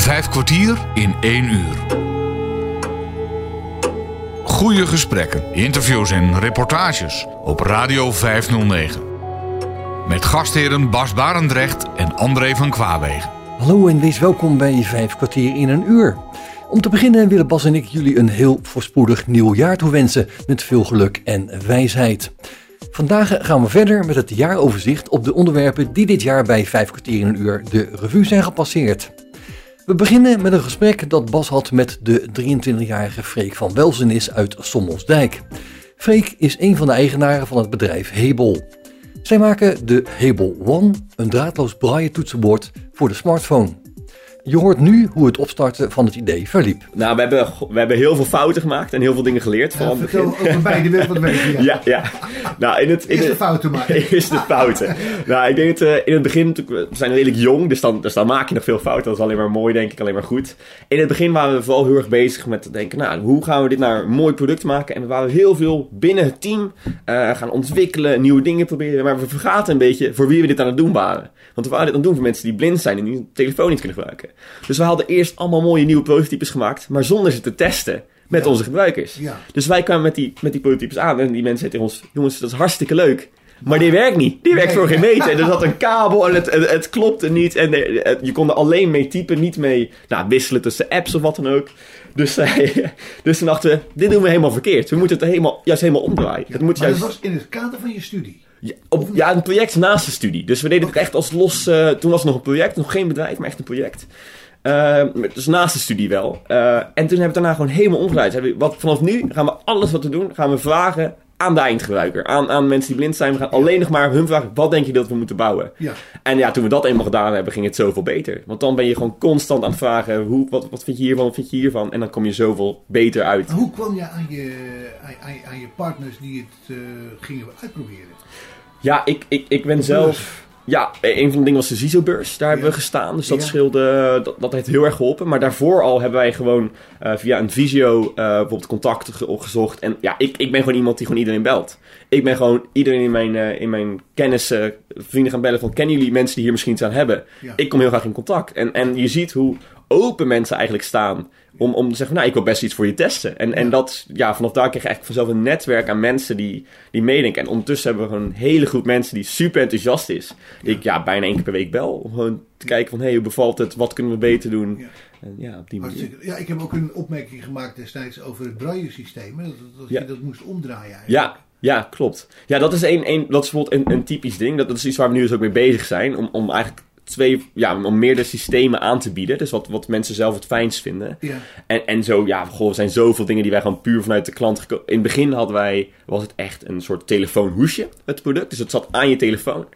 Vijf kwartier in één uur. Goede gesprekken, interviews en reportages op Radio 509. Met gastheren Bas Barendrecht en André van Kwaabegen. Hallo en wees welkom bij Vijf kwartier in een uur. Om te beginnen willen Bas en ik jullie een heel voorspoedig nieuw jaar toewensen met veel geluk en wijsheid. Vandaag gaan we verder met het jaaroverzicht op de onderwerpen die dit jaar bij 5 kwartier in een uur de revue zijn gepasseerd. We beginnen met een gesprek dat Bas had met de 23-jarige Freek van Welzenis uit Sommelsdijk. Freek is een van de eigenaren van het bedrijf Hebel. Zij maken de Hebel One, een draadloos braille toetsenbord voor de smartphone. Je hoort nu hoe het opstarten van het idee verliep. Nou, we hebben, we hebben heel veel fouten gemaakt en heel veel dingen geleerd. Van Ja, het vertel begin. over beide wil wat weten. Ja. Ja, ja. Nou, in het, in Eerst de het- fouten maken. Eerst de fouten. nou, ik denk dat eh, in het begin, we zijn redelijk jong, dus dan, dus dan maak je nog veel fouten. Dat is alleen maar mooi, denk ik, alleen maar goed. In het begin waren we vooral heel erg bezig met te denken, nou, hoe gaan we dit naar een mooi product maken? En we waren heel veel binnen het team eh, gaan ontwikkelen, nieuwe dingen proberen. Maar we vergaten een beetje voor wie we dit aan het doen waren. Want we waren dit aan het doen voor mensen die blind zijn en die een telefoon niet kunnen gebruiken. Dus we hadden eerst allemaal mooie nieuwe prototypes gemaakt, maar zonder ze te testen met onze gebruikers. Ja. Dus wij kwamen met die, met die prototypes aan en die mensen zeiden ons: Jongens, dat is hartstikke leuk. Maar die werkt niet. Die werkt Nee. voor geen meter. Er zat een kabel en het, het, het klopte niet. En eh, het- je kon er alleen mee typen, niet mee nou, wisselen tussen apps of wat dan ook. Dus, eh, dus toen dachten we, dit doen we helemaal verkeerd. We moeten het helemaal, juist helemaal omdraaien. het moet juist, dat was in het kader van je studie. Ja, op, ja, een project naast de studie. Dus we deden het echt als los. eh, toen was het nog een project, nog geen bedrijf, maar echt een project. Eh, dus naast de studie wel. Eh, en toen hebben we het daarna gewoon helemaal omgedraaid. Hebben we- Wat, vanaf nu gaan we alles wat we doen, gaan we vragen aan de eindgebruiker. Aan, aan mensen die blind zijn. We gaan alleen nog maar hun vragen, wat denk je dat we moeten bouwen? Ja. En ja, toen we dat eenmaal gedaan hebben, ging het zoveel beter. Want dan ben je gewoon constant aan het vragen, hoe, wat, wat vind je hiervan, wat vind je hiervan? En dan kom je zoveel beter uit. Hoe kwam je aan je, aan, je partners die het gingen uitproberen? Ja, ik, ik, ik ben zelf... Ja, een van de dingen was de ZISO-beurs. Daar hebben we gestaan. Dus dat Ja. scheelde... Dat, dat heeft heel erg geholpen. Maar daarvoor al hebben wij gewoon eh, via een visio eh, bijvoorbeeld contacten ge- gezocht. En ja, ik, ik ben gewoon iemand die gewoon iedereen belt. Ik ben gewoon iedereen in mijn, eh, in mijn kennis, vrienden gaan bellen van... Kennen jullie mensen die hier misschien iets aan hebben? Ja. Ik kom heel graag in contact. En, en je ziet hoe open mensen eigenlijk staan... Om, om te zeggen, nou, ik wil best iets voor je testen. En, en dat, ja, vanaf daar kreeg je eigenlijk vanzelf een netwerk aan mensen die, die meedenken. En ondertussen hebben we een hele groep mensen die super enthousiast is. Die ik ja, bijna één keer per week bel. Om gewoon te kijken van, hé, hey, hoe bevalt het? Wat kunnen we beter doen? Ja. En ja, op die manier. Ja, ik heb ook een opmerking gemaakt destijds over het braille-systeem. hè, Dat, dat Ja. je dat moest omdraaien eigenlijk. Ja, ja, klopt. Ja, dat is, een, een, dat is bijvoorbeeld een, een typisch ding. Dat, dat is iets waar we nu dus ook mee bezig zijn. Om, om eigenlijk twee, ja, om meerdere systemen aan te bieden. Dus wat, wat mensen zelf het fijnst vinden. Ja. En, en zo, ja, goh, er zijn zoveel dingen die wij gewoon puur vanuit de klant In het begin hadden wij, was het echt een soort telefoonhoesje, het product. Dus het zat aan je telefoon.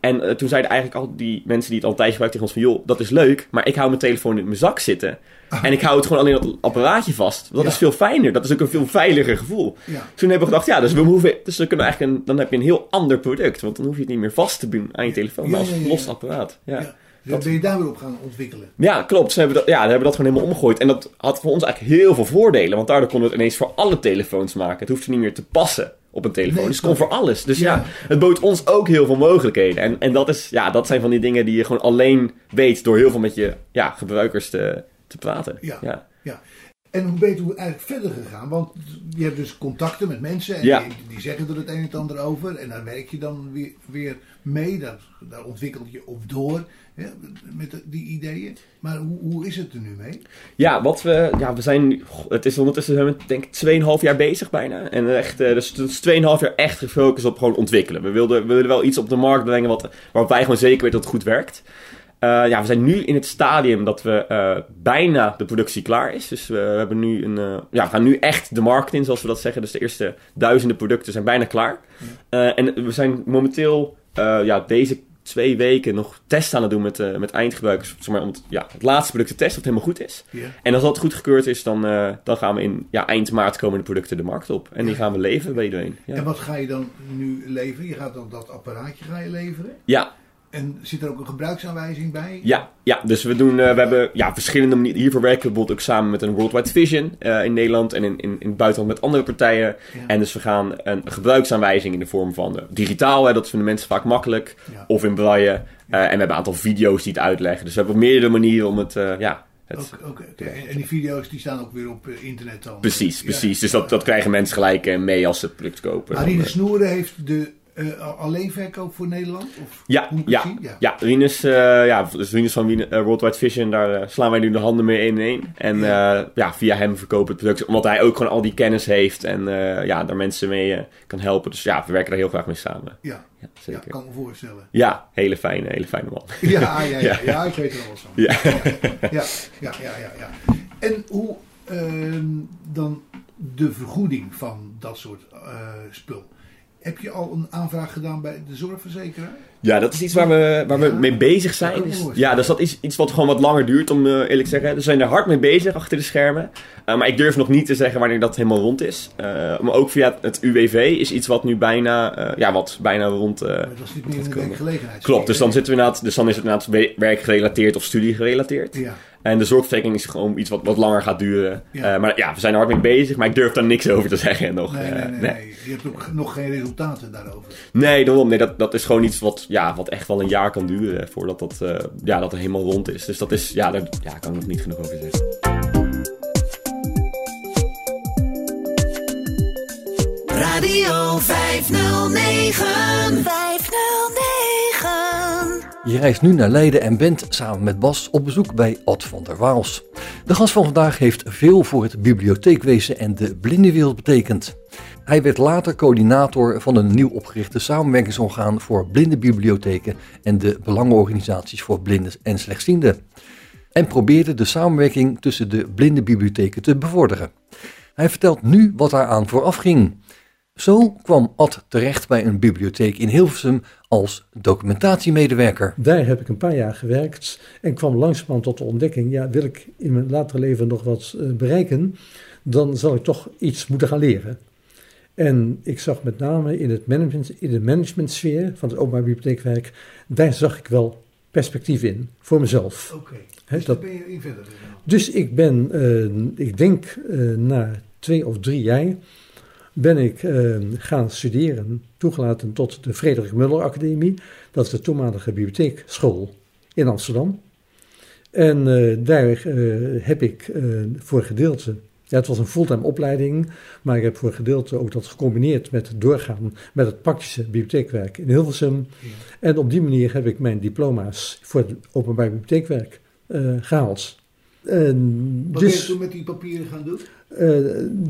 En eh, toen zeiden eigenlijk al die mensen die het al een tijdje gebruikten tegen ons van... joh, dat is leuk, maar ik hou mijn telefoon in mijn zak zitten. En ik hou het gewoon alleen op het apparaatje vast. Dat Ja. is veel fijner. Dat is ook een veel veiliger gevoel. Ja. Toen hebben we gedacht, ja, dus we hoeven, dus we kunnen eigenlijk een, dan heb je een heel ander product. Want dan hoef je het niet meer vast te doen aan je telefoon, maar als los apparaat. Ja. Dus dan ben je daar weer op gaan ontwikkelen. Ja, klopt. Ze hebben dat, ja, we hebben dat gewoon helemaal omgegooid. En dat had voor ons eigenlijk heel veel voordelen. Want daardoor konden we het ineens voor alle telefoons maken. Het hoefde niet meer te passen op een telefoon. Nee, dus het kon voor alles. Dus Ja. ja. het bood ons ook heel veel mogelijkheden. En, en dat, is, ja, dat zijn van die dingen die je gewoon alleen weet door heel veel met je ja, gebruikers te, te praten. Ja. ja. Ja. En hoe ben je toen eigenlijk verder gegaan? Want je hebt dus contacten met mensen en Ja. die, die zeggen er het een en het ander over. En daar werk je dan weer, weer mee. Daar, daar ontwikkel je op door met de- die ideeën. Maar hoe, hoe is het er nu mee? Ja, wat we, ja, we zijn, het is ondertussen zijn we denk ik 2,5 jaar bezig bijna. En echt, eh, dus het is 2,5 jaar echt gefocust op gewoon ontwikkelen. We wilden, we wilden wel iets op de markt brengen wat, waarop wij gewoon zeker weten dat het goed werkt. Eh, ja, we zijn nu in het stadium dat we eh, bijna de productie klaar is. Dus we, hebben nu een, ja, we gaan nu echt de markt in, zoals we dat zeggen. Dus de eerste duizenden producten zijn bijna klaar. En we zijn momenteel, ja, deze twee weken nog tests aan het doen met, eh, met eindgebruikers. Zeg maar, om het, ja, het laatste product te testen of het helemaal goed is. En als dat goedgekeurd is, dan, eh, dan gaan we in ja, eind maart komen de producten de markt op. En die gaan we leveren bij iedereen. En Ja, wat ga je dan nu leveren? Je gaat dan dat apparaatje ga je leveren. ja, En zit er ook een gebruiksaanwijzing bij? ja, ja. dus we, doen, eh, we hebben ja, verschillende manieren. Hiervoor werken we bijvoorbeeld ook samen met een Worldwide Vision eh, in Nederland en in, in, in het buitenland met andere partijen. Ja. En dus we gaan een gebruiksaanwijzing in de vorm van eh, digitaal, hè, dat vinden mensen vaak makkelijk, Ja. of in braille. En we hebben een aantal video's die het uitleggen. Dus we hebben meerdere manieren om het, ja, Het. En, die video's die staan ook weer op internet dan? Precies, Ja. precies. Dus dat, dat krijgen mensen gelijk mee als ze het product kopen. Marine Snoeren heeft de eh, alleen verkoop voor Nederland? Of Ja, ja, ja. ja. Rinus, eh, ja, dus Rinus van Wien- eh, Worldwide Vision, daar slaan wij nu de handen mee in één. En eh, ja, via hem verkopen het product, omdat hij ook gewoon al die kennis heeft en ja, daar mensen mee kan helpen. Dus ja, we werken daar heel graag mee samen. Ja, Ja, ja, zeker. kan me voorstellen. Ja, hele fijne, hele fijne man. Ja, ja, ja, ja, Ja. ik weet er wat van. Ja. ja, ja, ja, ja, ja. En hoe ehm, dan de vergoeding van dat soort spul? Heb je al een aanvraag gedaan bij de zorgverzekeraar? Ja, dat is iets waar we, waar we Ja, mee bezig zijn. Dus, ja, dus dat is iets wat gewoon wat langer duurt, om eh, eerlijk te zeggen. We zijn er hard mee bezig achter de schermen. Uh, maar ik durf nog niet te zeggen wanneer dat helemaal rond is. Uh, maar ook via het UWV is iets wat nu bijna, uh, ja, wat bijna rond. Maar dat is niet meer een werkgelegenheid. Klopt, dus dan, zitten we inderdaad, dus dan is het inderdaad we- werkgerelateerd of studiegerelateerd. Ja. En de zorgverzekering is gewoon iets wat, wat langer gaat duren. Ja. Uh, maar ja, we zijn er hard mee bezig, maar ik durf daar niks over te zeggen nog. Nee, Uh, nee, nee, nee. Je hebt ook nog geen resultaten daarover. Nee, daarom. Nee, dat, dat is gewoon iets wat, ja, wat echt wel een jaar kan duren voordat dat, uh, ja, dat er helemaal rond is. Dus dat is, ja, daar ja, kan ik nog niet genoeg over zeggen. Radio 509. 509. Je reist nu naar Leiden en bent samen met Bas op bezoek bij Ad van der Waals. De gast van vandaag heeft veel voor het bibliotheekwezen en de blindenwereld betekend. Hij werd later coördinator van een nieuw opgerichte samenwerkingsorgaan voor blinde bibliotheken en de belangenorganisaties voor blinden en slechtzienden. En probeerde de samenwerking tussen de blinde bibliotheken te bevorderen. Hij vertelt nu wat daaraan vooraf ging. Zo kwam Ad terecht bij een bibliotheek in Hilversum als documentatiemedewerker. Daar heb ik een paar jaar gewerkt en kwam langzamerhand tot de ontdekking: ja, wil ik in mijn latere leven nog wat uh, bereiken, dan zal ik toch iets moeten gaan leren. En ik zag met name in, het management, in de managementsfeer van het openbaar bibliotheekwerk, daar zag ik wel perspectief in voor mezelf. Oké, okay. Dus dat, ben je in verder gegaan. Dus ik ben, uh, ik denk uh, na twee of drie jaar, ben ik uh, gaan studeren, toegelaten tot de Frederik Muller Academie. Dat is de toenmalige bibliotheekschool in Amsterdam. En uh, daar uh, heb ik voor gedeelte, ja, het was een fulltime opleiding, maar ik heb voor gedeelte ook dat gecombineerd met het doorgaan met het praktische bibliotheekwerk in Hilversum. Ja. En op die manier heb ik mijn diploma's voor het openbaar bibliotheekwerk gehaald. Wat dus, ben je toen met die papieren gaan doen?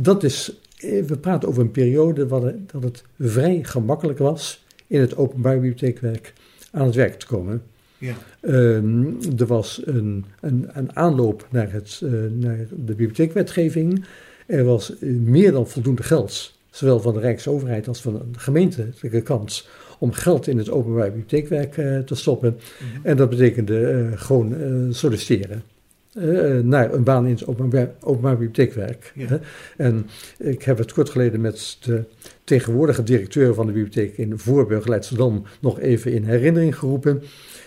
dat is we praten over een periode waar dat het vrij gemakkelijk was in het openbaar bibliotheekwerk aan het werk te komen. Ja. Um, er was een, een, een aanloop naar, het, uh, naar de bibliotheekwetgeving. Er was meer dan voldoende geld, zowel van de Rijksoverheid als van de gemeentelijke kant, om geld in het openbaar bibliotheekwerk uh, te stoppen. Mm-hmm. En dat betekende gewoon solliciteren. Uh, naar een baan in het openbaar, openbaar bibliotheekwerk. Ja. En ik heb het kort geleden met de tegenwoordige directeur van de bibliotheek in Voorburg, Leidschendam, nog even in herinnering geroepen.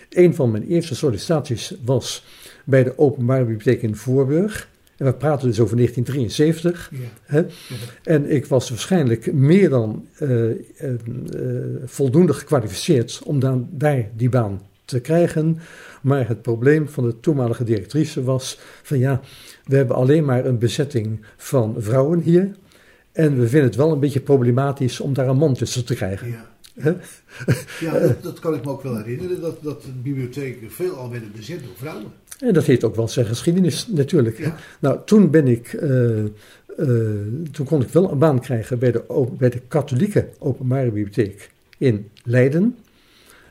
Een van mijn eerste sollicitaties was bij de openbare bibliotheek in Voorburg. En we praten dus over 1973. Ja. Hè? Ja. En ik was waarschijnlijk meer dan uh, uh, voldoende gekwalificeerd om dan, daar die baan te krijgen. Maar het probleem van de toenmalige directrice was van ja, we hebben alleen maar een bezetting van vrouwen hier. En we vinden het wel een beetje problematisch om daar een man tussen te krijgen. Ja, ja dat, dat, kan ik me ook wel herinneren, dat, dat de bibliotheken veelal werden bezet door vrouwen. En dat heeft ook wel zijn geschiedenis natuurlijk. Ja. Nou, toen ben ik, uh, uh, toen kon ik wel een baan krijgen bij de, bij de katholieke openbare bibliotheek in Leiden.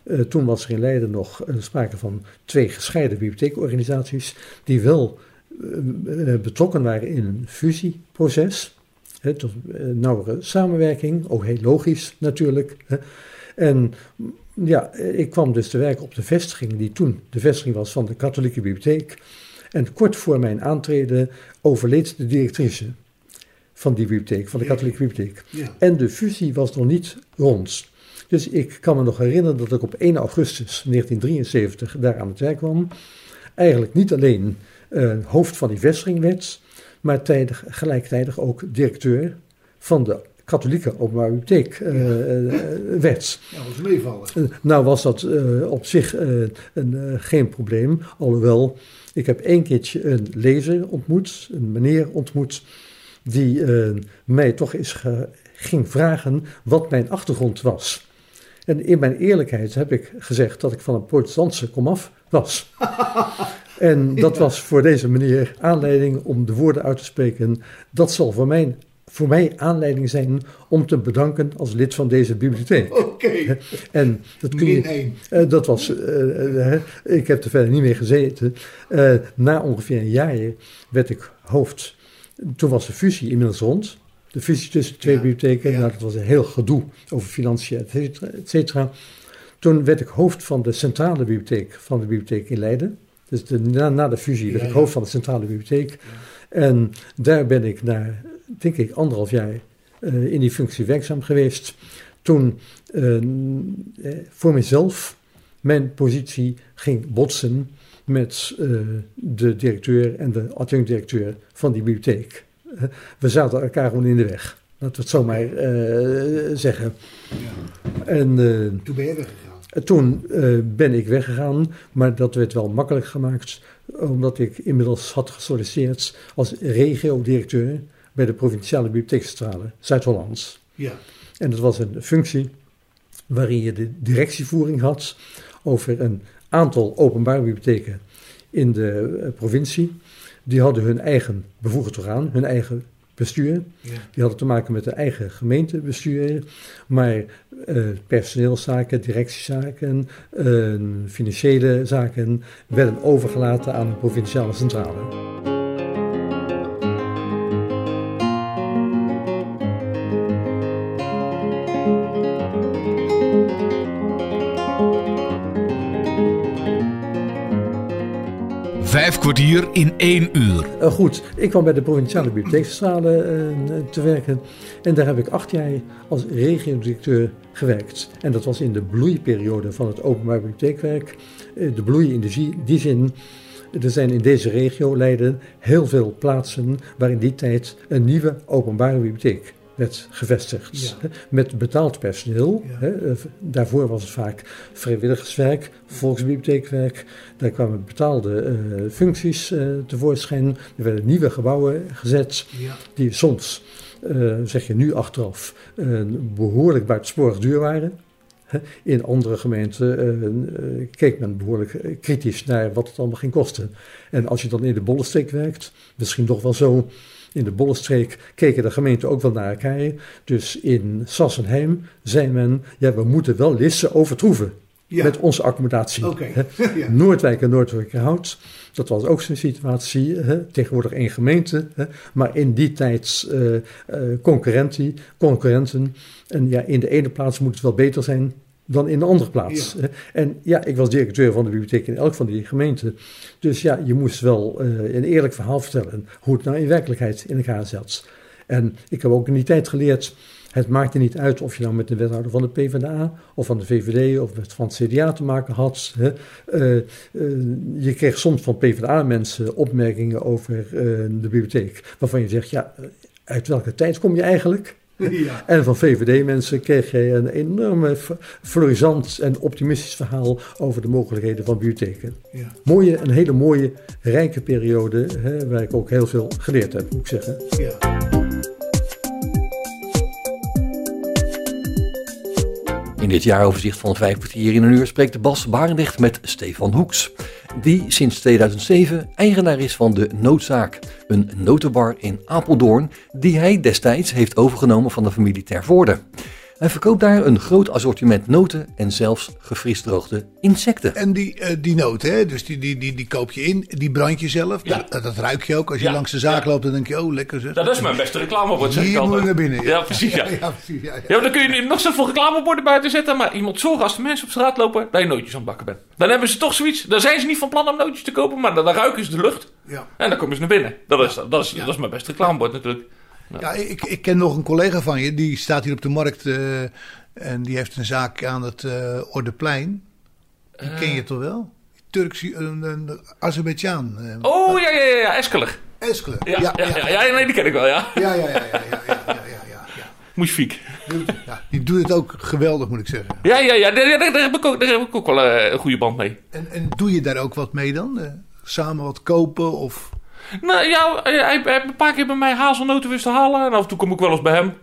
Uh, toen was er in Leiden nog uh, sprake van twee gescheiden bibliotheekorganisaties die wel uh, betrokken waren in een fusieproces. He, tot nauwere samenwerking, ook heel logisch natuurlijk. He. En ja, ik kwam dus te werken op de vestiging die toen de vestiging was van de katholieke bibliotheek. En kort voor mijn aantreden overleed de directrice van die bibliotheek, van de katholieke bibliotheek. Ja. En de fusie was nog niet rond. Dus ik kan me nog herinneren dat ik op 1 augustus 1973 daar aan het werk kwam. Eigenlijk niet alleen uh, hoofd van die vestiging werd, maar tijdig, gelijktijdig ook directeur van de katholieke openbare bibliotheek eh, eh, werd. Dat was meevallen. Eh, Nou was dat eh, op zich eh, een, eh, geen probleem, alhoewel ik heb één keertje een lezer ontmoet, een meneer ontmoet, die eh, mij toch eens ging vragen wat mijn achtergrond was. En in mijn eerlijkheid heb ik gezegd dat ik van een protestantse komaf was. En dat was voor deze meneer aanleiding om de woorden uit te spreken. Dat zal voor mij, voor mij aanleiding zijn om te bedanken als lid van deze bibliotheek. Oké. En dat kun je, eh, dat was, eh, eh, ik heb er verder niet meer gezeten. Na ongeveer een jaar werd ik hoofd. Toen was de fusie inmiddels rond. De fusie tussen de twee Ja, bibliotheken. ja. Nou, dat was een heel gedoe over financiën, et cetera, et cetera. Toen werd ik hoofd van de centrale bibliotheek van de bibliotheek in Leiden. Dus de, na, na de fusie werd Ja, ik hoofd van de centrale bibliotheek. En daar ben ik na, denk ik, anderhalf jaar eh, in die functie werkzaam geweest. Toen eh, eh, voor mezelf mijn positie ging botsen met de directeur en de adjunct-directeur van die bibliotheek. We zaten elkaar gewoon in de weg. Laten we het zo maar eh, zeggen. Ja. En eh, Toen ben je weggegaan. toen eh, ben ik weggegaan, maar dat werd wel makkelijk gemaakt, omdat ik inmiddels had gesolliciteerd als regio-directeur bij de Provinciale Bibliotheekcentrale Zuid-Holland. Ja. En dat was een functie waarin je de directievoering had over een aantal openbare bibliotheken in de provincie. Die hadden hun eigen bevoegd orgaan, hun eigen bestuur. Ja. Die hadden te maken met de eigen gemeentebestuur. Maar eh, personeelszaken, directiezaken, eh, financiële zaken werden overgelaten aan de provinciale centrale. Vijf kwartier in één uur. Eh, goed, ik kwam bij de provinciale bibliotheekcentrale eh, te werken. En daar heb ik acht jaar als regio-directeur gewerkt. En dat was in de bloeiperiode van het openbaar bibliotheekwerk. Eh, de bloei in die zin. Er zijn in deze regio Leiden heel veel plaatsen waar in die tijd een nieuwe openbare bibliotheek werd gevestigd. Ja. Met betaald personeel. Ja. Eh, Daarvoor was het vaak vrijwilligerswerk, volksbibliotheekwerk. Daar kwamen betaalde eh, functies eh, tevoorschijn. Er werden nieuwe gebouwen gezet Ja. die soms, zeg je nu achteraf, eh, behoorlijk buitensporig duur waren. In andere gemeenten keek men behoorlijk eh, kritisch naar wat het allemaal ging kosten. En als je dan in de Bollenstreek werkt, misschien toch wel zo. In de Bollenstreek keken de gemeenten ook wel naar elkaar. Dus in Sassenheim zei men, ja, we moeten wel Lisse overtroeven Ja. met onze accommodatie. Hè. Ja. Noordwijk en Noordwijkerhout, dat was ook zo'n situatie. Hè? Tegenwoordig één gemeente, hè? maar in die tijd eh, eh, concurrentie, concurrenten. En ja, in de ene plaats moet het wel beter zijn dan in de andere plaats. En ja, ik was directeur van de bibliotheek in elk van die gemeenten. Dus ja, je moest wel eh, een eerlijk verhaal vertellen hoe het nou in werkelijkheid in elkaar zat. En ik heb ook in die tijd geleerd, het maakte niet uit of je nou met een wethouder van de PvdA of van de VVD of met van het CDA te maken had. Hè. Eh, eh, je kreeg soms van PvdA-mensen opmerkingen over de bibliotheek, waarvan je zegt, ja, uit welke tijd kom je eigenlijk? Ja. En van VVD-mensen kreeg je een enorme florisant en optimistisch verhaal over de mogelijkheden van bibliotheken. Ja. Mooie, een hele mooie, rijke periode, hè, waar ik ook heel veel geleerd heb, moet ik zeggen. Ja. In dit jaaroverzicht van vijf kwartier in een uur spreekt Bas Barendrecht met Stefan Hoeks. Die sinds 2007 eigenaar is van de Noodzaak, een notenbar in Apeldoorn die hij destijds heeft overgenomen van de familie Tervoorde. Hij verkoopt daar een groot assortiment noten en zelfs gefrisdroogde insecten. En die, eh, die noot, hè? dus die, die, die, die koop je in, die brand je zelf. Ja. Dat, dat ruik je ook. Als je Ja. langs de zaak Ja. loopt, dan denk je, oh lekker zeg. Dat is mijn beste reclamebord, zeg ik Hier altijd. moet je naar binnen. Ja, precies, ja. Ja, precies, ja, ja. Ja, maar dan kun je nog zoveel reclameborden buiten zetten, maar iemand zorgen als de mensen op straat lopen dat je nootjes aan het bakken bent. Dan hebben ze toch zoiets, dan zijn ze niet van plan om nootjes te kopen, maar dan, dan ruiken ze de lucht Ja. en dan komen ze naar binnen. Dat is, dat is, Ja. dat is mijn beste reclamebord natuurlijk. Ja, ik, ik ken nog een collega van je, die staat hier op de markt en die heeft een zaak aan het Ordeplein. Die ken je toch wel? Turks, een, een Oh ja, ja, ja, Eskeler. Eskeler. Ja, ja, ja, ja, ja. nee, die ken ik wel, ja. Ja, ja, ja, ja, ja, ja, ja, ja. Moesfiek. Ja, die doet het ook geweldig, moet ik zeggen. Ja, ja, ja, daar, daar, heb, ik ook, daar heb ik ook wel een goede band mee. En, en doe je daar ook wat mee dan? samen wat kopen of... Nou ja, hij hij heeft een paar keer bij mij hazelnoten wist te halen. En af en toe kom ik wel eens bij hem.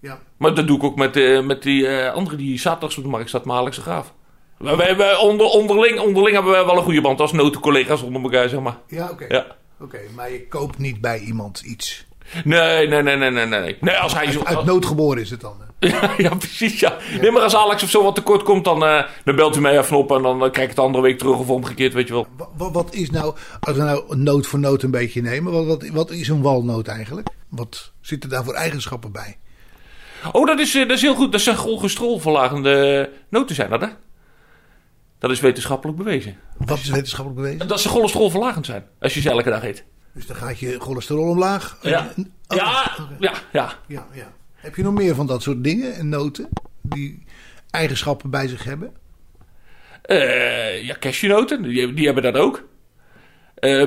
Ja. Maar dat doe ik ook met, eh, met die eh, andere die zaterdags op de markt staat, maar Alex de Graaf. We, we hebben onder, onderling, onderling hebben we wel een goede band als notencollega's onder elkaar, zeg maar. Ja, oké. Ja. Oké, maar je koopt niet bij iemand iets. Nee, nee, nee, nee, nee, nee. Nee, als hij zo... Uit nood geboren is het dan. Ja, ja, precies, ja. Nee, maar als Alex of zo wat tekort komt, dan, eh, dan belt u mij even op en dan eh, krijg ik het de andere week terug of omgekeerd, weet je wel. Wa- wa- Wat, is nou, als we nou noot voor noot een beetje nemen, wat, wat, wat is een walnoot eigenlijk? Wat zitten daar voor eigenschappen bij? Oh, dat is, eh, dat is heel goed. Dat zijn cholesterolverlagende noten zijn dat, hè? Dat is wetenschappelijk bewezen. Wat is wetenschappelijk bewezen? Dat ze cholesterolverlagend zijn, als je ze elke dag eet. Dus dan gaat je cholesterol omlaag. Ja, En- oh, ja, ja, ja. ja, ja. Heb je nog meer van dat soort dingen en noten die eigenschappen bij zich hebben? Eh, ja, cashewnoten, die, die hebben dat ook. Eh,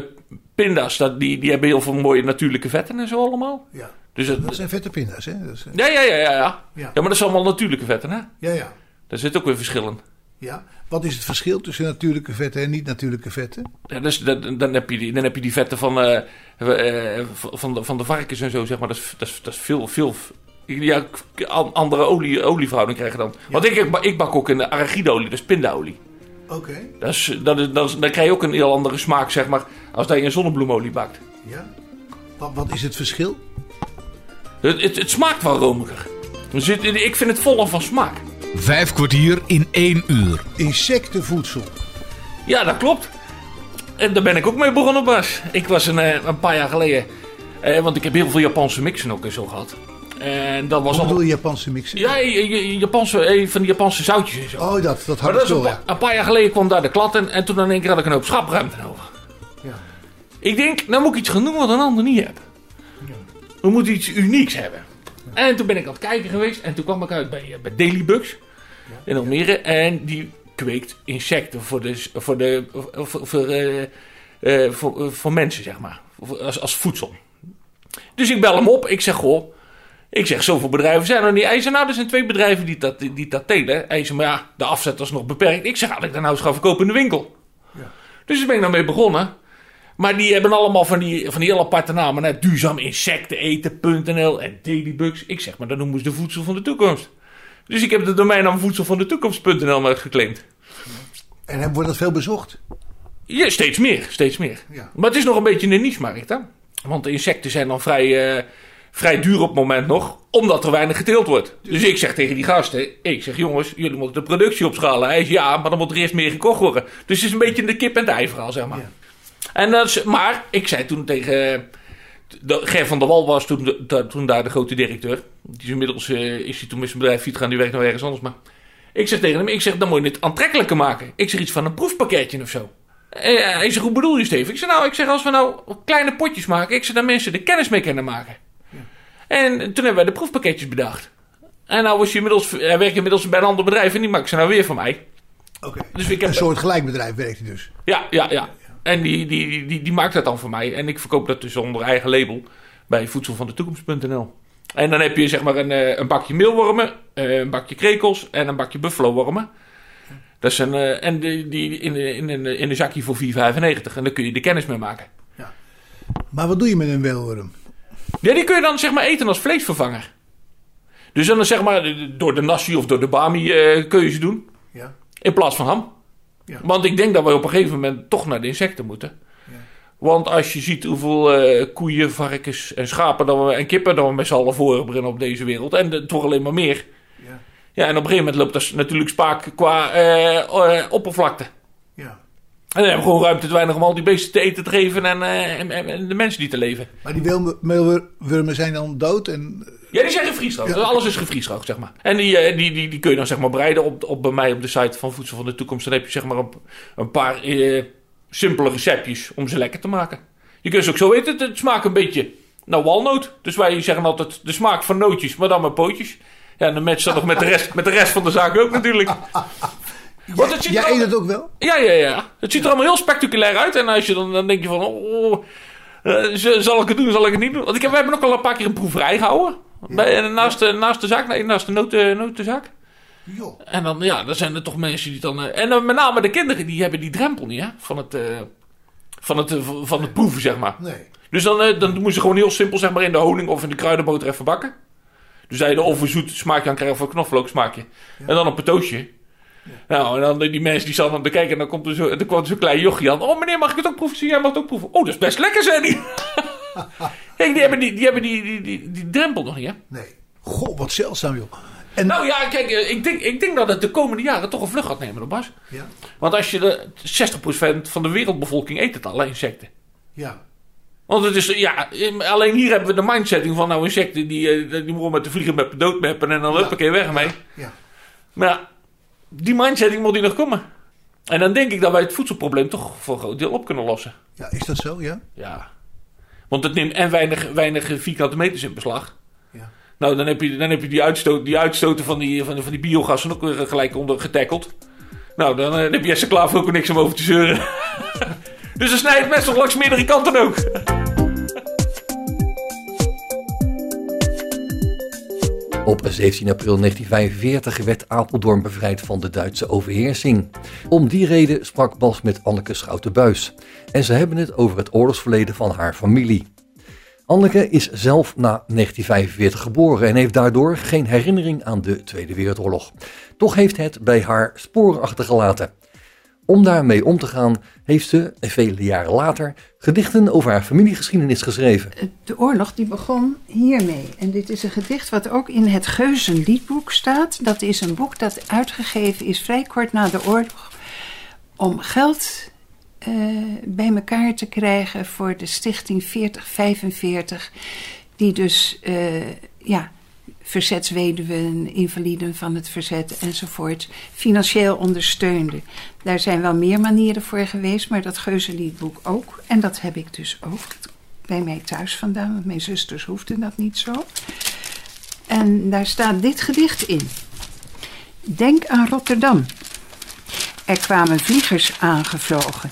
pinda's, dat, die, die hebben heel veel mooie natuurlijke vetten en zo allemaal. Ja. Dus Dat zijn vette pinda's, hè? Dat is, eh, ja, ja, ja, ja, ja. Ja. Ja, maar dat zijn allemaal natuurlijke vetten, hè? ja, ja. Daar zit ook weer verschillen. Ja. Wat is het verschil tussen natuurlijke vetten en niet-natuurlijke vetten? Ja, dus dan, dan, heb je die, dan heb je die vetten van, eh, eh, van, de, van de varkens en zo, zeg maar. Dat is, dat is, dat is veel, veel... Ja, an- andere olie, olieverhouding krijg je dan. Want ik, ik, bak- ik bak ook in de arachideolie, dus pindaolie. Oké. Dat is, dat is, dat is, dan krijg je ook een heel andere smaak, zeg maar, als dat je een zonnebloemolie bakt. Ja. Wat, wat is het verschil? Het, het, het smaakt wel romiger. Zit- Ik vind het voller van smaak. Vijf kwartier in één uur. Insectenvoedsel. Ja, dat klopt. En daar ben ik ook mee begonnen, Bas. Ik was een, eh, een paar jaar geleden... eh, want ik heb heel veel Japanse mixen ook en zo gehad. En dat was Wat bedoel je Japanse mixen? Ja, Japanse, eh, van die Japanse zoutjes en zo. Oh, dat, dat dat is een, ja. een paar jaar geleden kwam daar de klad in. En toen in één keer had ik een hoop schapruimte nodig. Ja. Ik denk, nou moet ik iets gaan doen wat een ander niet heeft. We moeten iets unieks hebben. En toen ben ik aan het kijken geweest. En toen kwam ik uit bij, eh, bij Daily Bugs in Almere. En die kweekt insecten voor, de, voor, de, voor, voor, eh, eh, voor, voor mensen, zeg maar. Als, als voedsel. Dus ik bel hem op. Ik zeg, goh. Ik zeg, zoveel bedrijven zijn er niet. Hij zei, nou, er zijn twee bedrijven die dat, die dat telen. Hij zei, maar ja, de afzet was nog beperkt. Ik zeg, had ik dat nou eens gaan verkopen in de winkel? Dus daar ben ik nou mee begonnen. Maar die hebben allemaal van die, van die heel aparte namen. Hè? Duurzaam insecteneten.nl en Dailybugs. Ik zeg maar, dat noemen ze de voedsel van de toekomst. Dus ik heb de domeinnaam voedsel van de toekomst.nl maar geclaimd. En wordt dat veel bezocht? Ja, steeds meer, steeds meer. Ja. Maar het is nog een beetje een niche-markt, hè? Want de insecten zijn dan vrij, eh, vrij duur op het moment nog, omdat er weinig geteeld wordt. Dus ik zeg tegen die gasten, ik zeg jongens, jullie moeten de productie opschalen. Hij zegt ja, maar dan moet er eerst meer gekocht worden. Dus het is een beetje de kip en het ei verhaal, zeg maar. Ja. En dat is, maar ik zei toen tegen de, Ger van der Wal was toen, de- toen daar de grote directeur. Die is inmiddels eh, is hij toen met zijn bedrijf fiets gaan, die werkt nou ergens anders. Maar ik zeg tegen hem, ik zeg dan moet je het aantrekkelijker maken. Ik zeg iets van een proefpakketje of zo. En hij zegt, hoe bedoel je Steven? Ik zeg, nou, ik zeg, als we nou kleine potjes maken, ik zeg, dat mensen er kennis mee kunnen maken. En toen hebben wij de proefpakketjes bedacht. En nou was hij inmiddels, hij werkt inmiddels bij een ander bedrijf en die maakt ze nou weer van mij. Oké. Dus ik heb, Een soort gelijkbedrijf werkt hij dus. ja, ja, ja. En die, die, die, die, maakt dat dan voor mij. En ik verkoop dat dus onder eigen label bij voedselvandetoekomst.nl. En dan heb je zeg maar een, eh, een bakje meelwormen, eh, een bakje krekels en een bakje buffalo-wormen. Dat is een, eh, en die, die in, in, in, in een zakje voor 4,95. En daar kun je de kennis mee maken. Maar wat doe je met een weelworm? Ja, die kun je dan zeg maar eten als vleesvervanger. Dus dan zeg maar door de nasi of door de bami kun je ze doen. Ja. In plaats van ham. Ja. Want ik denk dat we op een gegeven moment toch naar de insecten moeten. Want als je ziet hoeveel eh, koeien, varkens en schapen dat we, en kippen dat we met z'n allen voorbrengen op deze wereld. En het wordt alleen maar meer. Ja. Ja, en op een gegeven moment loopt dat natuurlijk spaak qua eh, eh, oppervlakte. En dan hebben we gewoon ruimte te weinig om al die beesten te eten te geven en, eh, en, de mensen die te leven. Maar die meelwormen zijn dan dood en... Ja, die zijn gevriesdroogd. Alles is gevriesdroogd, zeg maar. En die, eh, die, die, die kun je dan zeg maar bereiden op, op bij mij op de site van Voedsel van de Toekomst. Dan heb je zeg maar een, een paar eh, simpele receptjes om ze lekker te maken. Je kunt ze ook zo eten. Het, het smaakt een beetje naar walnoot. Dus wij zeggen altijd de smaak van nootjes, maar dan met pootjes. Ja, en dan matcht dat nog met de, rest, met de rest van de zaak ook natuurlijk. Want het ziet Jij er eet het ook wel? ja, ja, ja. Het ziet er allemaal heel spectaculair uit. En als je dan, dan denk je van... Oh, Eh, zal ik het doen, zal ik het niet doen? Want ik heb, we hebben ook al een paar keer een proeverij gehouden. Bij, naast, de, naast de zaak, nee, naast de noten, notenzaak. Joh. En dan, ja, dan zijn er toch mensen die dan... eh, en dan met name de kinderen, die hebben die drempel niet, hè? Van het, eh, van het, van het proeven, zeg maar. Nee. Dus dan, dan moeten ze gewoon heel simpel, zeg maar, in de honing of in de kruidenboter even bakken. Dus dat je er of een zoet smaakje aan krijgt of een knoflook smaakje. En dan een patootje. Nou, en dan die mensen die zaten aan te kijken en dan komt er zo, dan kwam zo'n klein jochie aan. Oh meneer, mag ik het ook proeven? Zie jij mag het ook proeven? Oh, dat is best lekker, zei die. Kijk, die hebben die, die, hebben die, die, die, die drempel nog niet, hè? Nee. Goh, wat zeldzaam joh. En, Nou ja, kijk, eh, ik denk, ik denk dat het de komende jaren toch een vlucht gaat nemen, Bas. ja, Want als je de 60% van de wereldbevolking eet het al, insecten. ja, Want het is, ja, alleen hier hebben we de mindsetting van, nou, insecten, die, eh, die moeten met de vliegen met doodmeppen en dan Ja. huppakee weg mee. ja. Maar ja, die mindsetting moet hier nog komen. En dan denk ik dat wij het voedselprobleem toch voor een groot deel op kunnen lossen. Ja, is dat zo, ja? Ja. Want het neemt en weinig, weinig vierkante meters in beslag. Ja. Nou, dan heb je, dan heb je die, uitstoot, die uitstoten van die, van, die- van die biogassen ook weer gelijk onder getackeld. Nou, dan, eh, dan heb Jesse Klaver ook niks om over te zeuren. dus dan snijdt het mes toch langs meerdere kanten ook. Op 17 april 1945 werd Apeldoorn bevrijd van de Duitse overheersing. Om die reden sprak Bas met Anneke Schouten-Buis. En ze hebben het over het oorlogsverleden van haar familie. Anneke is zelf na 1945 geboren en heeft daardoor geen herinnering aan de Tweede Wereldoorlog. Toch heeft het bij haar sporen achtergelaten. Om daarmee om te gaan heeft ze, vele jaren later, gedichten over haar familiegeschiedenis geschreven. De oorlog die begon hiermee. En dit is een gedicht wat ook in het Geuzenliedboek staat. Dat is een boek dat uitgegeven is vrij kort na de oorlog. Om geld eh, bij elkaar te krijgen voor de stichting 4045. Die dus eh, ja, verzetsweduwen, invaliden van het verzet enzovoort financieel ondersteunde. Daar zijn wel meer manieren voor geweest, maar dat Geuzenliedboek ook. En dat heb ik dus ook bij mij thuis vandaan, want mijn zusters hoefden dat niet zo. En daar staat dit gedicht in. Denk aan Rotterdam. Er kwamen vliegers aangevlogen,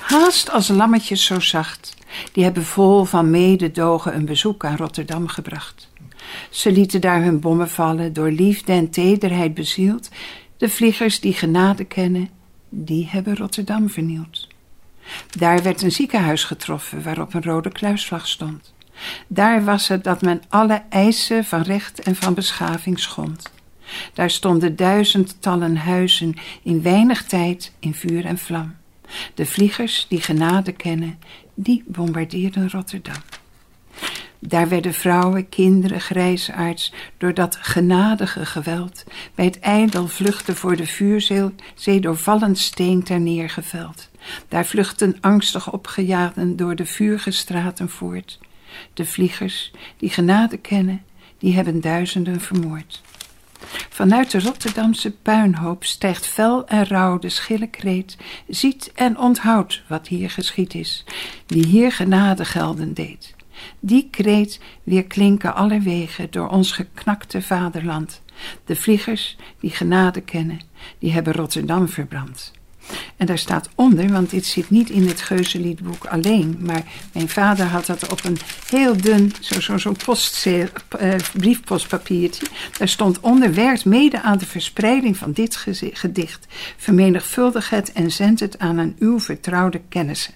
haast als lammetjes zo zacht. Die hebben vol van mededogen een bezoek aan Rotterdam gebracht. Ze lieten daar hun bommen vallen, door liefde en tederheid bezield. De vliegers die genade kennen, die hebben Rotterdam vernield. Daar werd een ziekenhuis getroffen waarop een rode kluisvlag stond. Daar was het dat men alle eisen van recht en van beschaving schond. Daar stonden duizendtallen huizen in weinig tijd in vuur en vlam. De vliegers die genade kennen, die bombardeerden Rotterdam. Daar werden vrouwen, kinderen, grijsaards door dat genadige geweld bij het ijdel vluchten voor de vuurzee door vallend steen ter neergeveld. Daar vluchten angstig opgejaagden door de vuurgestraten voort. De vliegers die genade kennen, die hebben duizenden vermoord. Vanuit de Rotterdamse puinhoop stijgt fel en rauw de schille kreet. Ziet en onthoudt wat hier geschied is, die hier genade gelden deed. Die kreet weer klinken alle wegen door ons geknakte vaderland. De vliegers die genade kennen, die hebben Rotterdam verbrand. En daar staat onder, want dit zit niet in het Geuzenliedboek alleen, maar mijn vader had dat op een heel dun, zo'n zo, zo postzeel- eh, briefpostpapiertje. Daar stond onder, werkt mede aan de verspreiding van dit gedicht. Vermenigvuldig het en zend het aan een uw vertrouwde kennissen.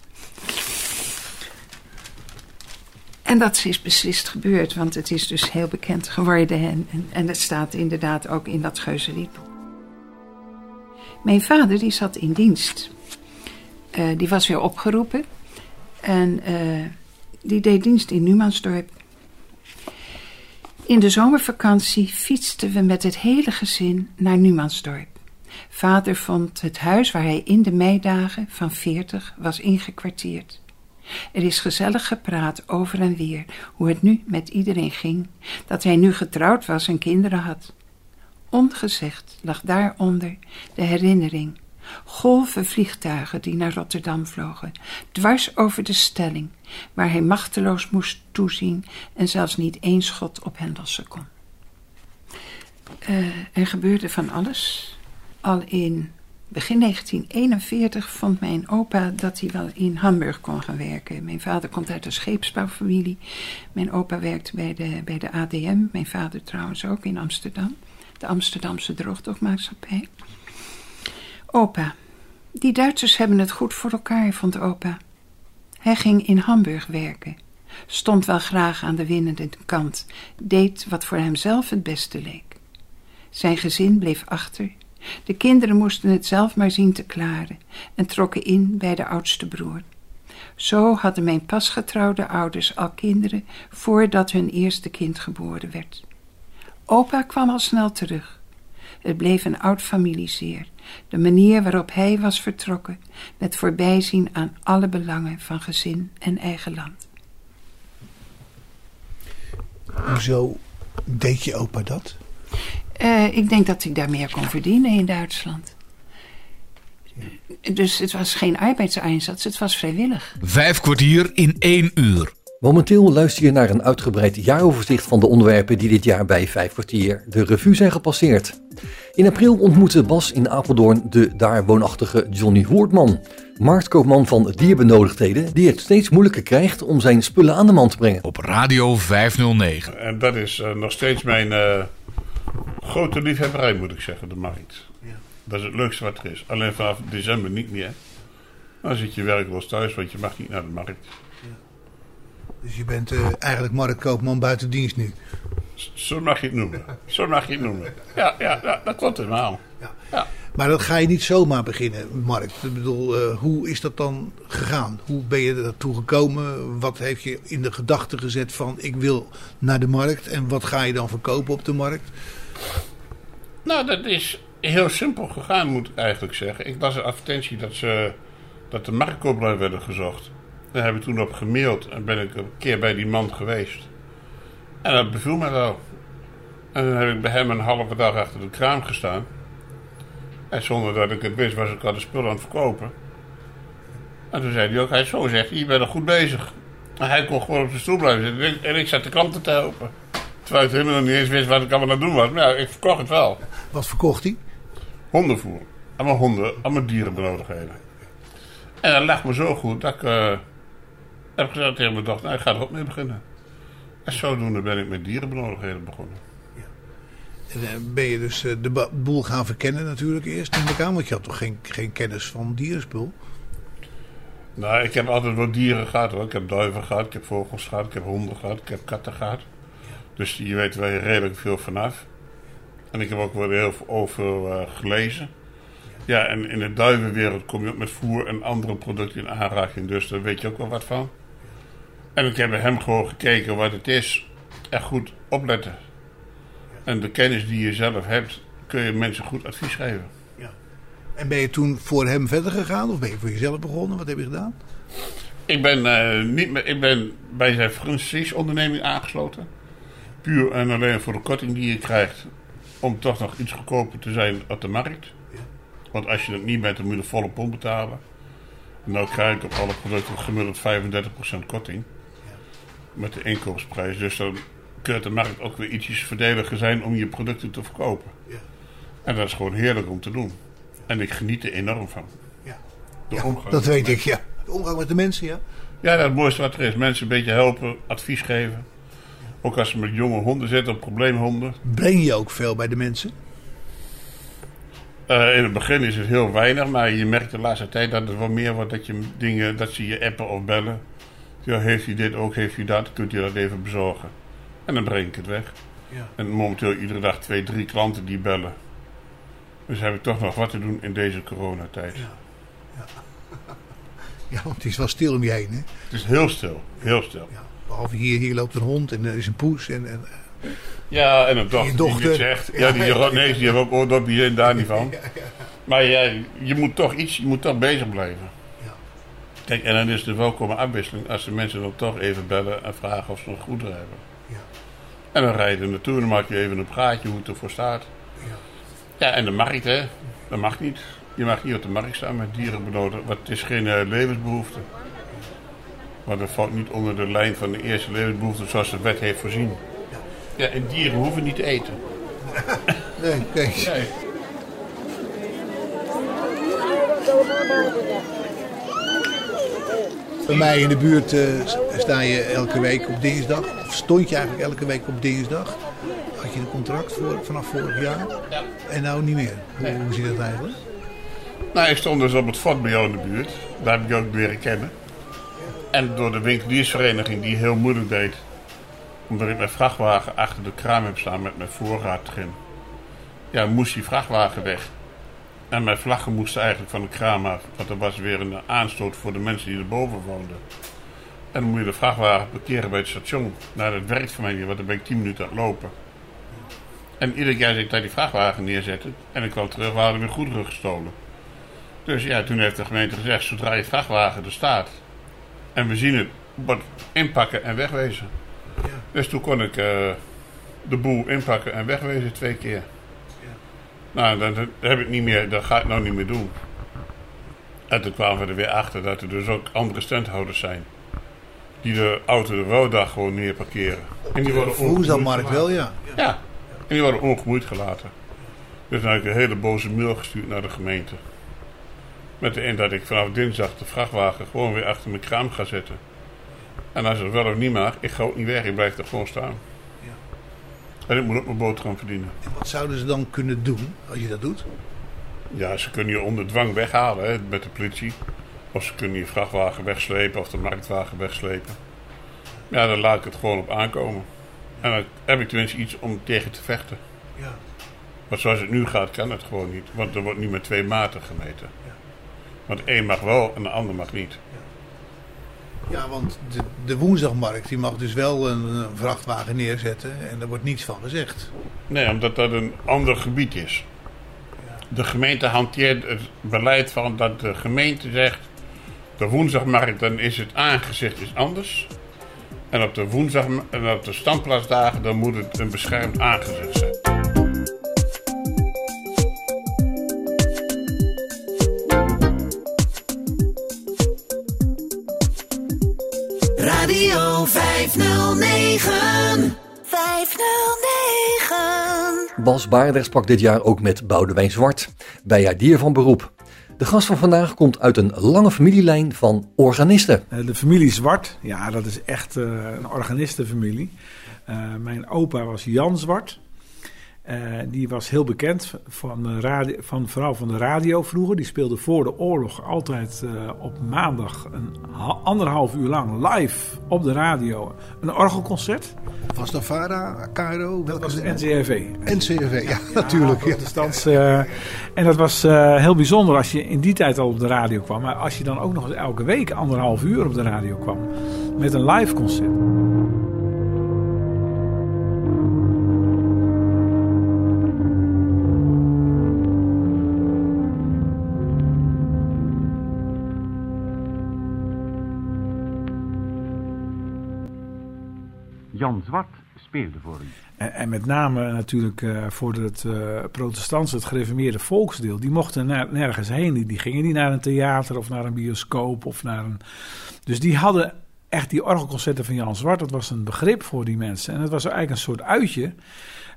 En dat is beslist gebeurd, want het is dus heel bekend geworden. En, en, het staat inderdaad ook in dat Geuzenliedboek. Mijn vader die zat in dienst. Eh, die was weer opgeroepen. En eh, die deed dienst in Numansdorp. In de zomervakantie fietsten we met het hele gezin naar Numansdorp. Vader vond het huis waar hij in de meidagen van 40 was ingekwartierd. Er is gezellig gepraat over en weer hoe het nu met iedereen ging, dat hij nu getrouwd was en kinderen had. Ongezegd lag daaronder de herinnering. Golven vliegtuigen die naar Rotterdam vlogen, dwars over de stelling, waar hij machteloos moest toezien en zelfs niet één schot op hen lossen kon. Eh, er gebeurde van alles. Al in Begin 1941 vond mijn opa dat hij wel in Hamburg kon gaan werken. Mijn vader komt uit een scheepsbouwfamilie. Mijn opa werkte bij de, bij de ADM. Mijn vader trouwens ook in Amsterdam. De Amsterdamse Droogdokmaatschappij. Opa. Die Duitsers hebben het goed voor elkaar, vond opa. Hij ging in Hamburg werken. Stond wel graag aan de winnende kant. Deed wat voor hemzelf het beste leek. Zijn gezin bleef achter. De kinderen moesten het zelf maar zien te klaren en trokken in bij de oudste broer. Zo hadden mijn pasgetrouwde ouders al kinderen voordat hun eerste kind geboren werd. Opa kwam al snel terug. Het bleef een oud familiezeer, de manier waarop hij was vertrokken, met voorbijzien aan alle belangen van gezin en eigen land. Hoezo deed je opa dat? Eh, ik denk dat hij daar meer kon verdienen in Duitsland. Dus het was geen arbeidseinsatz, het was vrijwillig. Vijf kwartier in één uur. Momenteel luister je naar een uitgebreid jaaroverzicht van de onderwerpen die dit jaar bij Vijf kwartier de revue zijn gepasseerd. In april ontmoette Bas in Apeldoorn de daar woonachtige Johnny Hoortman, marktkoopman van dierbenodigdheden, die het steeds moeilijker krijgt om zijn spullen aan de man te brengen. Op Radio 509. En dat is eh, nog steeds mijn eh, grote liefhebberij, moet ik zeggen, de markt. Dat is het leukste wat er is. Alleen vanaf december niet meer. Dan zit je werkloos thuis, want je mag niet naar de markt. Dus je bent eh, eigenlijk marktkoopman buiten dienst nu. Zo mag je het noemen. Zo mag je het noemen. Ja, ja, ja dat klopt helemaal. Maar dat ga je niet zomaar beginnen, Mark. Ik bedoel, eh, hoe is dat dan gegaan? Hoe ben je ertoe gekomen? Wat heeft je in de gedachten gezet van ik wil naar de markt? En wat ga je dan verkopen op de markt? Nou, dat is heel simpel gegaan, moet ik eigenlijk zeggen. Ik las een advertentie dat, ze, dat de marktkooplui werden gezocht. Daar heb ik toen op gemaild en ben ik een keer bij die man geweest. En dat beviel me wel. En dan heb ik bij hem een halve dag achter de kraam gestaan. En zonder dat ik het wist, was ik al de spullen aan het verkopen. En toen zei hij ook, hij zo zegt, je bent er goed bezig. En hij kon gewoon op zijn stoel blijven zitten. En ik zat de klanten te helpen. Terwijl ik helemaal niet eens wist wat ik allemaal aan het doen was. Maar ja, ik verkocht het wel. Wat verkocht hij? Hondenvoer. Allemaal honden, allemaal dierenbenodigdheden. En dat lag me zo goed dat ik eh, heb gezegd tegen mijn dochter, nou, ik ga er ook mee beginnen. En zodoende ben ik met dierenbenodigdheden begonnen. En, eh, ben je dus eh, de boel gaan verkennen natuurlijk eerst in elkaar. Want je had toch geen, geen kennis van dierenspul? Nou, ik heb altijd wat dieren gehad hoor. Ik heb duiven gehad, ik heb vogels gehad, ik heb honden gehad, ik heb katten gehad. Dus je weet wel redelijk veel vanaf. En ik heb ook wel heel veel over eh, gelezen. Ja, en in de duivenwereld kom je ook met voer en andere producten in aanraking. Dus daar weet je ook wel wat van. En ik heb bij hem gewoon gekeken wat het is. En goed opletten. En de kennis die je zelf hebt, kun je mensen goed advies geven. En ben je toen voor hem verder gegaan? Of ben je voor jezelf begonnen? Wat heb je gedaan? Ik ben, eh, niet meer, ik ben bij zijn franchise-onderneming aangesloten. Puur en alleen voor de korting die je krijgt. Om toch nog iets goedkoper te zijn op de markt. Want als je het niet bent, dan moet je de volle pond betalen. En nou krijg ik op alle producten gemiddeld 35% korting. Met de inkoopsprijs. Dus dan kun je de markt ook weer ietsjes verdediger zijn om je producten te verkopen. En dat is gewoon heerlijk om te doen. En ik geniet er enorm van. Ja. Ja, dat weet ik, ja. De omgang met de mensen, ja. ja, dat is het mooiste wat er is. Mensen een beetje helpen, advies geven. Ook als ze met jonge honden zitten, probleemhonden. Breng je ook veel bij de mensen? Eh, in het begin is het heel weinig, maar je merkt de laatste tijd dat het wel meer wordt dat je dingen, dat ze je appen of bellen. Ja, heeft u dit ook, heeft u dat, kunt u dat even bezorgen. En dan breng ik het weg. Ja. En momenteel iedere dag twee, drie klanten die bellen. Dus heb ik toch nog wat te doen in deze coronatijd. Ja, want het is wel stil om je heen, hè? Het is heel stil, heel stil. Ja. Behalve hier, hier loopt een hond en er is een poes. En, en, Ja, en een dochter, Je dochter. die het zegt. Ja, die, Ja. nee, die hebben ook oordopjes in, daar niet van. Maar ja, je moet toch iets, je moet toch bezig blijven. Ja. Kijk, en dan is de welkome afwisseling als de mensen dan toch even bellen en vragen of ze nog goederen hebben. Ja. En dan rijd je naartoe en dan maak je even een praatje hoe het ervoor staat. Ja. Ja, en de markt, hè, dat mag niet. Je mag niet op de markt staan met dieren benodigd, want het is geen eh, levensbehoefte. Maar dat valt niet onder de lijn van de eerste levensbehoefte zoals de wet heeft voorzien. Ja, en dieren hoeven niet te eten. nee, nee. Nee. Bij mij in de buurt eh, sta je elke week op dinsdag. Of stond je eigenlijk elke week op dinsdag. Had je een contract voor, vanaf vorig jaar. En nou niet meer. Hoe, hoe zit dat eigenlijk? Nou, ik stond dus op het fort bij jou in de buurt. Daar heb ik jou ook leren kennen. En door de winkeliersvereniging die heel moeilijk deed. Omdat ik mijn vrachtwagen achter de kraam heb staan met mijn voorraad erin. Ja, moest die vrachtwagen weg. En mijn vlaggen moesten eigenlijk van de kraam af. Want er was weer een aanstoot voor de mensen die erboven woonden. En dan moet je de vrachtwagen parkeren bij het station. Nou, dat werkt voor mij niet, want dan ben ik 10 minuten aan het lopen. En iedere keer als ik daar die vrachtwagen neerzette en ik kwam terug, waren er weer goederen gestolen. Dus ja, toen heeft de gemeente gezegd, zodra je vrachtwagen er staat en we zien het, wordt inpakken en wegwezen. Dus toen kon ik eh, de boel inpakken en wegwezen twee keer. Nou, dat, dat heb ik niet meer, dat ga ik nou niet meer doen. En toen kwamen we er weer achter dat er dus ook andere standhouders zijn. Die de auto de woondag gewoon neerparkeren. En die worden ongemoeid wel, ja. ja. En die worden ongemoeid gelaten. Dus dan heb ik een hele boze mail gestuurd naar de gemeente. Met de in dat ik vanaf dinsdag de vrachtwagen gewoon weer achter mijn kraam ga zetten. En als het wel of niet mag, ik ga ook niet weg, ik blijf er gewoon staan. En ik moet ook mijn boterham verdienen. En wat zouden ze dan kunnen doen als je dat doet? Ja, ze kunnen je onder dwang weghalen hè, met de politie. Of ze kunnen je vrachtwagen wegslepen of de marktwagen wegslepen. Ja, dan laat ik het gewoon op aankomen. En dan heb ik tenminste iets om tegen te vechten. Ja. Maar zoals het nu gaat, kan het gewoon niet. Want er wordt niet met twee maten gemeten. Want één mag wel en de ander mag niet. Ja, want de, de woensdagmarkt die mag dus wel een, een vrachtwagen neerzetten en daar wordt niets van gezegd. Nee, omdat dat een ander gebied is. De gemeente hanteert het beleid van dat de gemeente zegt... de woensdagmarkt, dan is het aangezicht is anders. En op de woensdag en op de standplaatsdagen, dan moet het een beschermd aangezicht zijn. Radio 509. 509. Bas Baardrecht sprak dit jaar ook met Boudewijn Zwart, bijaardier van beroep. De gast van vandaag komt uit een lange familielijn van organisten. Eh, De familie Zwart, ja, dat is echt eh, een organistenfamilie. Eh, mijn opa was Jan Zwart. Eh, die was heel bekend van, radio, van, vooral van de radio vroeger. Die speelde voor de oorlog altijd eh, op maandag een ha- anderhalf uur lang live op de radio een orgelconcert. Was dat VARA, KRO? Dat Welke was de? NCRV. NCRV, ja, natuurlijk. Ja. eh, en dat was eh, heel bijzonder als je in die tijd al op de radio kwam. Maar als je dan ook nog eens elke week anderhalf uur op de radio kwam met een live concert. Zwart speelde voor u. En, en met name natuurlijk eh, voor het eh protestantse, het gereformeerde volksdeel. Die mochten ner- nergens heen. Die, die gingen niet naar een theater of naar een bioscoop. Of naar een... Dus die hadden echt die orgelconcerten van Jan Zwart. Dat was een begrip voor die mensen. En het was eigenlijk een soort uitje.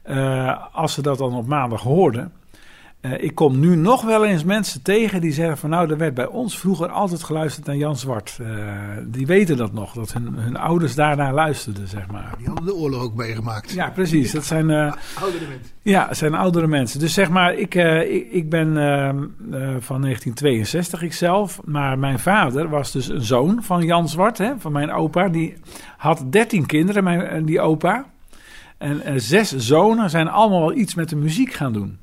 eh, als ze dat dan op maandag hoorden. Eh, ik kom nu nog wel eens mensen tegen die zeggen van nou, er werd bij ons vroeger altijd geluisterd naar Jan Zwart. Eh, die weten dat nog, dat hun, hun ouders daarnaar luisterden, zeg maar. Die hadden de oorlog ook meegemaakt. Ja, precies. Dat zijn, eh, Oudere mensen. ja, het zijn oudere mensen. Dus zeg maar, ik, eh, ik, ik ben ehm, eh, van 1962 ikzelf. Maar mijn vader was dus een zoon van Jan Zwart, hè, van mijn opa. Die had 13 kinderen, mijn, die opa. En zes zonen zijn allemaal wel iets met de muziek gaan doen.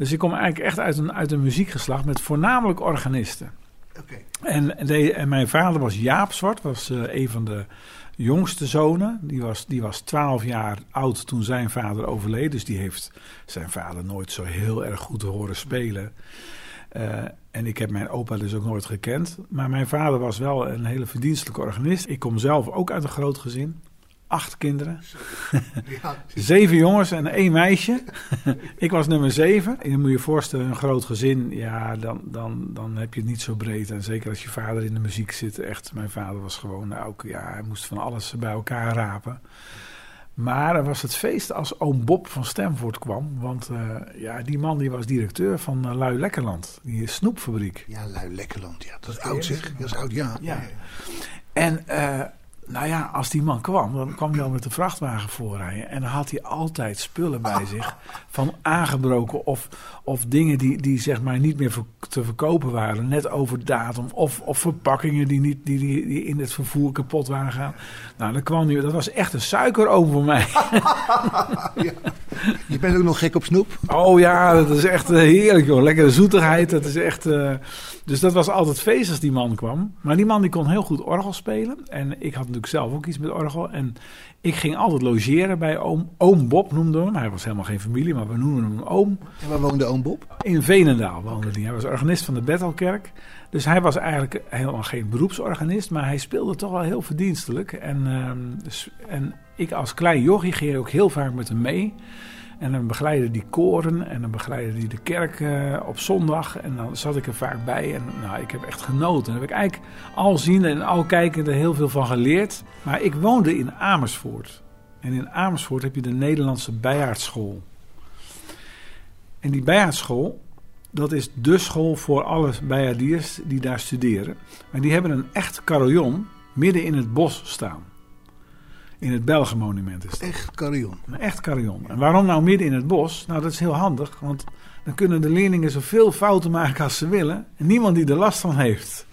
Dus ik kom eigenlijk echt uit een, uit een muziekgeslacht met voornamelijk organisten. Oké. En, de- en mijn vader was Jaap Zwart, was eh, een van de jongste zonen. Die was, die was 12 jaar oud toen zijn vader overleed. Dus die heeft zijn vader nooit zo heel erg goed horen spelen. Eh, en ik heb mijn opa dus ook nooit gekend. Maar mijn vader was wel een hele verdienstelijke organist. Ik kom zelf ook uit een groot gezin. Acht kinderen. Ja. Zeven jongens en één meisje. ik was nummer zeven. En dan moet je je voorstellen, een groot gezin, ja, dan, dan, dan heb je het niet zo breed. En zeker als je vader in de muziek zit. Echt, mijn vader was gewoon, nou, ook, ja, hij moest van alles bij elkaar rapen. Maar er was het feest als oom Bob van Stamford kwam. Want eh, ja, die man die was directeur van uh, Lui Lekkerland. Die snoepfabriek. Ja, Lui Lekkerland. Ja, dat is oud zeg. Dat is oud, ja. Ja. En eh, nou ja, als die man kwam, dan kwam hij al met de vrachtwagen voorrijden. En dan had hij altijd spullen bij zich. Van aangebroken of, of dingen die, die zeg maar niet meer te verkopen waren. Net over datum. Of, of verpakkingen die, niet, die, die, die in het vervoer kapot waren gegaan. Nou, dan kwam hij, dat was echt een suikeroom voor mij. Je bent ook nog gek op snoep? Oh ja, dat is echt eh, heerlijk joh. Lekkere zoetigheid. Dat is echt, eh, Dus dat was altijd feest als die man kwam. Maar die man die kon heel goed orgel spelen. En ik had natuurlijk zelf ook iets met orgel. En ik ging altijd logeren bij oom, oom Bob noemden we hem. Hij was helemaal geen familie, maar we noemden hem oom. En waar woonde oom Bob? In Venendaal woonde hij. Hij was organist van de Bethelkerk. Dus hij was eigenlijk helemaal geen beroepsorganist, maar hij speelde toch wel heel verdienstelijk. En, dus, en ik als klein jochie ging ook heel vaak met hem mee. En dan begeleidde die koren en dan begeleidde hij de kerk eh, op zondag. En dan zat ik er vaak bij en nou, ik heb echt genoten. Daar heb ik eigenlijk al zien en al kijkende heel veel van geleerd. Maar ik woonde in Amersfoort. En in Amersfoort heb je de Nederlandse bijaardschool. En die bijaardschool, dat is de school voor alle bijaardiers die daar studeren. Maar die hebben een echt carillon midden in het bos staan. In het Belgenmonument is het. Echt carillon. Een echt carillon. En waarom nou midden in het bos? Nou, dat is heel handig, want dan kunnen de leerlingen zoveel fouten maken als ze willen. En niemand die er last van heeft.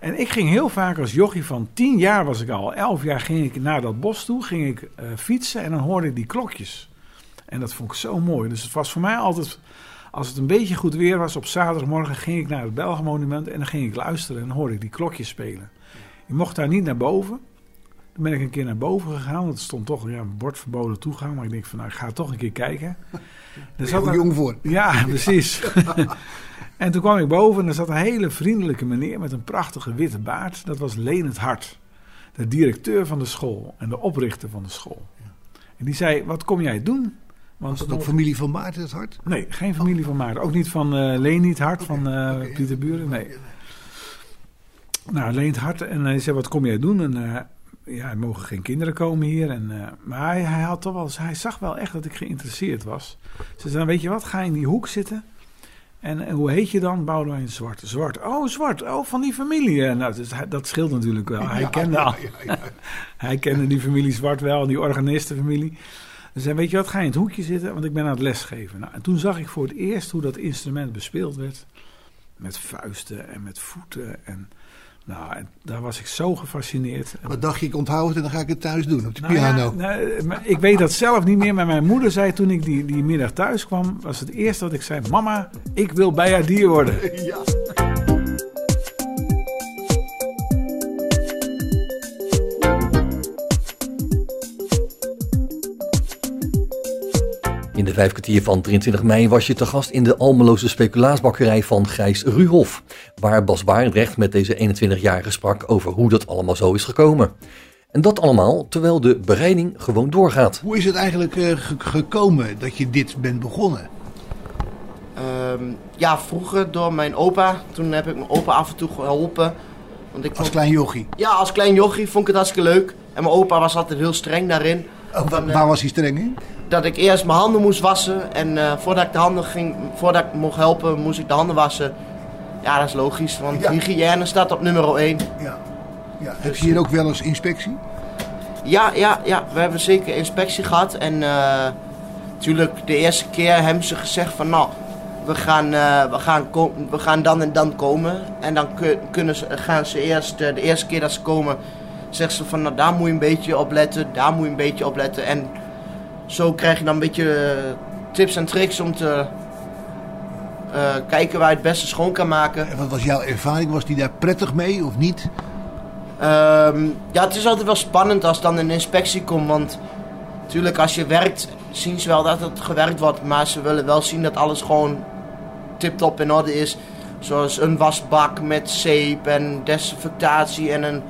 En ik ging heel vaak als jochie van tien jaar was ik al. Elf jaar ging ik naar dat bos toe, ging ik eh, fietsen en dan hoorde ik die klokjes. En dat vond ik zo mooi. Dus het was voor mij altijd, als het een beetje goed weer was, op zaterdagmorgen ging ik naar het Belgenmonument en dan ging ik luisteren en dan hoorde ik die klokjes spelen. Je mocht daar niet naar boven. Ben ik een keer naar boven gegaan, want er stond toch ja, een bord verboden toegang. Maar ik denk van, nou, ik ga toch een keer kijken. Er Heel daar- jong voor. Ja, precies. en toen kwam ik boven en er zat een hele vriendelijke meneer met een prachtige witte baard. Dat was het Hart, de directeur van de school en de oprichter van de school. En die zei, wat kom jij doen? Want Was dat ook familie van Maarten het hart? Nee, geen familie van Maarten. Ook niet van Leen het Hart, van eh, Pieter Buren. Nee. Nou, Leen het Hart. En hij zei, wat kom jij doen? En eh, ja, er mogen geen kinderen komen hier. En, eh, maar hij, hij, had toch wel, hij zag wel echt dat ik geïnteresseerd was. Ze zei, weet je wat, ga in die hoek zitten. En, en hoe heet je dan? Boudewijn Zwart. Zwart. Oh, Zwart. Oh, van die familie. Eh, Nou, dus hij- dat scheelt natuurlijk wel. Hij Ja, kende ja, al. ja, ja. hij kende die familie Zwart wel, die organistenfamilie. Dus zei, weet je wat, ga in het hoekje zitten, want ik ben aan het lesgeven. Nou, en toen zag ik voor het eerst hoe dat instrument bespeeld werd. Met vuisten en met voeten. En, nou, daar was ik zo gefascineerd. Wat dacht je, ik onthoud het en dan ga ik het thuis doen op de nou ja, piano. nou, maar ik weet dat zelf niet meer, maar mijn moeder zei toen ik die, die middag thuis kwam, was het eerste wat ik zei, mama, ik wil bij haar dier worden. Ja. De vijf kwartier van 23 mei was je te gast in de Almeloze speculaasbakkerij van Gijs Ruhoff. Waar Bas Barendrecht met deze 21-jarige sprak over hoe dat allemaal zo is gekomen. En dat allemaal terwijl de bereiding gewoon doorgaat. Hoe is het eigenlijk eh, ge- gekomen dat je dit bent begonnen? Ehm, ja, vroeger door mijn opa. Toen heb ik mijn opa af en toe geholpen. Want ik Als vond, klein jochie. ja, als klein jochie vond ik het hartstikke leuk. En mijn opa was altijd heel streng daarin. Oh, eh, waar was hij streng in? Dat ik eerst mijn handen moest wassen. En eh, voordat ik de handen ging, voordat ik mocht helpen, moest ik de handen wassen. Ja, dat is logisch, want Ja. hygiëne staat op nummer 1. Ja. ja. Heb je hier ook wel eens inspectie? Ja, ja, ja, we hebben zeker inspectie gehad. En natuurlijk, de eerste keer hebben ze gezegd van nou, we gaan, eh, we gaan, we gaan dan en dan komen. En dan kun- kunnen ze, gaan ze eerst, eh, de eerste keer dat ze komen, zeggen ze van nou, daar moet je een beetje op letten, daar moet je een beetje op letten. En zo krijg je dan een beetje eh, tips en tricks om te eh, kijken waar je het beste schoon kan maken. En wat was jouw ervaring? Was die daar prettig mee of niet? Ehm, ja, het is altijd wel spannend als dan een inspectie komt. Want natuurlijk, als je werkt, zien ze wel dat het gewerkt wordt. Maar ze willen wel zien dat alles gewoon tip-top in orde is. Zoals een wasbak met zeep en desinfectatie en een,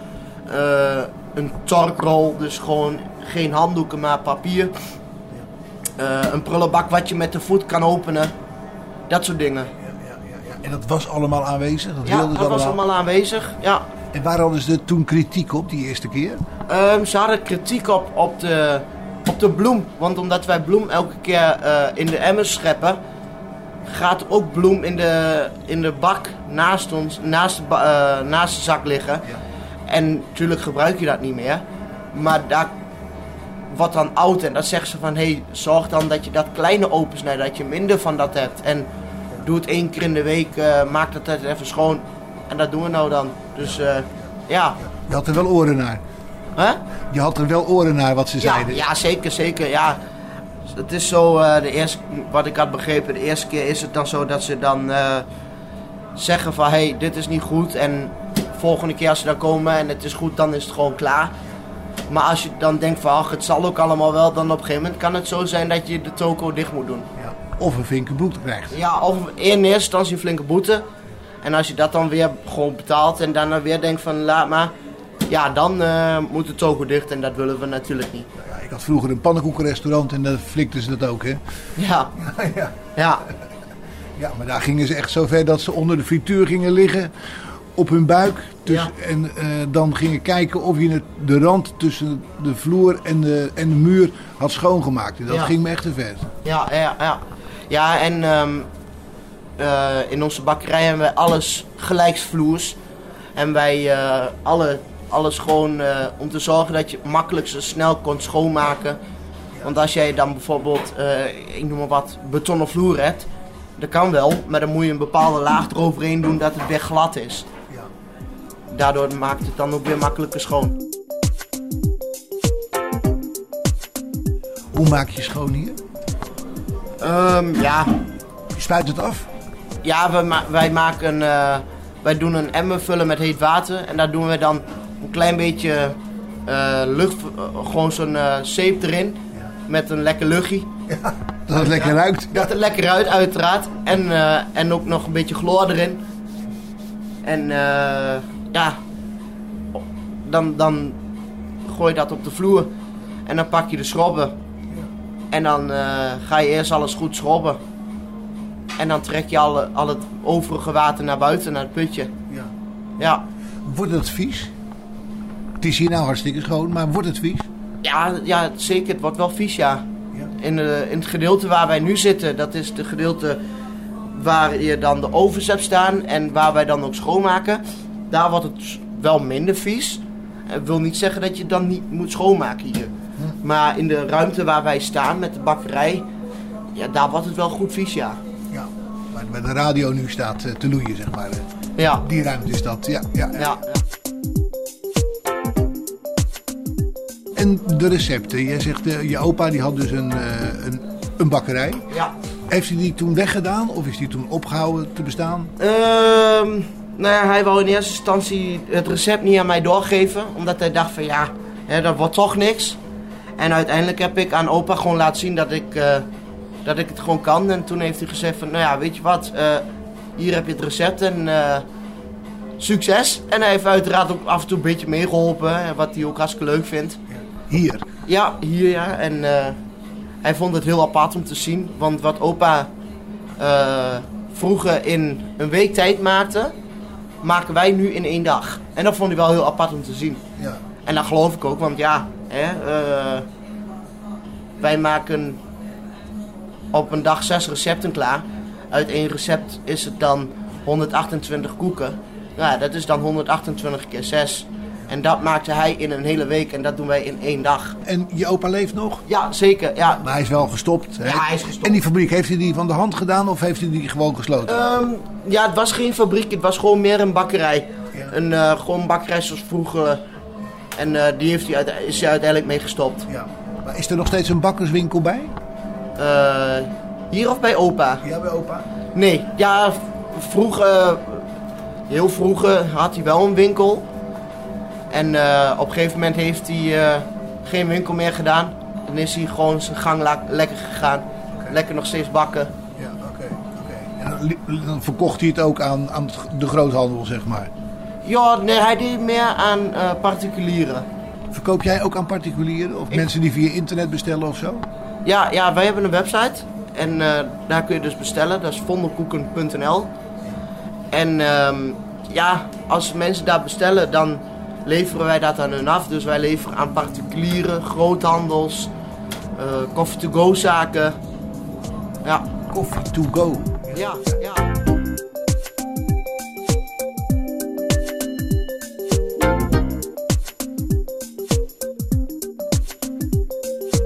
eh, een torkrol. Dus gewoon geen handdoeken, maar papier. Eh, een prullenbak wat je met de voet kan openen. Dat soort dingen. En dat was allemaal aanwezig? Dat Ja, dat was allemaal aanwezig. Ja. En waar hadden ze toen kritiek op die eerste keer? Ehm, ze hadden kritiek op, op de op de bloem. Want omdat wij bloem elke keer eh, in de emmers scheppen, gaat ook bloem in de, in de bak naast ons, naast de, naast de zak liggen. En natuurlijk gebruik je dat niet meer. Maar daar wordt dan oud en dan zeggen ze van, hey, zorg dan dat je dat kleine opensnijdt, dat je minder van dat hebt. En doe het één keer in de week, eh, maak dat even schoon. En dat doen we nou dan. Dus eh, ja. Je had er wel oren naar. Hè? Je had er wel oren naar wat ze Ja, zeiden. ja, zeker, zeker. Ja. Het is zo, eh, de eerste, wat ik had begrepen, de eerste keer is het dan zo dat ze dan zeggen van, hé, hey, dit is niet goed. En volgende keer als ze dan komen en het is goed, dan is het gewoon klaar. Maar als je dan denkt van, ach, het zal ook allemaal wel, dan op een gegeven moment kan het zo zijn dat je de toko dicht moet doen. Of een vinke boete krijgt. Ja, of in eerste instantie een flinke boete. En als je dat dan weer gewoon betaalt en daarna weer denkt van, laat maar. Ja, dan eh, moet de toko dicht en dat willen we natuurlijk niet. Ja, ik had vroeger een pannenkoekenrestaurant en daar flikten ze dat ook, hè? Ja. ja. Ja. Ja, maar daar gingen ze echt zo ver dat ze onder de frituur gingen liggen op hun buik. Dus, En eh, dan gingen kijken of je het, de rand tussen de vloer en de, en de muur had schoongemaakt. En dat Ja. ging me echt te ver. Ja, ja, ja. Ja, en ehm, eh, in onze bakkerij hebben wij alles gelijksvloers. En wij eh, alle, alles gewoon om te zorgen dat je makkelijk zo snel kon schoonmaken. Want als jij dan bijvoorbeeld, ik noem maar wat, betonnen vloer hebt. Dat kan wel, maar dan moet je een bepaalde laag eroverheen doen dat het weer glad is. Daardoor maakt het dan ook weer makkelijker schoon. Hoe maak je schoon hier? Ehm, ja. Je spuit het af? Ja, we ma- wij maken, eh, wij doen een emmer vullen met heet water en daar doen we dan een klein beetje eh, lucht, eh, gewoon zo'n zeep erin met een lekker luchtje. Dat het lekker ruikt. Dat het lekker ruikt, uiteraard. En, en ook nog een beetje chloor erin. En eh, ja, dan, dan gooi je dat op de vloer. En dan pak je de schrobben. En dan eh, ga je eerst alles goed schrobben. En dan trek je al, al het overige water naar buiten, naar het putje. Ja. Ja, Wordt het vies? Het is hier nou hartstikke schoon, maar wordt het vies? ja, ja zeker. Het wordt wel vies, ja. In, de, in het gedeelte waar wij nu zitten, dat is het gedeelte waar je dan de ovens hebt staan en waar wij dan ook schoonmaken. Daar wordt het wel minder vies. Dat wil niet zeggen dat je dan niet moet schoonmaken hier. Maar in de ruimte waar wij staan met de bakkerij, ja, daar wordt het wel goed vies, ja. Ja, waar de radio nu staat eh, te loeien, zeg maar. Ja. Die ruimte is dat, ja. ja, ja. Ja, En de recepten. Jij zegt, eh, je opa die had dus een, eh, een, een bakkerij. Ja. Heeft hij die toen weggedaan of is die toen opgehouden te bestaan? Ehm, nou ja, hij wou in eerste instantie het recept niet aan mij doorgeven. Omdat hij dacht van ja, hè, dat wordt toch niks. En uiteindelijk heb ik aan opa gewoon laten zien dat ik, eh, dat ik het gewoon kan. En toen heeft hij gezegd van nou ja, weet je wat, eh, hier heb je het recept en eh, succes. En hij heeft uiteraard ook af en toe een beetje meegeholpen. Wat hij ook hartstikke leuk vindt. Hier? Ja, hier ja. En hij vond het heel apart om te zien. Want wat opa vroeger in een week tijd maakte, maken wij nu in één dag. En dat vond hij wel heel apart om te zien. Ja. En dat geloof ik ook, want ja, hè, eh, wij maken op een dag zes recepten klaar. Uit één recept is het dan 128 koeken. Ja, dat is dan 128 keer 6. En dat maakte hij in een hele week en dat doen wij in één dag. En je opa leeft nog? Ja, zeker. Ja. Maar hij is wel gestopt. hè? Ja, hij is gestopt. En die fabriek, heeft hij die van de hand gedaan of heeft hij die gewoon gesloten? Ehm, ja, het was geen fabriek, het was gewoon meer een bakkerij. Een eh, gewoon bakkerij zoals vroeger. En eh, die heeft hij is hij uiteindelijk mee gestopt. Ja. Maar is er nog steeds een bakkerswinkel bij? Eh, hier of bij opa? Ja, bij opa. Nee, ja, vroeger, heel vroeger had hij wel een winkel. En eh, op een gegeven moment heeft hij eh, geen winkel meer gedaan. Dan is hij gewoon zijn gang lekker gegaan. Lekker nog steeds bakken. Ja, oké. oké. En dan, verkocht hij het ook aan, aan de groothandel, zeg maar. Ja, nee, hij deed meer aan eh, particulieren. Verkoop jij ook aan particulieren of mensen die via internet bestellen of zo? Ja, ja, wij hebben een website. En daar kun je dus bestellen. Dat is vondelkoeken.nl. En ehm, ja, als mensen daar bestellen, dan leveren wij dat aan hun af. Dus wij leveren aan particulieren, groothandels, eh, coffee to go zaken. Ja. Coffee to go. Ja, ja.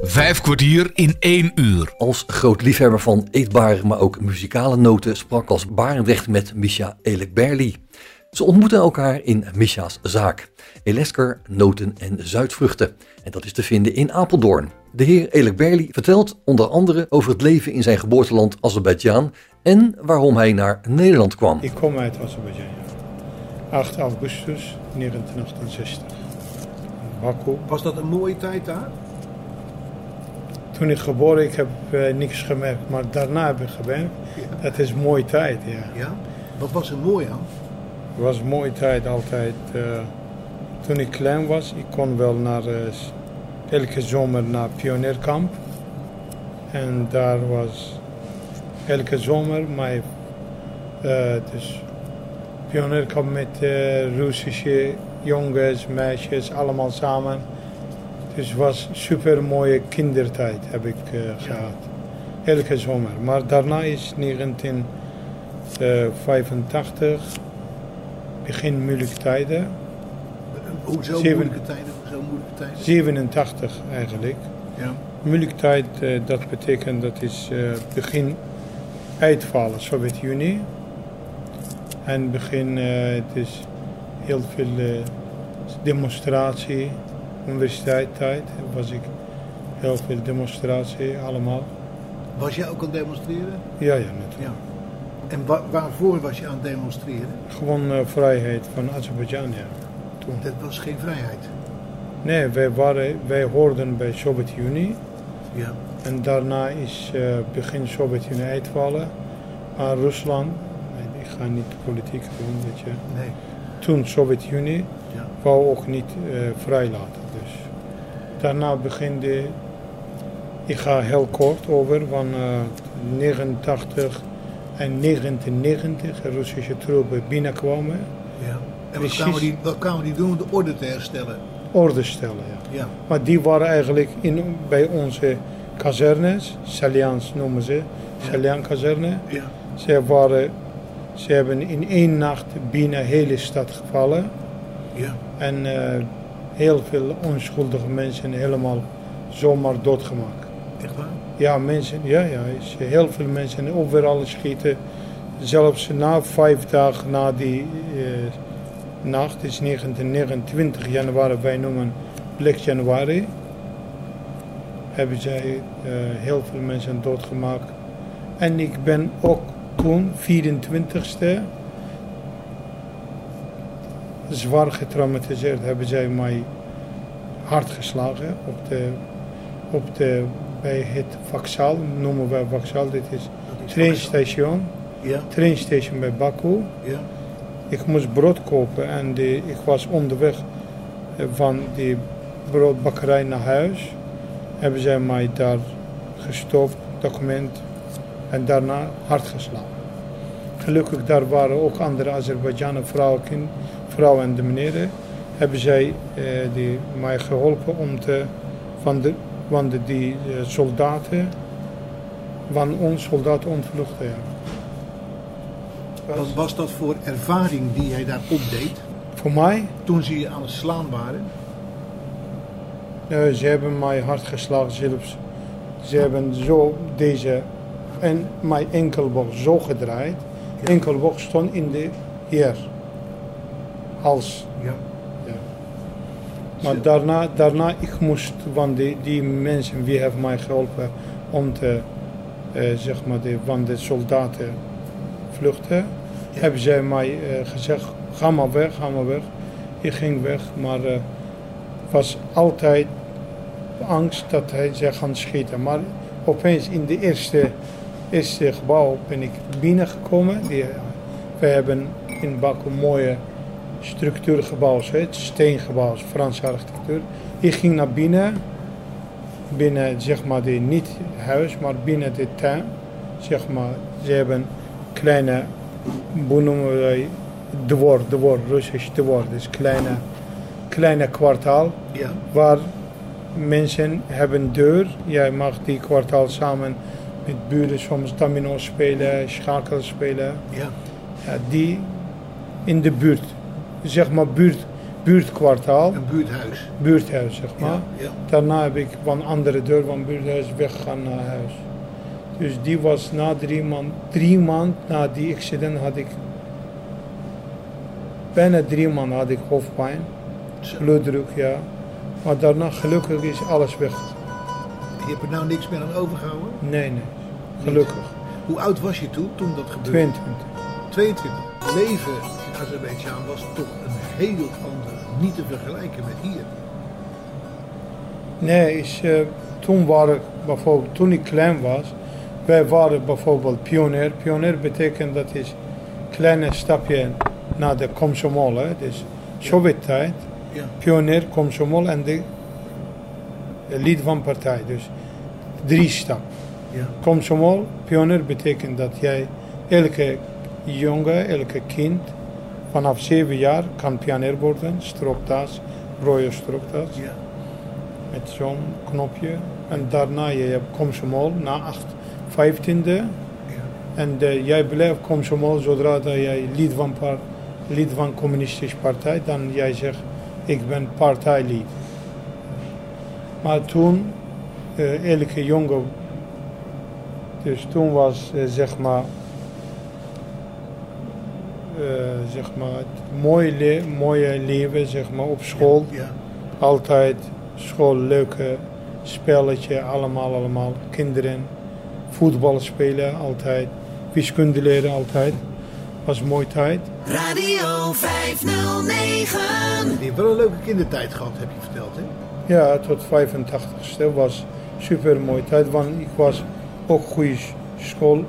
Vijf kwartier in één uur. Als groot liefhebber van eetbare, maar ook muzikale noten sprak als Barendrecht met Misha Elekberli. Ze ontmoeten elkaar in Misha's zaak. Elesker, noten en zuidvruchten. En dat is te vinden in Apeldoorn. De heer Elekberli vertelt onder andere over het leven in zijn geboorteland Azerbeidzjan en waarom hij naar Nederland kwam. Ik kom uit Azerbeidzjan. ja. 8 augustus 1968. Baku. Was dat een mooie tijd daar? Toen ik geboren, ik heb eh, niks gemerkt, maar daarna heb ik gemerkt. Dat is een mooie tijd, ja. Ja? Wat was er mooi aan? Het was een mooie tijd altijd. eh, toen ik klein was, ik kon wel naar, eh, elke zomer naar pionierkamp. En daar was elke zomer mijn, eh, dus pionierkamp met Russische jongens, meisjes, allemaal samen. Dus het was een super mooie kindertijd heb ik eh, gehad. Elke zomer. Maar daarna is 1985 begin moeilijke tijden. Hoezo Zeven- moeilijke tijden? Hoezo moeilijke tijden? 87 eigenlijk. Ja. Moeilijke tijd, eh, dat betekent dat is eh, begin uitvallen, Sovjet-Unie. En begin, eh, het is heel veel demonstratie, universiteitstijd was ik heel veel demonstratie allemaal. Was jij ook aan het demonstreren? Ja, ja, natuurlijk. Ja. En wa- waarvoor was je aan het demonstreren? Gewoon eh, vrijheid van Azerbeidzjan, ja. Toen. Dat was geen vrijheid. Nee, wij, waren, wij hoorden bij Sovjet-Unie. Ja. En daarna is eh, begin Sovjet-Unie uitvallen. Maar Rusland, nee, ik ga niet politiek doen, weet je. Nee. Toen Sovjet-Unie Ja. wou ook niet eh, vrijlaten. Dus daarna beginde, ik ga heel kort over, van eh 89 en 1990 Russische troepen binnenkwamen. Ja. En wat kwamen, die, wat kwamen die doen om de orde te herstellen? orde stellen. Ja. Ja. Maar die waren eigenlijk in, bij onze kazernes, Salians noemen ze, Salian kazerne. Ja. Ze, waren, ze hebben in één nacht binnen de hele stad gevallen. Ja. En eh, heel veel onschuldige mensen helemaal zomaar doodgemaakt. Echt waar? Ja, mensen, ja, ja, heel veel mensen overal schieten. Zelfs na vijf dagen na die eh, nacht, is 1929 januari, wij noemen Black Januari, hebben zij eh, heel veel mensen doodgemaakt. En ik ben ook toen, 24ste, zwaar getraumatiseerd, hebben zij mij hard geslagen op de, op de, bij het Vaxal, noemen wij Vaxal, dit is trainstation, Ja. trainstation bij Baku. Ja. Ik moest brood kopen en die, ik was onderweg eh, van die broodbakkerij naar huis. Hebben zij mij daar gestopt, document en daarna hard geslagen. Gelukkig daar waren ook andere Azerbeidzjanen vrouwen, kind, vrouwen en de meneren. Hebben zij eh, die, mij geholpen om te, van de, de, die eh, soldaten, van ons soldaten ontvluchten. Ja. Wat was dat voor ervaring die jij daar opdeed? Voor mij? Toen ze je aan het slaan waren? Nee, ze hebben mij hard geslagen zelfs. Ze hebben zo deze en mijn enkelbog zo gedraaid. Enkelbog stond in de hier. Hals. Ja. Ja. Maar daarna, daarna ik moest, want die, die mensen wie hebben mij geholpen om te, eh, zeg maar, de, van de soldaten vluchten, hebben zij mij eh, gezegd, ga maar weg, ga maar weg. Ik ging weg, maar eh was altijd angst dat hij ze gaan schieten. Maar opeens in de eerste, eerste gebouw ben ik binnengekomen. Die, we hebben in Baku mooie structuurgebouwen, het steengebouw, Franse architectuur. Ik ging naar binnen, binnen zeg maar de, niet huis, maar binnen de tuin. Zeg maar, ze hebben kleine, hoe noemen wij, dwor, dwor, Russisch dwor, dus kleine, kleine kwartaal. Ja. Waar mensen hebben deur. Jij mag die kwartaal samen met buren soms domino spelen, schakel spelen. Ja. Ja, die in de buurt, zeg maar buurt, buurtkwartaal. Een buurthuis. Buurthuis, zeg maar. Ja, ja. Daarna heb ik van andere deur van buurthuis weggegaan naar huis. Dus die was na drie maanden, drie maanden na die accident had ik, bijna drie maanden had ik hoofdpijn, bloeddruk, ja. Maar daarna gelukkig is alles weg. Je hebt er nou niks meer aan overgehouden? Nee, nee, gelukkig. Hoe oud was je toen, toen dat gebeurde? 22. 22. Het leven Azerbeidzjan was toch een heel ander, niet te vergelijken met hier. Nee, is, eh, toen waren bijvoorbeeld, toen ik klein was, wij waren bijvoorbeeld pionier. Pionier betekent dat is kleine stapje naar de Komsomol, dus Sovjet-tijd. Ja. Pionier, Komsomol en de de lid van partij, dus drie stappen. Ja. Komsomol, pionier betekent dat jij elke jongen, elke kind vanaf zeven jaar kan pionier worden, stropdas, rode stropdas Ja. met zo'n knopje. En daarna je hebt Komsomol na 8, 15e. En eh, jij blijft Komsomol zodra dat jij lid van, par, lid van communistische partij, dan jij zegt ik ben partijlid. Maar toen, eh, elke jongen, dus toen was eh, zeg maar, zeg maar het mooie, le- mooie leven zeg maar, op school. Ja. Altijd school, leuke spelletje, allemaal, allemaal. Kinderen, voetbal spelen altijd, wiskunde leren altijd. Was een mooie tijd. Radio 509. Je hebt wel een leuke kindertijd gehad, heb je verteld, hè? Ja, tot 85ste was super mooie tijd, want ik was ook goede school,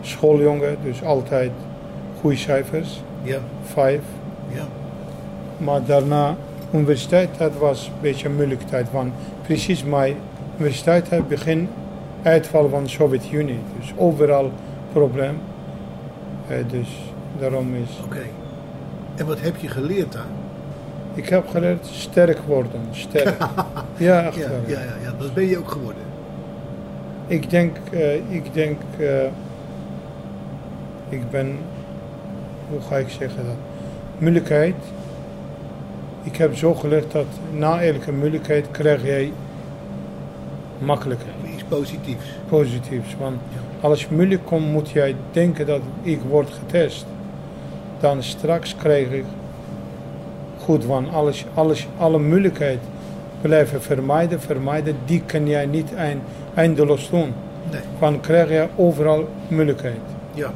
schooljongen, dus altijd goede cijfers, Ja. vijf. Ja. Maar daarna, universiteit, dat was een beetje een moeilijke tijd, want precies mijn universiteit het begin uitval van de Sovjet-Unie, dus overal probleem. Eh, dus daarom is... Oké. En wat heb je geleerd daar? Ik heb geleerd sterk worden, sterk. ja, echt Ja, ja, ja, ja, dat ben je ook geworden. Ik denk, eh, ik denk, eh, ik ben, hoe ga ik zeggen dat? Moeilijkheid. Ik heb zo geleerd dat na elke moeilijkheid krijg jij makkelijkheid. Iets positiefs. Positiefs. Want als het moeilijk komt, moet jij denken dat ik word getest. Dan straks krijg ik goed, want alles, alles, alle moeilijkheid blijven vermijden, vermijden, die kan jij niet eind, eindeloos doen. Nee. Dan krijg je overal moeilijkheid. Ja.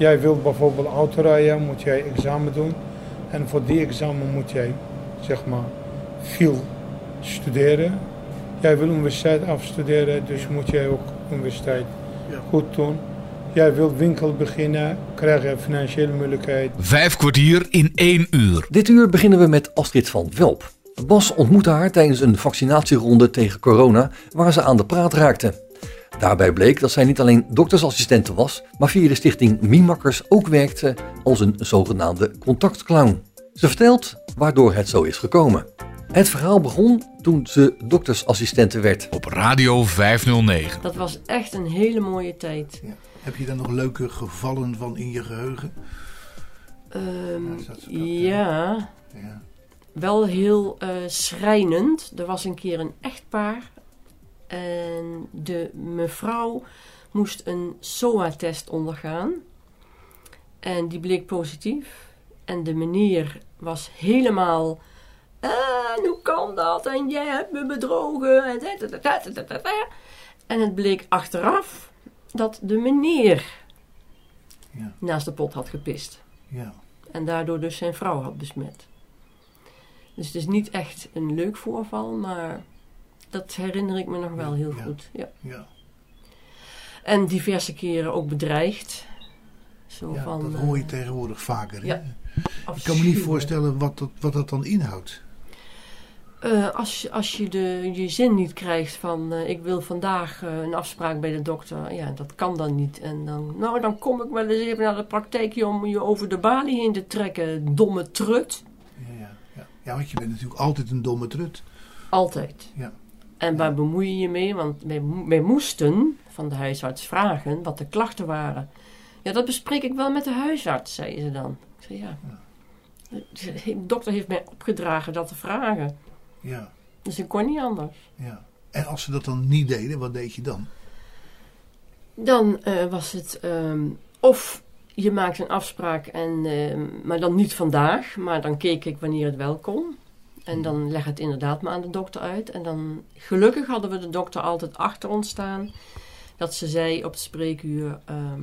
Jij wilt bijvoorbeeld autorijden, moet jij examen doen. En voor die examen moet jij, zeg maar, veel studeren. Jij wil universiteit afstuderen, dus moet jij ook universiteit Ja. goed doen. Jij wilt winkel beginnen, krijg je financiële moeilijkheid. Vijf kwartier in één uur. Dit uur beginnen we met Astrid van Welp. Bas ontmoette haar tijdens een vaccinatieronde tegen corona waar ze aan de praat raakte. Daarbij bleek dat zij niet alleen doktersassistente was, maar via de stichting Mimakkers ook werkte als een zogenaamde contactclown. Ze vertelt waardoor het zo is gekomen. Het verhaal begon toen ze doktersassistente werd. Op Radio 509. Dat was echt een hele mooie tijd. Ja. Heb je daar nog leuke gevallen van in je geheugen? Ehm, Ja, dat- dat, ja, Ja. wel heel eh, schrijnend. Er was een keer een echtpaar en de mevrouw moest een SOA-test ondergaan. En die bleek positief. En de meneer was helemaal. En hoe kan dat? En jij hebt me bedrogen. En, en het bleek achteraf dat de meneer Ja. naast de pot had gepist. Ja. En daardoor dus zijn vrouw had besmet. Dus het is niet echt een leuk voorval, maar dat herinner ik me nog wel heel goed. Ja. Ja. En diverse keren ook bedreigd. Zo Ja, van, dat hoor je eh, tegenwoordig vaker. Ja, Ik kan me niet voorstellen wat dat, wat dat dan inhoudt. Eh, als, je- als je de, je zin niet krijgt van eh, ik wil vandaag een afspraak bij de dokter, ja, dat kan dan niet. En dan, nou, dan kom ik wel eens even naar de praktijkje om je over de balie heen te trekken, domme trut. Ja, ja, ja. ja, want je bent natuurlijk altijd een domme trut. Altijd. Ja. En waar bemoei je je mee? Want wij, wij moesten van de huisarts vragen wat de klachten waren. Ja, dat bespreek ik wel met de huisarts, zei ze dan. Ik zei ja. De dokter heeft mij opgedragen dat te vragen. Ja, Dus ik kon niet anders. ja. En als ze dat dan niet deden, wat deed je dan? Dan eh, was het ehm, of je maakt een afspraak, en, ehm, maar dan niet vandaag, maar dan keek ik wanneer het wel kon. En dan leg het inderdaad maar aan de dokter uit. En dan, gelukkig hadden we de dokter altijd achter ons staan. Dat ze zei op het spreekuur, ehm,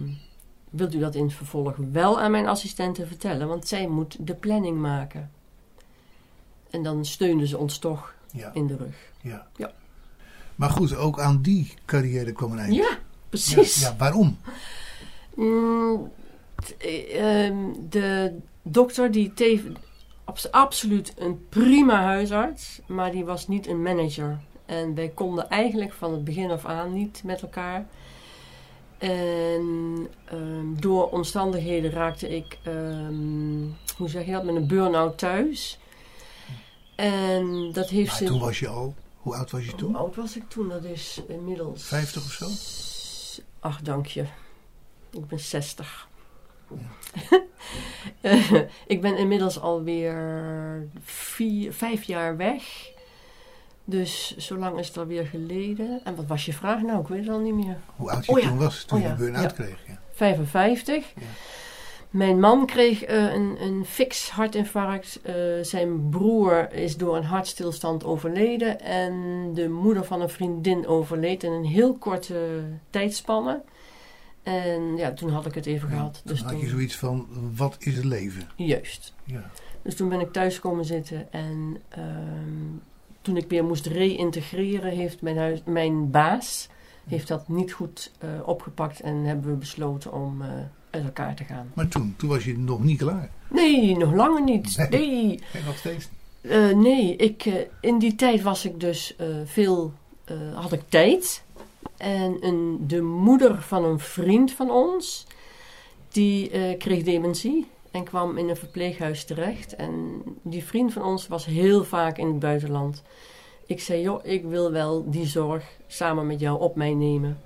wilt u dat in het vervolg wel aan mijn assistente vertellen? Want zij moet de planning maken. En dan steunde ze ons toch Ja. in de rug. Ja. Ja. Maar goed, ook aan die carrière kwam een eind. Ja, precies. Ja, ja, waarom? Mm, t- eh, ehm, de dokter die abs- absoluut een prima huisarts, maar die was niet een manager. En wij konden eigenlijk van het begin af aan niet met elkaar. En ehm, door omstandigheden raakte ik, ehm, hoe zeg je dat, met een burn-out thuis. En dat heeft Maar ze... toen was je al, hoe oud was je toen? Hoe oud was ik toen? Dat is inmiddels... 50 of zo? Ach, dank je. Ik ben 60. Ik ben inmiddels alweer vier, vijf jaar weg. Dus zo lang is het alweer geleden. En wat was je vraag nou? Ik weet het al niet meer. Hoe oud je Oh ja. toen was, toen Oh je ja, burn-out ja. kreeg? Ja. 55. Mijn man kreeg eh, een, een fix hartinfarct. Eh, zijn broer is door een hartstilstand overleden. En de moeder van een vriendin overleed in een heel korte tijdspanne. En ja, toen had ik het even gehad. Toen Dus had je toen, zoiets van, wat is het leven? juist. Ja. Dus toen ben ik thuis komen zitten en ehm, toen ik weer moest reïntegreren, heeft mijn, huis, mijn baas heeft dat niet goed eh, opgepakt en hebben we besloten om eh, uit elkaar te gaan. Maar toen, toen was je nog niet klaar. Nee, nog langer niet. Nee. Nee. En nog steeds. Eh, nee, ik, in die tijd was ik dus veel, had ik tijd. En een, de moeder van een vriend van ons, die eh, kreeg dementie en kwam in een verpleeghuis terecht. En die vriend van ons was heel vaak in het buitenland. Ik zei, joh, ik wil wel die zorg samen met jou op mij nemen.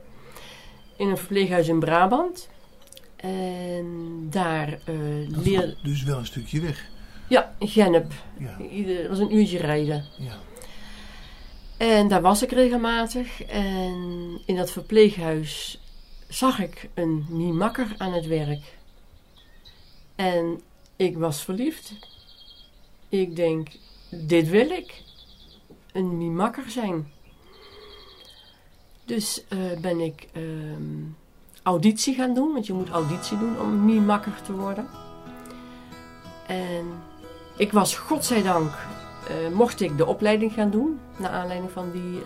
In een verpleeghuis in Brabant. En daar leerde... was dus wel een stukje weg. Ja, Gennep. Ja. Dat was een uurtje rijden. Ja. En daar was ik regelmatig. En in dat verpleeghuis zag ik een miemakker aan het werk. En ik was verliefd. Ik denk, dit wil ik. Een miemakker zijn. Dus eh, ben ik ehm, auditie gaan doen. Want je moet auditie doen om miemakker te worden. En ik was, godzijdank, eh mocht ik de opleiding gaan doen. Naar aanleiding van die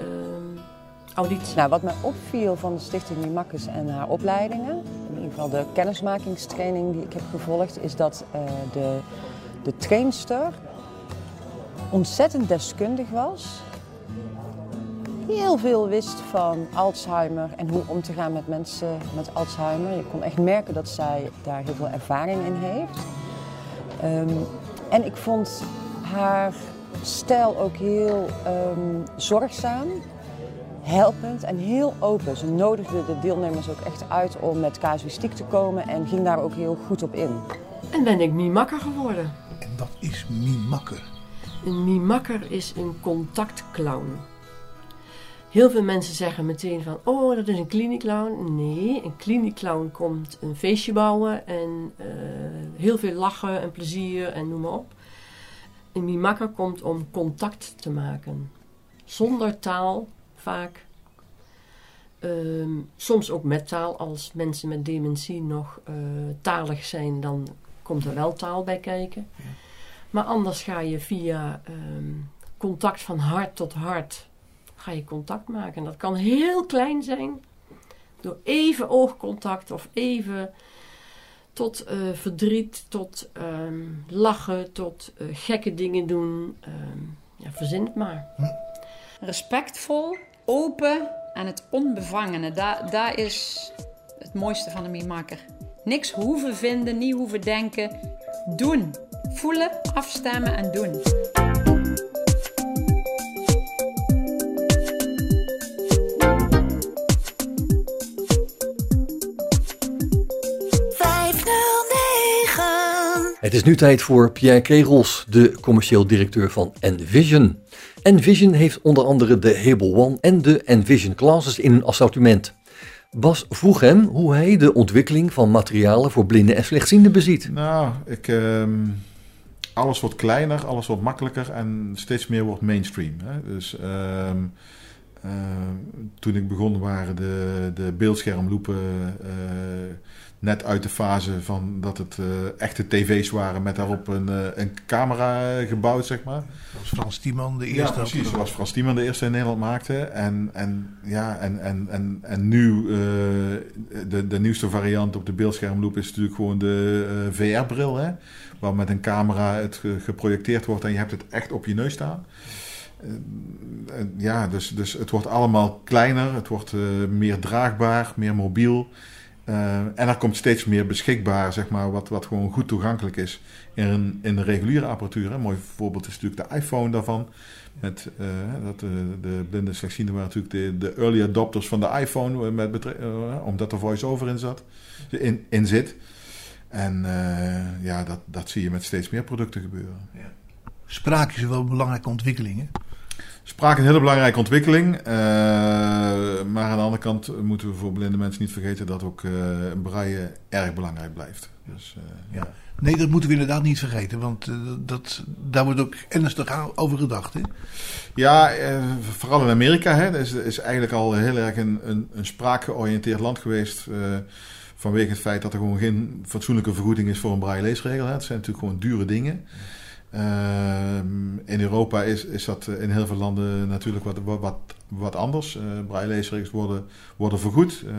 auditie. Nou, wat mij opviel van de Stichting Mimakkes en haar opleidingen, in ieder geval de kennismakingstraining die ik heb gevolgd, is dat eh, de, de trainster ontzettend deskundig was. Heel veel wist van Alzheimer en hoe om te gaan met mensen met Alzheimer. Je kon echt merken dat zij daar heel veel ervaring in heeft. Ehm, en ik vond haar stijl ook heel ehm, zorgzaam helpend en heel open. Ze nodigde de deelnemers ook echt uit om met casuïstiek te komen en ging daar ook heel goed op in. En ben ik miemakker geworden. En wat is mimakker? Een mimakker is een contactclown. Heel veel mensen zeggen meteen van, oh, dat is een kliniekclown. Nee, een kliniekclown komt een feestje bouwen en eh, heel veel lachen en plezier en noem maar op. Een mimakker komt om contact te maken. Zonder taal, vaak. Ehm, soms ook met taal. Als mensen met dementie nog eh, talig zijn, dan komt er wel taal bij kijken. Maar anders ga je via ehm, contact van hart tot hart ga je contact maken. En dat kan heel klein zijn. Door even oogcontact of even tot eh, verdriet, tot ehm, lachen, tot eh, gekke dingen doen. Ehm, ja, verzin het maar. Respectvol, open en het onbevangene. Daar, daar is het mooiste van de mimakker. Niks hoeven vinden, niet hoeven denken. Doen. Voelen, afstemmen en doen. Het is nu tijd voor Pierre Kegels, de commercieel directeur van Envision. Envision heeft onder andere de Hable One en de Envision Classes in hun assortiment. Bas vroeg hem hoe hij de ontwikkeling van materialen voor blinden en slechtzienden beziet. Nou, ik, ehm, alles wordt kleiner, alles wordt makkelijker en steeds meer wordt mainstream. Hè? Dus ehm, eh, toen ik begon waren de, de beeldschermloepen eh, net uit de fase van dat het eh, echte tv's waren met daarop een, eh, een camera gebouwd, zeg maar. Zoals Frans Tiemann de eerste. Ja, precies. Zoals Frans Tiemann de eerste in Nederland maakte. En, en, ja, en, en, en, en nu eh, de, de nieuwste variant op de beeldschermloop is natuurlijk gewoon de VR-bril. Hè? Waar met een camera het ge- geprojecteerd wordt en je hebt het echt op je neus staan. Ja, dus, dus het wordt allemaal kleiner, het wordt meer draagbaar, meer mobiel. Eh, en er komt steeds meer beschikbaar, zeg maar, wat, wat gewoon goed toegankelijk is in, in de reguliere apparatuur. Een mooi voorbeeld is natuurlijk de iPhone daarvan. Met, eh, dat, eh, de blinde en slechtzienden waren natuurlijk de, de early adopters van de iPhone, met omdat er voice-over in, zat, in, in zit. En ja, dat, dat zie je met steeds meer producten gebeuren. Spraak is wel een belangrijke ontwikkeling. Spraak is een hele belangrijke ontwikkeling. eh, maar aan de andere kant moeten we voor blinde mensen niet vergeten dat ook eh braille erg belangrijk blijft. Dus, eh, ja. Nee, dat moeten we inderdaad niet vergeten. Want dat, daar wordt ook ernstig over gedacht. Hè? Ja, vooral in Amerika hè, is, is eigenlijk al heel erg een, een, een spraakgeoriënteerd land geweest. vanwege het feit dat er gewoon geen fatsoenlijke vergoeding is voor een braille leesregel. Hè. Het zijn natuurlijk gewoon dure dingen. Ehm, in Europa is, is dat in heel veel landen natuurlijk wat, wat, wat, anders. Eh leesregels worden, worden vergoed. Eh,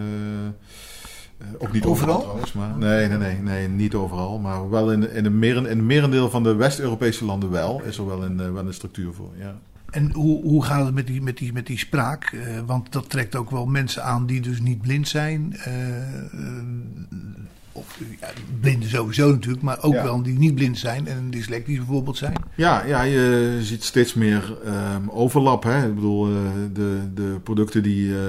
eh, ook niet overal, trouwens. Maar, nee, nee, nee, nee, niet overal. Maar wel in, in, een meren, in een merendeel van de West-Europese landen wel. Is er wel een, eh, wel een structuur voor, ja. En hoe, hoe gaat het met die, met die, met die spraak? Eh, want dat trekt ook wel mensen aan die dus niet blind zijn. eh, eh, of ja, blinden sowieso natuurlijk, maar ook Ja. wel die niet blind zijn en dyslectisch bijvoorbeeld zijn. Ja, ja, je ziet steeds meer ehm, overlap. Hè? Ik bedoel, eh, de, de producten die ehm,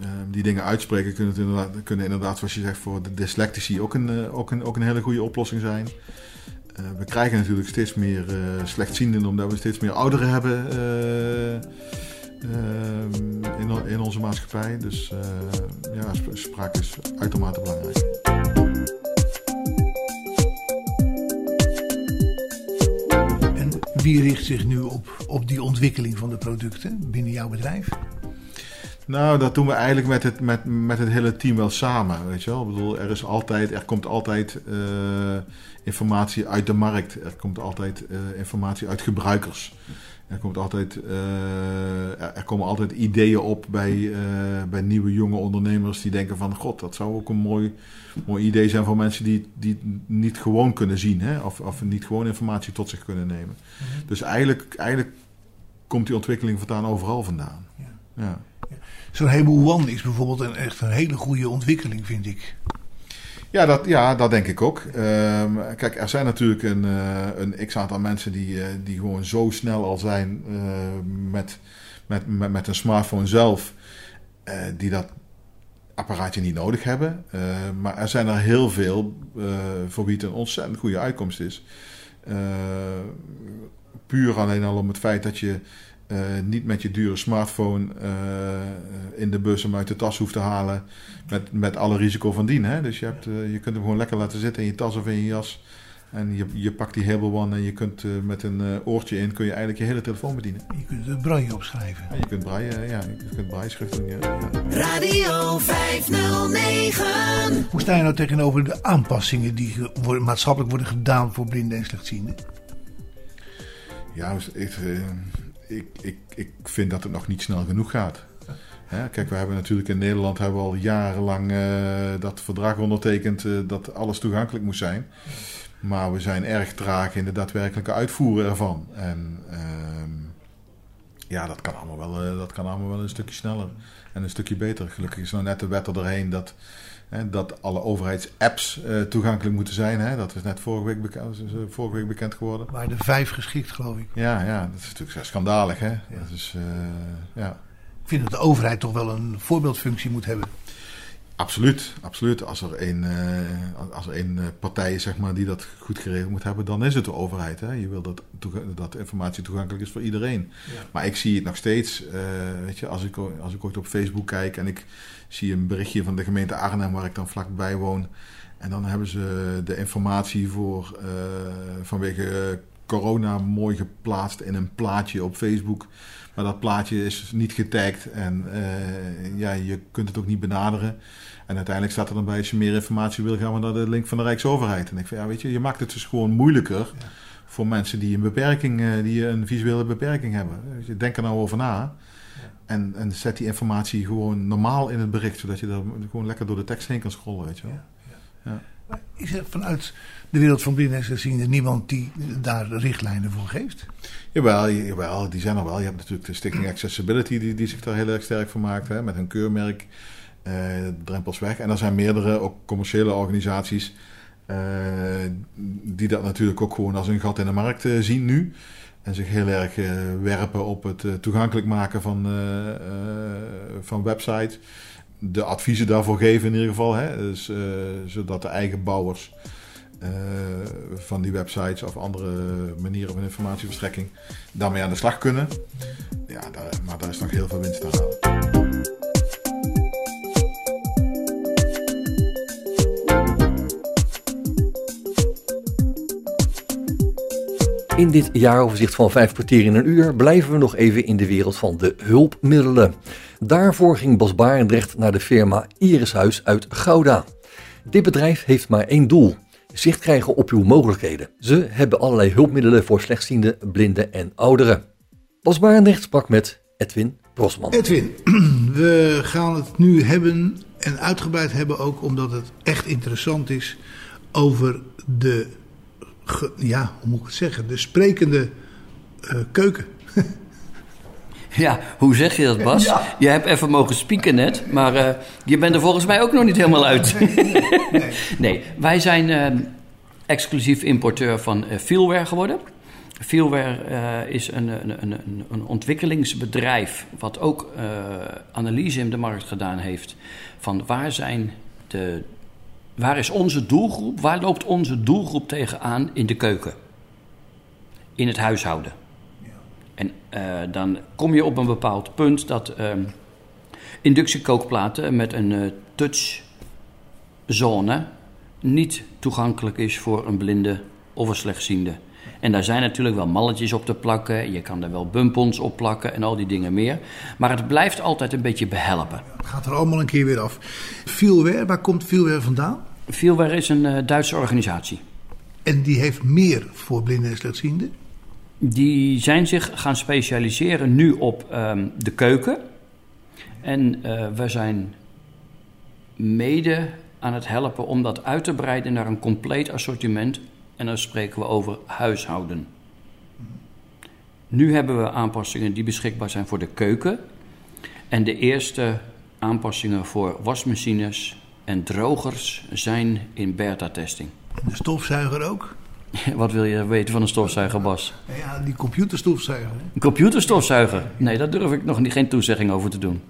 ehm, die dingen uitspreken kunnen, inderdaad, kunnen inderdaad, zoals je zegt, voor de dyslectici ook een, eh, ook een, ook een hele goede oplossing zijn. Eh, we krijgen natuurlijk steeds meer slechtzienden omdat we steeds meer ouderen hebben in, in onze maatschappij. Dus eh, ja, sp- spraak is uitermate belangrijk. Wie richt zich nu op, op die ontwikkeling van de producten binnen jouw bedrijf? Nou, dat doen we eigenlijk met het, met, met het hele team wel samen. Weet je wel? Ik bedoel, er, is altijd, er komt altijd eh, informatie uit de markt. Er komt altijd eh, informatie uit gebruikers. Er, komt altijd, eh, er, komen altijd ideeën op bij, eh, bij nieuwe jonge ondernemers die denken van... God, dat zou ook een mooi, mooi idee zijn voor mensen die, die het niet gewoon kunnen zien. Hè? Of, of niet gewoon informatie tot zich kunnen nemen. Dus eigenlijk, eigenlijk komt die ontwikkeling vandaan overal vandaan. ja. Zo'n Hable One is bijvoorbeeld een, echt een hele goede ontwikkeling, vind ik. Ja, dat, ja, dat denk ik ook. Ehm, kijk, er zijn natuurlijk een, eh, een x-aantal mensen die, eh, die gewoon zo snel al zijn eh, met, met, met, met een smartphone zelf, die dat apparaatje niet nodig hebben. Eh, maar er zijn er heel veel voor wie het een ontzettend goede uitkomst is. Eh, puur alleen al om het feit dat je eh, niet met je dure smartphone eh, in de bus hem uit de tas hoeft te halen. Met, met alle risico van dien. Hè? Dus je, hebt, eh, je kunt hem gewoon lekker laten zitten in je tas of in je jas. En je, je pakt die Hable One en je kunt met een eh, oortje in kun je eigenlijk je hele telefoon bedienen. Je kunt de braille opschrijven. Ja, je kunt braille, ja, je kunt braille schrift doen. Ja. Radio 509. Hoe sta je nou tegenover de aanpassingen die worden, maatschappelijk worden gedaan voor blinden en slechtzienden? Ja, ik, ik, ik, ik vind dat het nog niet snel genoeg gaat. Kijk, we hebben natuurlijk in Nederland hebben we al jarenlang eh, dat verdrag ondertekend eh, dat alles toegankelijk moest zijn. Maar we zijn erg traag in de daadwerkelijke uitvoeren ervan. En ehm, ja, dat kan, allemaal wel, eh, dat kan allemaal wel een stukje sneller en een stukje beter. Gelukkig is nou net de wet er doorheen dat, dat alle overheidsapps eh, toegankelijk moeten zijn. Hè. Dat is net vorige week, is, eh, vorige week bekend geworden. Waar de vijf geschikt, geloof ik. Ja, ja, dat is natuurlijk schandalig. Hè? Dat is, eh, ja. Ik vind dat de overheid toch wel een voorbeeldfunctie moet hebben. Absoluut, absoluut. Als er een, eh, als er eh, partij is zeg maar, die dat goed geregeld moet hebben, dan is het de overheid. Hè? Je wil dat, dat informatie toegankelijk is voor iedereen. Maar ik zie het nog steeds, weet je, als ik, als ik ooit op Facebook kijk en ik zie een berichtje van de gemeente Arnhem, waar ik dan vlakbij woon. En dan hebben ze de informatie voor, eh, vanwege corona mooi geplaatst in een plaatje op Facebook. Maar dat plaatje is niet getagd en eh, ja, je kunt het ook niet benaderen. En uiteindelijk staat er dan bij, als je meer informatie wil, gaan we naar de link van de Rijksoverheid. En ik vind, ja, weet je, je maakt het dus gewoon moeilijker voor mensen die een beperking, eh, die een visuele beperking hebben. Dus je denk er nou over na. En, en zet die informatie gewoon normaal in het bericht, zodat je er gewoon lekker door de tekst heen kan scrollen, weet je wel. Ja. Is er vanuit de wereld van blinden en slechtzienden niemand die daar richtlijnen voor geeft? Jawel, jawel, die zijn er wel. Je hebt natuurlijk de Stichting Accessibility die, die zich daar heel erg sterk voor maakt. Hè, met een keurmerk, eh, Drempels Weg. En er zijn meerdere, ook commerciële organisaties... eh, die dat natuurlijk ook gewoon als een gat in de markt eh, zien nu. En zich heel erg eh, werpen op het eh, toegankelijk maken van, eh, van websites. De adviezen daarvoor geven in ieder geval. Hè, dus, zodat de eigen bouwers van die websites of andere manieren van informatieverstrekking daarmee aan de slag kunnen. Ja, daar, maar daar is nog heel veel winst te halen. In dit jaaroverzicht van vijf kwartier in een uur blijven we nog even in de wereld van de hulpmiddelen. Daarvoor ging Bas Barendrecht naar de firma Irishuis uit Gouda. Dit bedrijf heeft maar één doel: zicht krijgen op uw mogelijkheden. Ze hebben allerlei hulpmiddelen voor slechtziende, blinden en ouderen. Bas Barendrecht sprak met Edwin Brosman. Edwin, we gaan het nu hebben en uitgebreid hebben ook omdat het echt interessant is over de, ge- ja, hoe moet ik het zeggen, de sprekende eh, keuken. Ja, hoe zeg je dat, Bas? Ja. Je hebt even mogen spieken net, maar eh, je bent er volgens mij ook nog niet helemaal uit. Nee, wij zijn eh, exclusief importeur van Feelware geworden. Feelware is een, een, een, een- ontwikkelingsbedrijf wat ook analyse in de markt gedaan heeft van waar zijn de... Waar is onze doelgroep? Waar loopt onze doelgroep tegenaan in de keuken? In het huishouden. En eh, dan kom je op een bepaald punt dat ehm, inductiekookplaten met een eh, touchzone niet toegankelijk is voor een blinde of een slechtziende. En daar zijn natuurlijk wel malletjes op te plakken, je kan er wel bumpons op plakken en al die dingen meer. Maar het blijft altijd een beetje behelpen. Het gaat er allemaal een keer weer af. Feelware, waar komt Feelware vandaan? Feelware is een eh, Duitse organisatie. En die heeft meer voor blinden en slechtzienden? Die zijn zich gaan specialiseren nu op ehm, de keuken. En eh, we zijn mede aan het helpen om dat uit te breiden naar een compleet assortiment. En dan spreken we over huishouden. Nu hebben we aanpassingen die beschikbaar zijn voor de keuken. En de eerste aanpassingen voor wasmachines en drogers zijn in beta-testing. De stofzuiger ook? Wat wil je weten van een stofzuiger, Bas? Ja, die computerstofzuiger. Een computerstofzuiger? Nee, daar durf ik nog niet, geen toezegging over te doen.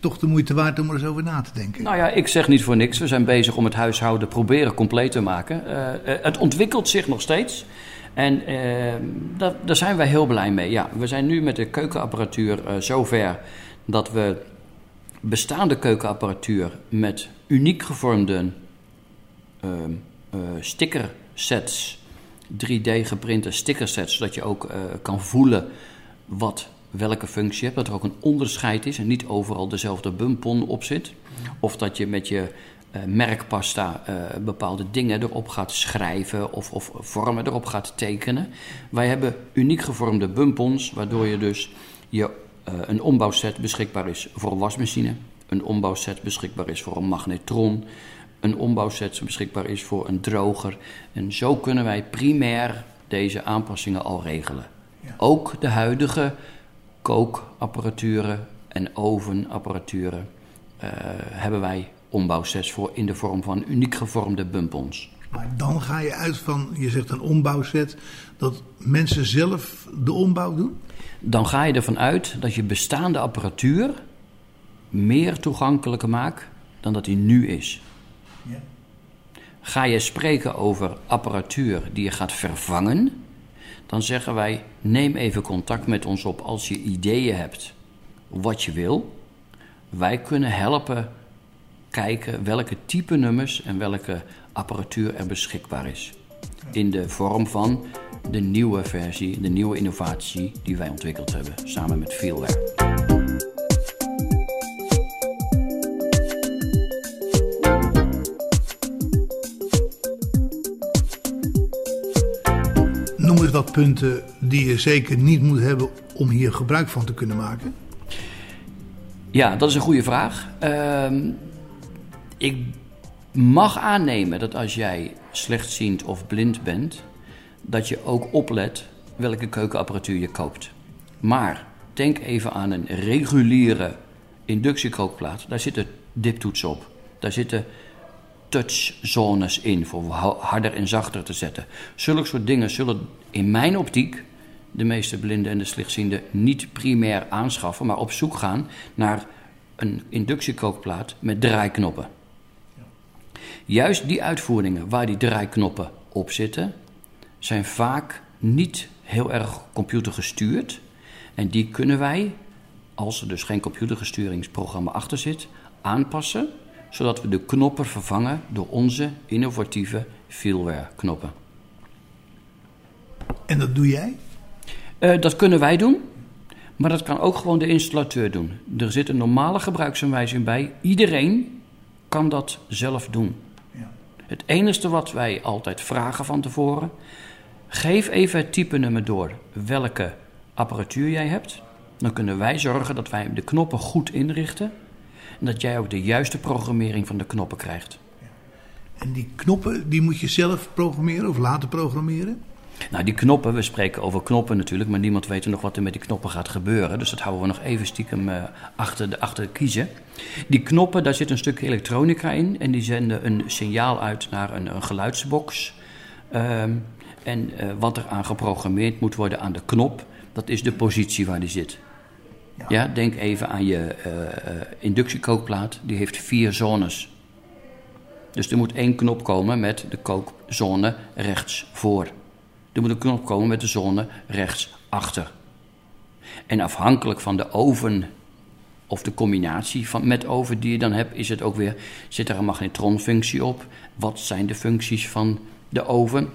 Toch de moeite waard om er eens over na te denken. Nou ja, ik zeg niet voor niks. We zijn bezig om het huishouden proberen compleet te maken. Eh, eh, het ontwikkelt zich nog steeds. En eh, daar zijn wij heel blij mee. Ja, we zijn nu met de keukenapparatuur eh, zover dat we bestaande keukenapparatuur met uniek gevormde eh, stickersets, 3D geprinte stickersets, zodat je ook kan voelen wat, welke functie je hebt. Dat er ook een onderscheid is en niet overal dezelfde bumpon op zit. Of dat je met je eh, merkpasta eh, bepaalde dingen erop gaat schrijven of, of vormen erop gaat tekenen. Wij hebben uniek gevormde bumpons, waardoor je dus je, eh, een ombouwset beschikbaar is voor een wasmachine. Een ombouwset beschikbaar is voor een magnetron. Een ombouwset beschikbaar is voor een droger. En zo kunnen wij primair deze aanpassingen al regelen. Ook de huidige kookapparaturen en ovenapparaturen eh, hebben wij ombouwsets voor in de vorm van uniek gevormde bumpons. Maar dan ga je uit van, je zegt een ombouwset, dat mensen zelf de ombouw doen? Dan ga je ervan uit dat je bestaande apparatuur meer toegankelijk maakt dan dat hij nu is. Ga je spreken over apparatuur die je gaat vervangen, dan zeggen wij: neem even contact met ons op als je ideeën hebt wat je wil. Wij kunnen helpen kijken welke type nummers en welke apparatuur er beschikbaar is. In de vorm van de nieuwe versie, de nieuwe innovatie die wij ontwikkeld hebben samen met Feelware. Noem eens wat punten die je zeker niet moet hebben om hier gebruik van te kunnen maken. Ja, dat is een goede vraag. Ehm, ik mag aannemen dat als jij slechtziend of blind bent, dat je ook oplet welke keukenapparatuur je koopt. Maar denk even aan een reguliere inductiekookplaat. Daar zitten diptoetsen op. Daar zitten touchzones in voor harder en zachter te zetten. Zulke soort dingen zullen in mijn optiek de meeste blinden en de slechtzienden niet primair aanschaffen, maar op zoek gaan naar een inductiekookplaat met draaiknoppen. Juist die uitvoeringen waar die draaiknoppen op zitten, zijn vaak niet heel erg computergestuurd. En die kunnen wij, als er dus geen computergesturingsprogramma achter zit, aanpassen, zodat we de knoppen vervangen door onze innovatieve Feelware knoppen. En dat doe jij? Uh, dat kunnen wij doen, maar dat kan ook gewoon de installateur doen. Er zit een normale gebruiksaanwijzing bij. Iedereen kan dat zelf doen. Ja. Het enige wat wij altijd vragen van tevoren, geef even het type nummer door welke apparatuur jij hebt. Dan kunnen wij zorgen dat wij de knoppen goed inrichten en dat jij ook de juiste programmering van de knoppen krijgt. En die knoppen, die moet je zelf programmeren of laten programmeren? Nou, die knoppen, we spreken over knoppen natuurlijk, maar niemand weet nog wat er met die knoppen gaat gebeuren. Dus dat houden we nog even stiekem uh, achter, de, achter kiezen. Die knoppen, daar zit een stuk elektronica in en die zenden een signaal uit naar een, een geluidsbox. Um, en uh, wat er aan geprogrammeerd moet worden aan de knop, dat is de positie waar die zit. Ja, ja denk even aan je uh, inductiekookplaat, die heeft vier zones. Dus er moet één knop komen met de kookzone rechts voor. Er moet een knop komen met de zone rechts achter. En afhankelijk van de oven of de combinatie van, met oven die je dan hebt, is het ook weer, zit er een magnetronfunctie op? Wat zijn de functies van de oven?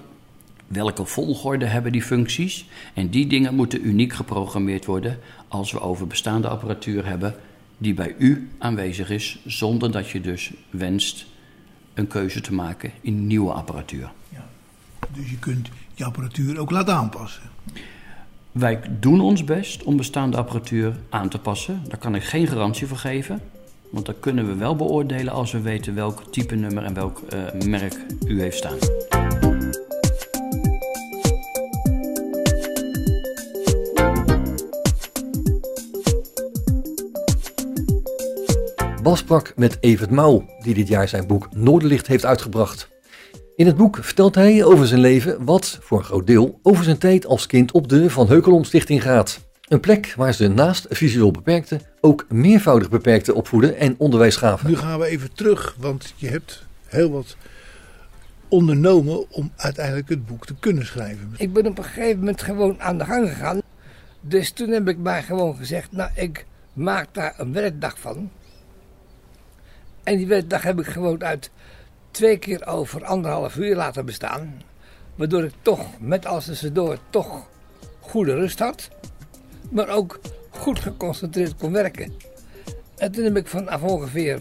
Welke volgorde hebben die functies? En die dingen moeten uniek geprogrammeerd worden als we over bestaande apparatuur hebben die bij u aanwezig is, zonder dat je dus wenst een keuze te maken in nieuwe apparatuur. Ja. Dus je kunt je apparatuur ook laten aanpassen. Wij doen ons best om bestaande apparatuur aan te passen. Daar kan ik geen garantie voor geven. Want dat kunnen we wel beoordelen als we weten welk type nummer en welk uh, merk u heeft staan. Bas sprak met Evert Mouw, die dit jaar zijn boek Noorderlicht heeft uitgebracht. In het boek vertelt hij over zijn leven wat, voor een groot deel, over zijn tijd als kind op de Van Heukelom Stichting gaat. Een plek waar ze naast visueel beperkte ook meervoudig beperkte opvoeden en onderwijs gaven. Nu gaan we even terug, want je hebt heel wat ondernomen om uiteindelijk het boek te kunnen schrijven. Ik ben op een gegeven moment gewoon aan de gang gegaan. Dus toen heb ik mij gewoon gezegd, nou ik maak daar een werkdag van. En die werkdag heb ik gewoon uit twee keer over anderhalf uur laten bestaan. Waardoor ik toch met alles tussendoor toch goede rust had. Maar ook goed geconcentreerd kon werken. En toen heb ik vanaf ongeveer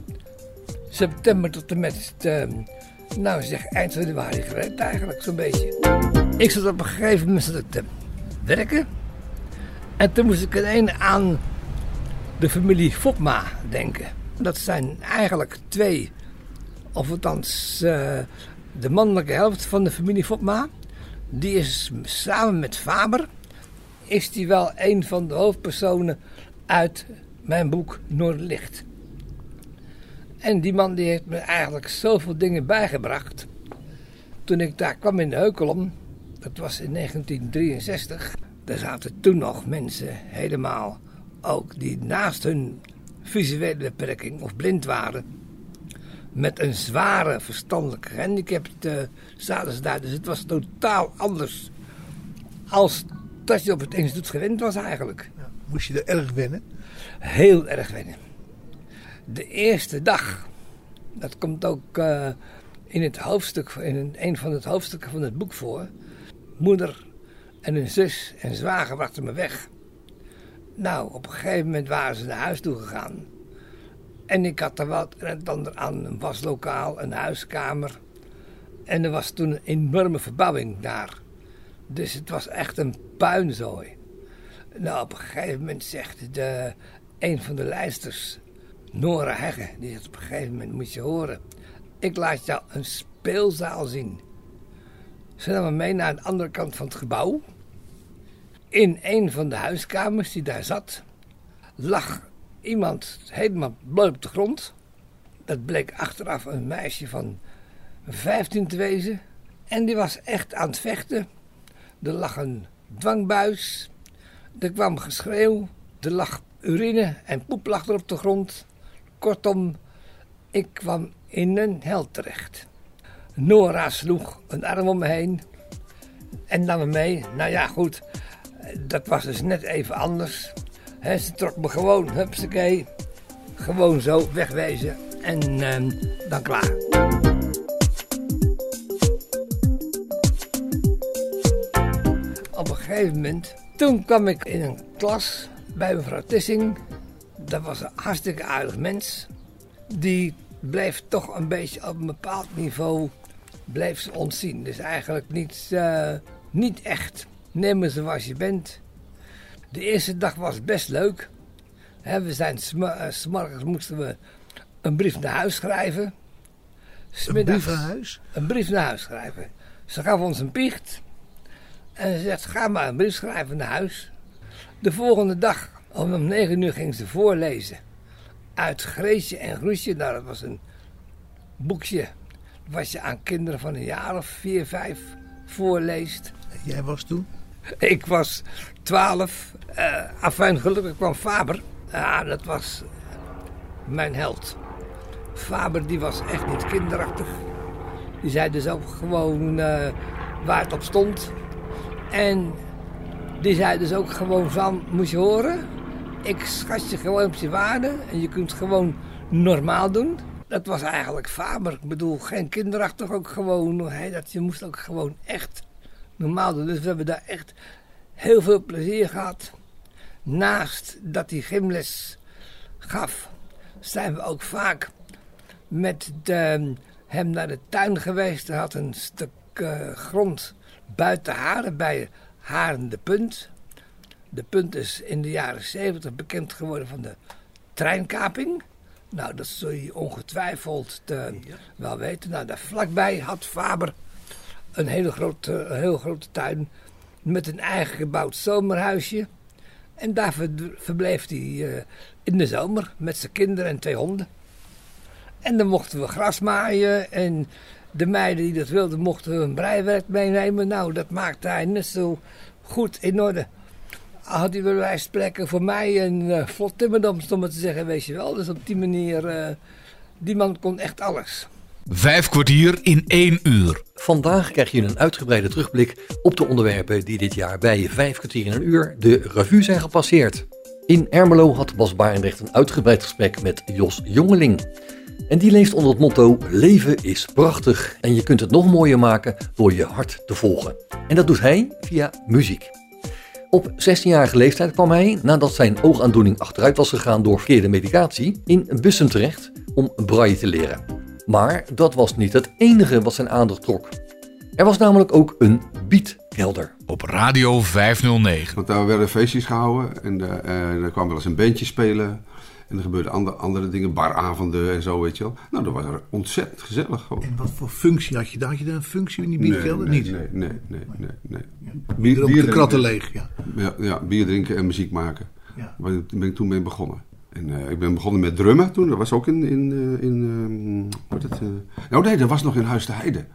september tot en met, uh, nou zeg, eind januari gewerkt eigenlijk zo'n beetje. Ik zat op een gegeven moment te werken. En toen moest ik ineens aan de familie Fopma denken. Dat zijn eigenlijk twee of althans uh, de mannelijke helft van de familie Fopma, die is samen met Faber, is die wel een van de hoofdpersonen uit mijn boek Noorderlicht. En die man die heeft me eigenlijk zoveel dingen bijgebracht. Toen ik daar kwam in de Heukelom, dat was in 1963, daar zaten toen nog mensen helemaal ook die naast hun visuele beperking of blind waren, met een zware verstandelijke gehandicapt uh, zaten ze daar. Dus het was totaal anders als dat je op het instituut gewend was eigenlijk. Ja, moest je er erg wennen? Heel erg wennen. De eerste dag, dat komt ook uh, in het hoofdstuk, in een, een van het hoofdstukken van het boek voor. Moeder en een zus en zwager brachten me weg. Nou, op een gegeven moment waren ze naar huis toe gegaan. En ik had er wat en het aan. Een waslokaal, een huiskamer. En er was toen een enorme verbouwing daar. Dus het was echt een puinzooi. Nou, op een gegeven moment zegt de, een van de lijsters, Nora Hegge, die zegt op een gegeven moment, moet je horen, ik laat jou een speelzaal zien. Ze namen mee naar de andere kant van het gebouw. In een van de huiskamers die daar zat, lag iemand helemaal bloot op de grond. Dat bleek achteraf een meisje van 15 te wezen. En die was echt aan het vechten. Er lag een dwangbuis. Er kwam geschreeuw. Er lag urine en poep lag er op de grond. Kortom, ik kwam in een hel terecht. Nora sloeg een arm om me heen en nam me mee. Nou ja, goed, dat was dus net even anders. He, ze trok me gewoon, hupsakee, gewoon zo wegwezen en uh, dan klaar. Op een gegeven moment, toen kwam ik in een klas bij mevrouw Tissing. Dat was een hartstikke aardig mens. Die bleef toch een beetje op een bepaald niveau ze ontzien. Dus eigenlijk niet, uh, niet echt. Neem me zoals je bent. De eerste dag was best leuk. we zijn s'morgens moesten we een brief naar huis schrijven. een brief naar huis? Een brief naar huis schrijven. Ze gaf ons een biecht. En ze zegt, ga maar een brief schrijven naar huis. De volgende dag, om negen uur, ging ze voorlezen. Uit Greetje en Groesje. Nou, dat was een boekje wat je aan kinderen van een jaar of vier, vijf voorleest. Jij was toen? Ik was twaalf. Uh, afijn, gelukkig kwam Faber. Ja, dat was mijn held. Faber die was echt niet kinderachtig. Die zei dus ook gewoon uh, waar het op stond. En die zei dus ook gewoon van, moet je horen... ik schat je gewoon op je waarde en je kunt gewoon normaal doen. Dat was eigenlijk Faber. Ik bedoel, geen kinderachtig, ook gewoon... Dat, je moest ook gewoon echt normaal doen. Dus we hebben daar echt heel veel plezier gehad. Naast dat hij gymles gaf, zijn we ook vaak met de, hem naar de tuin geweest. Hij had een stuk uh, grond buiten Haren, bij Haren de Punt. De Punt is in de jaren 70 bekend geworden van de treinkaping. Nou, dat zul je ongetwijfeld te, wel weten. Nou, daar vlakbij had Faber een hele grote, heel grote tuin met een eigen gebouwd zomerhuisje. En daar verbleef hij uh, in de zomer met zijn kinderen en twee honden. En dan mochten we gras maaien en de meiden die dat wilden mochten een breiwerk meenemen. Nou, dat maakte hij net zo goed in orde. Had hij wijze plekken voor mij een uh, vlot timmerdams om het te zeggen, weet je wel. Dus op die manier, uh, die man kon echt alles. Vijf kwartier in één uur. Vandaag krijg je een uitgebreide terugblik op de onderwerpen die dit jaar bij Vijf kwartier in een uur de revue zijn gepasseerd. In Ermelo had Bas Barendrecht een uitgebreid gesprek met Jos Jongeling. En die leest onder het motto: Leven is prachtig en je kunt het nog mooier maken door je hart te volgen. En dat doet hij via muziek. Op 16-jarige leeftijd kwam hij, nadat zijn oogaandoening achteruit was gegaan door verkeerde medicatie, in bussen terecht om braille te leren. Maar dat was niet het enige wat zijn aandacht trok. Er was namelijk ook een beatkelder. Op Radio 509. Want daar werden feestjes gehouden en uh, er kwam wel eens een bandje spelen. En er gebeurden andere, andere dingen, baravonden en zo, weet je wel. Nou, dat was er ontzettend gezellig gewoon. En wat voor functie had je daar? Had je daar een functie in die bierkelder? Nee, Niet? Nee, nee, nee, nee. nee. Bier, bier de kratten leeg, ja. ja. Ja, bier drinken en muziek maken. Ja. Daar ben ik toen mee begonnen. En uh, ik ben begonnen met drummen toen. Dat was ook in... in, uh, in um, wat het, uh... Nou nee, dat was nog in Huis de Heide.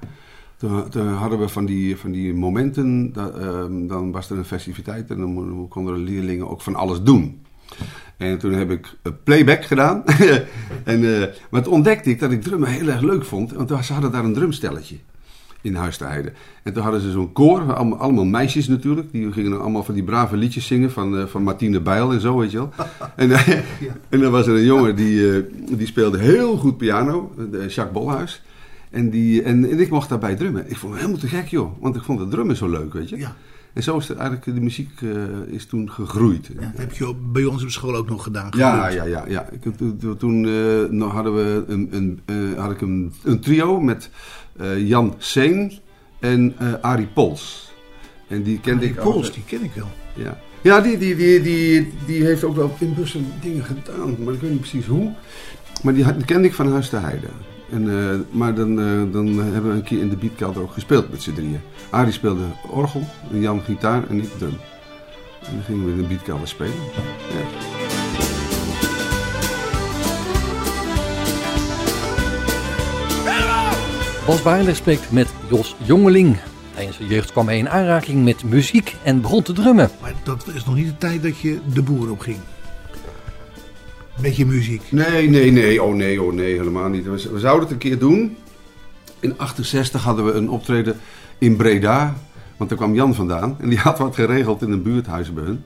Toen, hadden we van die, van die momenten. Dat, dan was er een festiviteit en dan konden de leerlingen ook van alles doen. En toen heb ik eh, playback gedaan. en, eh, maar toen ontdekte ik dat ik drummen heel erg leuk vond. Want ze hadden daar een drumstelletje in Huis te Heide. En toen hadden ze zo'n koor, allemaal, allemaal meisjes natuurlijk. Die gingen allemaal van die brave liedjes zingen van, eh, van Martine Bijl en zo, weet je wel. en, eh, en dan was er een jongen die, eh, die speelde heel goed piano, Jacques Bolhuis. En, die, en, en ik mocht daarbij drummen. Ik vond het helemaal te gek, joh. Want ik vond het drummen zo leuk, weet je. En zo is het eigenlijk, de muziek is toen gegroeid. Dat heb je bij ons op school ook nog gedaan. Ja, ja, ja. ja. Ik, toen toen- nou hadden we een, een, had ik een, een trio met Jan Seen en eh Arie Pols. En die kende Arie ik Pols, die ken ik wel. Ja, ja die, die, die, die, die heeft ook wel in Bussen dingen gedaan, maar ik weet niet precies hoe. Maar die, kende ik van Huis te Heide. En, eh, maar dan, eh, dan hebben we een keer in de beatkelder ook gespeeld met z'n drieën. Arie speelde orgel, Jan gitaar en ik drum. En dan gingen we in de beatkelder spelen. Ja. Bas Barendrecht spreekt met Jos Jongeling. Tijdens zijn jeugd kwam hij in aanraking met muziek en begon te drummen. Maar dat is nog niet de tijd dat je de boer op ging. Beetje muziek. Nee, nee, nee. Oh nee, oh nee, helemaal niet. We, we zouden het een keer doen. In 68 hadden we een optreden in Breda. Want daar kwam Jan vandaan. En die had wat geregeld in een buurthuis bij hun.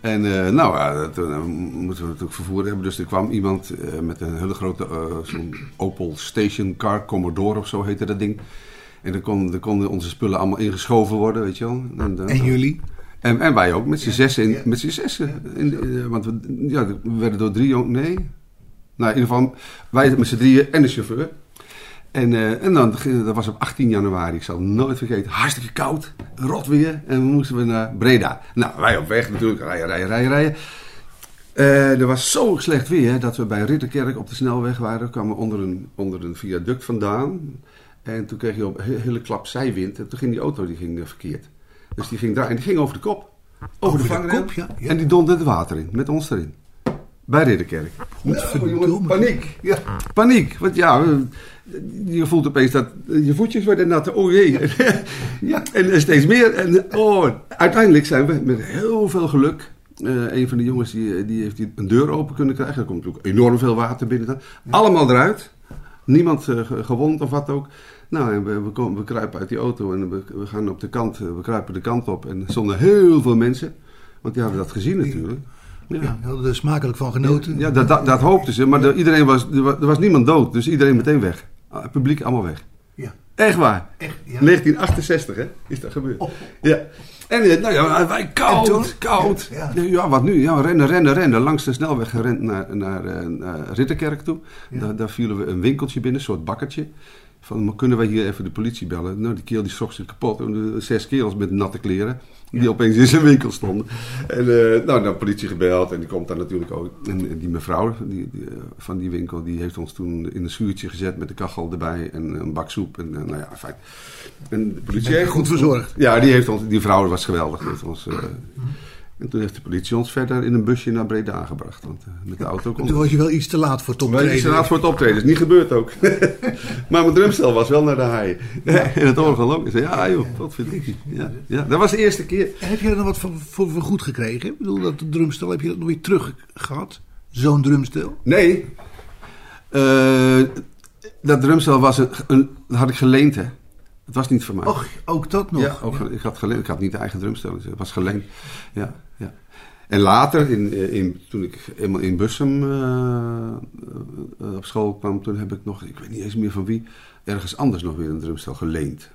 En eh, nou, ja, toen eh, moeten we natuurlijk vervoer hebben. Dus er kwam iemand eh, met een hele grote, zo'n Opel Station Car, Commodore of zo heette dat ding. En dan, kon, dan konden onze spullen allemaal ingeschoven worden, weet je wel. En, jullie? En, en wij ook, met z'n zessen. In, Met z'n zessen. In, in- want we, ja, we werden door drie jongen... Nee. Nou, in ieder geval, wij met z'n drieën en de chauffeur. En, eh, en dan, dat was op 18 januari, ik zal het nooit vergeten. Hartstikke koud, rot weer. En we moesten we naar Breda. Nou, wij op weg natuurlijk, rijden, rijden, rijden, rijden. Eh, er was zo slecht weer dat we bij Ridderkerk op de snelweg waren. We kwamen onder een, onder een viaduct vandaan. En toen kreeg je op een he- hele klap zijwind. En toen ging die auto die ging, eh, verkeerd. Dus die ging draaien. En die ging over de kop. Over, de, de vangrail. kop, ja, ja. En die donderde het water in. Met ons erin. Bij Ridderkerk. Nou, paniek. Ja. Paniek. Want ja, je voelt opeens dat je voetjes worden nat. Oh jee. ja. En eh, steeds meer. En oh, uiteindelijk zijn we met heel veel geluk. eh, een van de jongens die, die heeft die een deur open kunnen krijgen. Er komt natuurlijk enorm veel water binnen. dan. Allemaal eruit. Niemand eh, ge- gewond of wat ook. Nou, en we, we, komen, we kruipen uit die auto en we, we gaan op de kant. eh, We kruipen de kant op. En er stonden heel veel mensen. Want die hadden dat gezien natuurlijk. Ja, hadden er smakelijk van genoten. Ja, dat, dat, dat hoopten ze. Maar er, iedereen er, was, er was niemand dood. Dus iedereen meteen weg. Ah, Het publiek allemaal weg. Ja. Echt waar. Echt, ja. 1968 hè, is dat gebeurd. Ja. En eh, nou ja, wij koud, koud. Ja. Ja. wat nu? Ja, rennen, rennen, rennen. Langs de snelweg gerend naar, naar, eh, naar Ridderkerk toe. Daar, daar vielen we een winkeltje binnen, een soort bakkertje. Van, maar kunnen wij hier even de politie bellen? Nou, die kerel die schrok zich kapot. De Zes kerels met natte kleren. Die opeens in zijn winkel stonden. En eh, nou, de politie gebeld. En die komt daar natuurlijk ook. En, en die mevrouw die, die, eh, van die winkel, die heeft ons toen in een schuurtje gezet met de kachel erbij. En een bak soep. En eh, nou ja, fijn. En de politie heeft goed ons- verzorgd? Ja, die, heeft ons, die vrouw was geweldig. Die heeft ons, eh, en toen heeft de politie ons verder in een busje naar Breda gebracht. Want eh, met de auto kon Toen was je wel iets te laat voor het optreden. zijn laat voor het optreden, is niet gebeurd ook. maar mijn drumstel was wel naar de haai. en het orgel ook. Ik zei, ja joh, wat vind ik. Ja, ja, dat was de eerste keer. En heb je er dan wat voor, voor, voor goed gekregen? Ik bedoel, dat drumstel, heb je dat nog weer terug gehad? Zo'n drumstel? Nee. Eh, dat drumstel was een, een, dat had ik geleend hè. Het was niet van mij. Och, ook dat nog? Ja, ook, ik had geleend. Ik had niet de eigen drumstel. dus Het was geleend. Ja, ja. En later, in, eh, in, toen ik eenmaal in Bussum eh, eh, op school kwam, toen heb ik nog, ik weet niet eens meer van wie, ergens anders nog weer een drumstel geleend.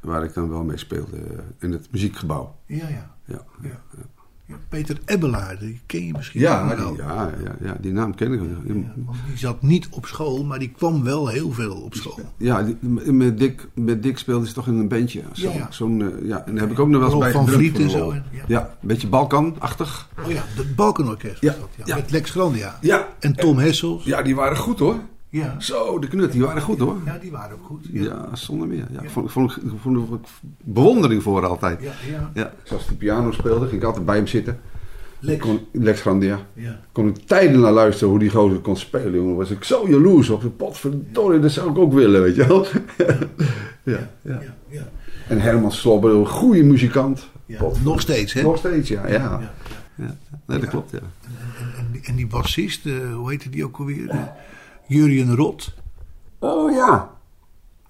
Waar ik dan wel mee speelde in het muziekgebouw. Ja, ja. Ja, ja, ja. Peter Ebbelaar, die ken je misschien Ja, die, wel. ja, ja, ja, die naam ken ik. wel. Die zat niet op school, maar die kwam wel heel veel op school. Ja, die- met Dick, met Dick speelde ze toch in een bandje. Zo, Ja. Zo'n, eh, ja, en daar heb ik ook nog wel eens bij van Vliet en zo, en- ja. Een beetje Balkan-achtig. Oh ja, het Balkanorkest dat, ja. Met Lex Grandia. Ja. En Tom Hessels. Ja, die waren goed hoor. Ja. Zo, de knut, die waren goed hoor. Ja, die waren ook goed. Ja, zonder meer. Ja, ik vond, ik vond, ik vond er bewondering voor altijd. Ja, ja. Zoals die piano speelde, ging ik altijd bij hem zitten. Lex. Kon, Lex Grandia. Ja. Kon ik tijden naar luisteren hoe die gozer kon spelen, jongen. Was ik zo jaloers op. Potverdorie, dat zou ik ook willen, weet je wel. ja, ja. ja. En Herman Slobber, een goede muzikant. Ja, Pot- nog steeds, hè? Nog steeds, ja. ja. Ja, ja. Nee, dat klopt, ja. En, en die bassist, eh, hoe heette die ook alweer? Jurien Rot. Oh ja.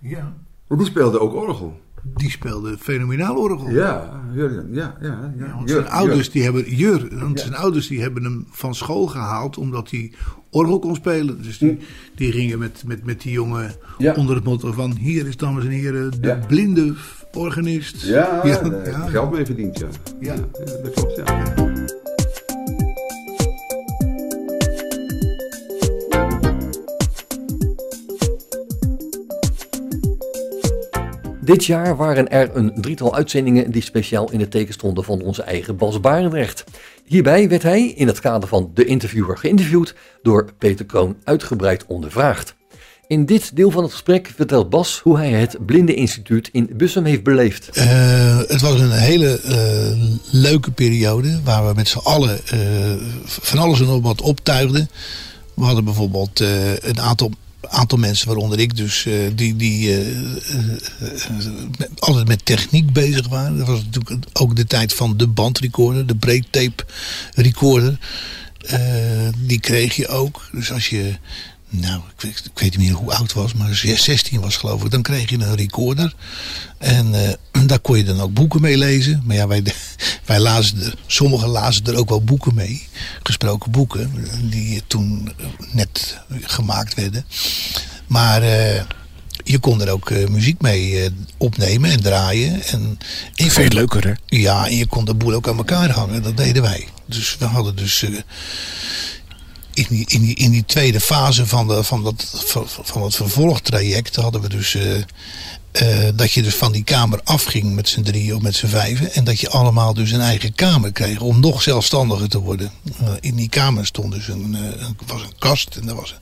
Ja. En die speelde ook orgel. Die speelde fenomenaal orgel. Ja, Jurgen, ja, ja. ja. want Jur, zijn ouders, Jur. die hebben, Jur, want zijn ouders die hebben hem van school gehaald omdat hij orgel kon spelen. Dus die, die gingen met, met, met die jongen Ja. onder het motto van hier is dames en heren de Ja. blinde organist. Ja, ja, je geld mee verdiend, ja. Ja. dat klopt, ja. Dit jaar waren er een drietal uitzendingen die speciaal in het teken stonden van onze eigen Bas Barendrecht. Hierbij werd hij in het kader van de interviewer geïnterviewd door Peter Kroon uitgebreid ondervraagd. In dit deel van het gesprek vertelt Bas hoe hij het Blinde Instituut in Bussum heeft beleefd. Eh, het was een hele eh, leuke periode waar we met z'n allen eh, van alles en nog wat optuigden. We hadden bijvoorbeeld een aantal, aantal mensen, waaronder ik dus, eh, die, die eh, eh, altijd met techniek bezig waren. Dat was natuurlijk ook de tijd van de bandrecorder, de breedtape recorder. Die kreeg je ook. Dus als je, nou, ik weet, ik weet niet meer hoe oud was, maar 16 was geloof ik, dan kreeg je een recorder. En eh, daar kon je dan ook boeken mee lezen. Maar ja, wij, wij lazen er, sommigen lazen er ook wel boeken mee. Gesproken boeken, die toen net gemaakt werden. Maar eh, je kon er ook eh, muziek mee opnemen en draaien. En je Veel leuker, hè? Ja, en je kon de boel ook aan elkaar hangen. Dat deden wij. Dus we hadden dus... in die, in, in die tweede fase van, de, van, dat, van, vervolgtraject hadden we dus eh, eh, dat je dus van die kamer afging met z'n drieën of met z'n vijven. En dat je allemaal dus een eigen kamer kreeg om nog zelfstandiger te worden. Eh, in die kamer stond dus een, een, was een kast en er was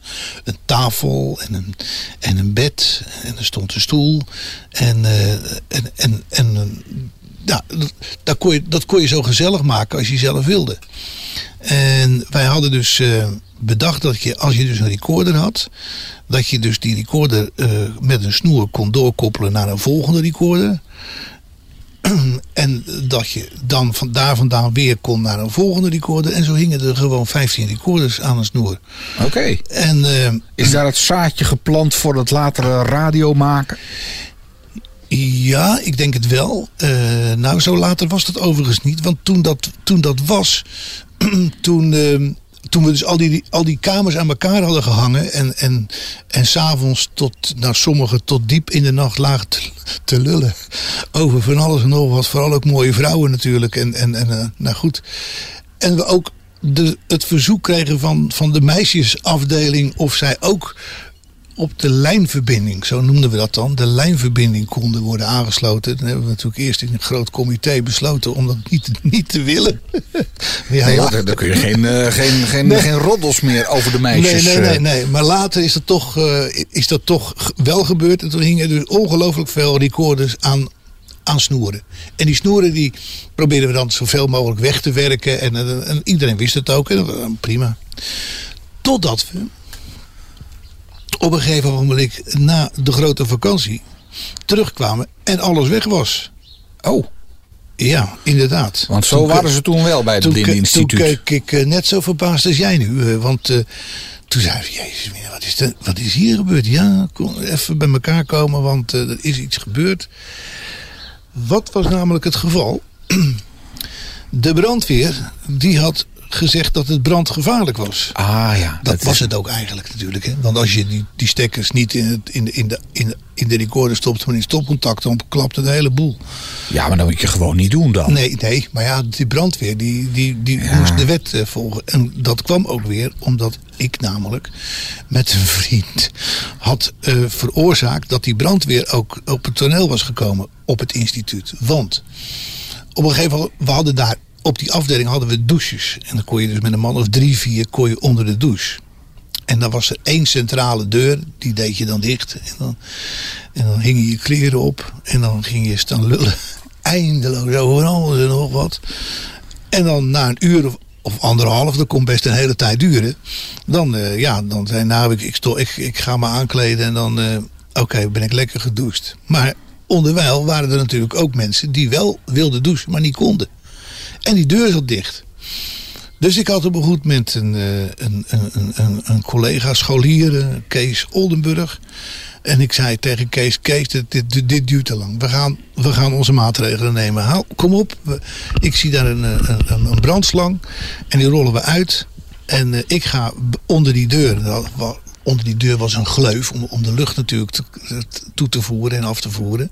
een, tafel en een, en een bed. En er stond een stoel. En, en, en, en ja, dat, dat, kon je, dat kon je zo gezellig maken als je zelf wilde. En wij hadden dus eh, bedacht dat je, als je dus een recorder had, dat je dus die recorder eh, met een snoer kon doorkoppelen naar een volgende recorder. En dat je dan van daar vandaan weer kon naar een volgende recorder. En zo hingen er gewoon 15 recorders aan een snoer. Oké. En, eh, Is daar het zaadje geplant voor het latere radio maken? Ja, ik denk het wel. Eh, nou, zo later was dat overigens niet. Want toen dat, toen dat was, toen, ehm, toen we dus al die, al die kamers aan elkaar hadden gehangen. En, en, en s'avonds tot, nou sommigen tot diep in de nacht lagen te, lullen. Over van alles en nog wat. Vooral ook mooie vrouwen natuurlijk. En, en, en eh, nou goed. En we ook de, het verzoek kregen van, van de meisjesafdeling of zij ook op de lijnverbinding, zo noemden we dat dan, de lijnverbinding konden worden aangesloten. Dan hebben we natuurlijk eerst in een groot comité besloten om dat niet, niet te willen. Ja, nee, want dan kun je geen, eh, geen, geen, Nee. geen roddels meer over de meisjes. Nee, nee, nee, eh, nee. Maar later is dat toch, eh, is dat toch wel gebeurd. En toen hingen dus ongelooflijk veel recorders aan, aan snoeren. En die snoeren die probeerden we dan zoveel mogelijk weg te werken. En, eh, en iedereen wist het ook. En prima. Totdat we op een gegeven moment na de grote vakantie terugkwamen en alles weg was. Oh. Ja, inderdaad. Want zo Toen waren ze toen wel bij het toen Blinde ke- Instituut. Toen keek ik eh, net zo verbaasd als jij nu. eh, want eh, toen zei ik, jezus, wat is, er, wat is hier gebeurd? Ja, kom even bij elkaar komen, want er is iets gebeurd. Wat was namelijk het geval? De brandweer, die had gezegd dat het brandgevaarlijk was. Ah ja. Dat, was het ook eigenlijk natuurlijk. Hè? Want als je die, die stekkers niet in, het, in, de, in, de, in, de, in de recorder stopt, maar in stopcontact, dan klapt het de hele boel. Ja, maar dat moet je gewoon niet doen dan. Nee, nee, maar ja, die brandweer die, die, die moest de wet eh, volgen. En dat kwam ook weer omdat ik namelijk met een vriend had eh, veroorzaakt dat die brandweer ook op het toneel was gekomen op het instituut. Want op een gegeven moment, we hadden daar op die afdeling hadden we douches. En dan kon je dus met een man of drie, vier kon je onder de douche. En dan was er één centrale deur, die deed je dan dicht. En dan, en dan hing je kleren op. En dan ging je staan lullen. Eindeloos over alles en nog wat. En dan na een uur of, anderhalf, dat kon best een hele tijd duren. Dan, eh, ja, dan zei nou, ik, ik, ik, ik ga me aankleden en dan, eh, oké, ben ik lekker gedoucht. Maar onderwijl waren er natuurlijk ook mensen die wel wilden douchen, maar niet konden. En die deur zat dicht. Dus ik had met een, eh, een, een, een, een, een collega scholier, eh, Kees Oldenburg. En ik zei tegen Kees, Kees, dit, dit, dit duurt te lang. We gaan, we gaan onze maatregelen nemen. Kom op, ik zie daar een, een, een, een brandslang en die rollen we uit. En eh, ik ga onder die deur, onder die deur was een gleuf om, om de lucht natuurlijk toe te voeren en af te voeren.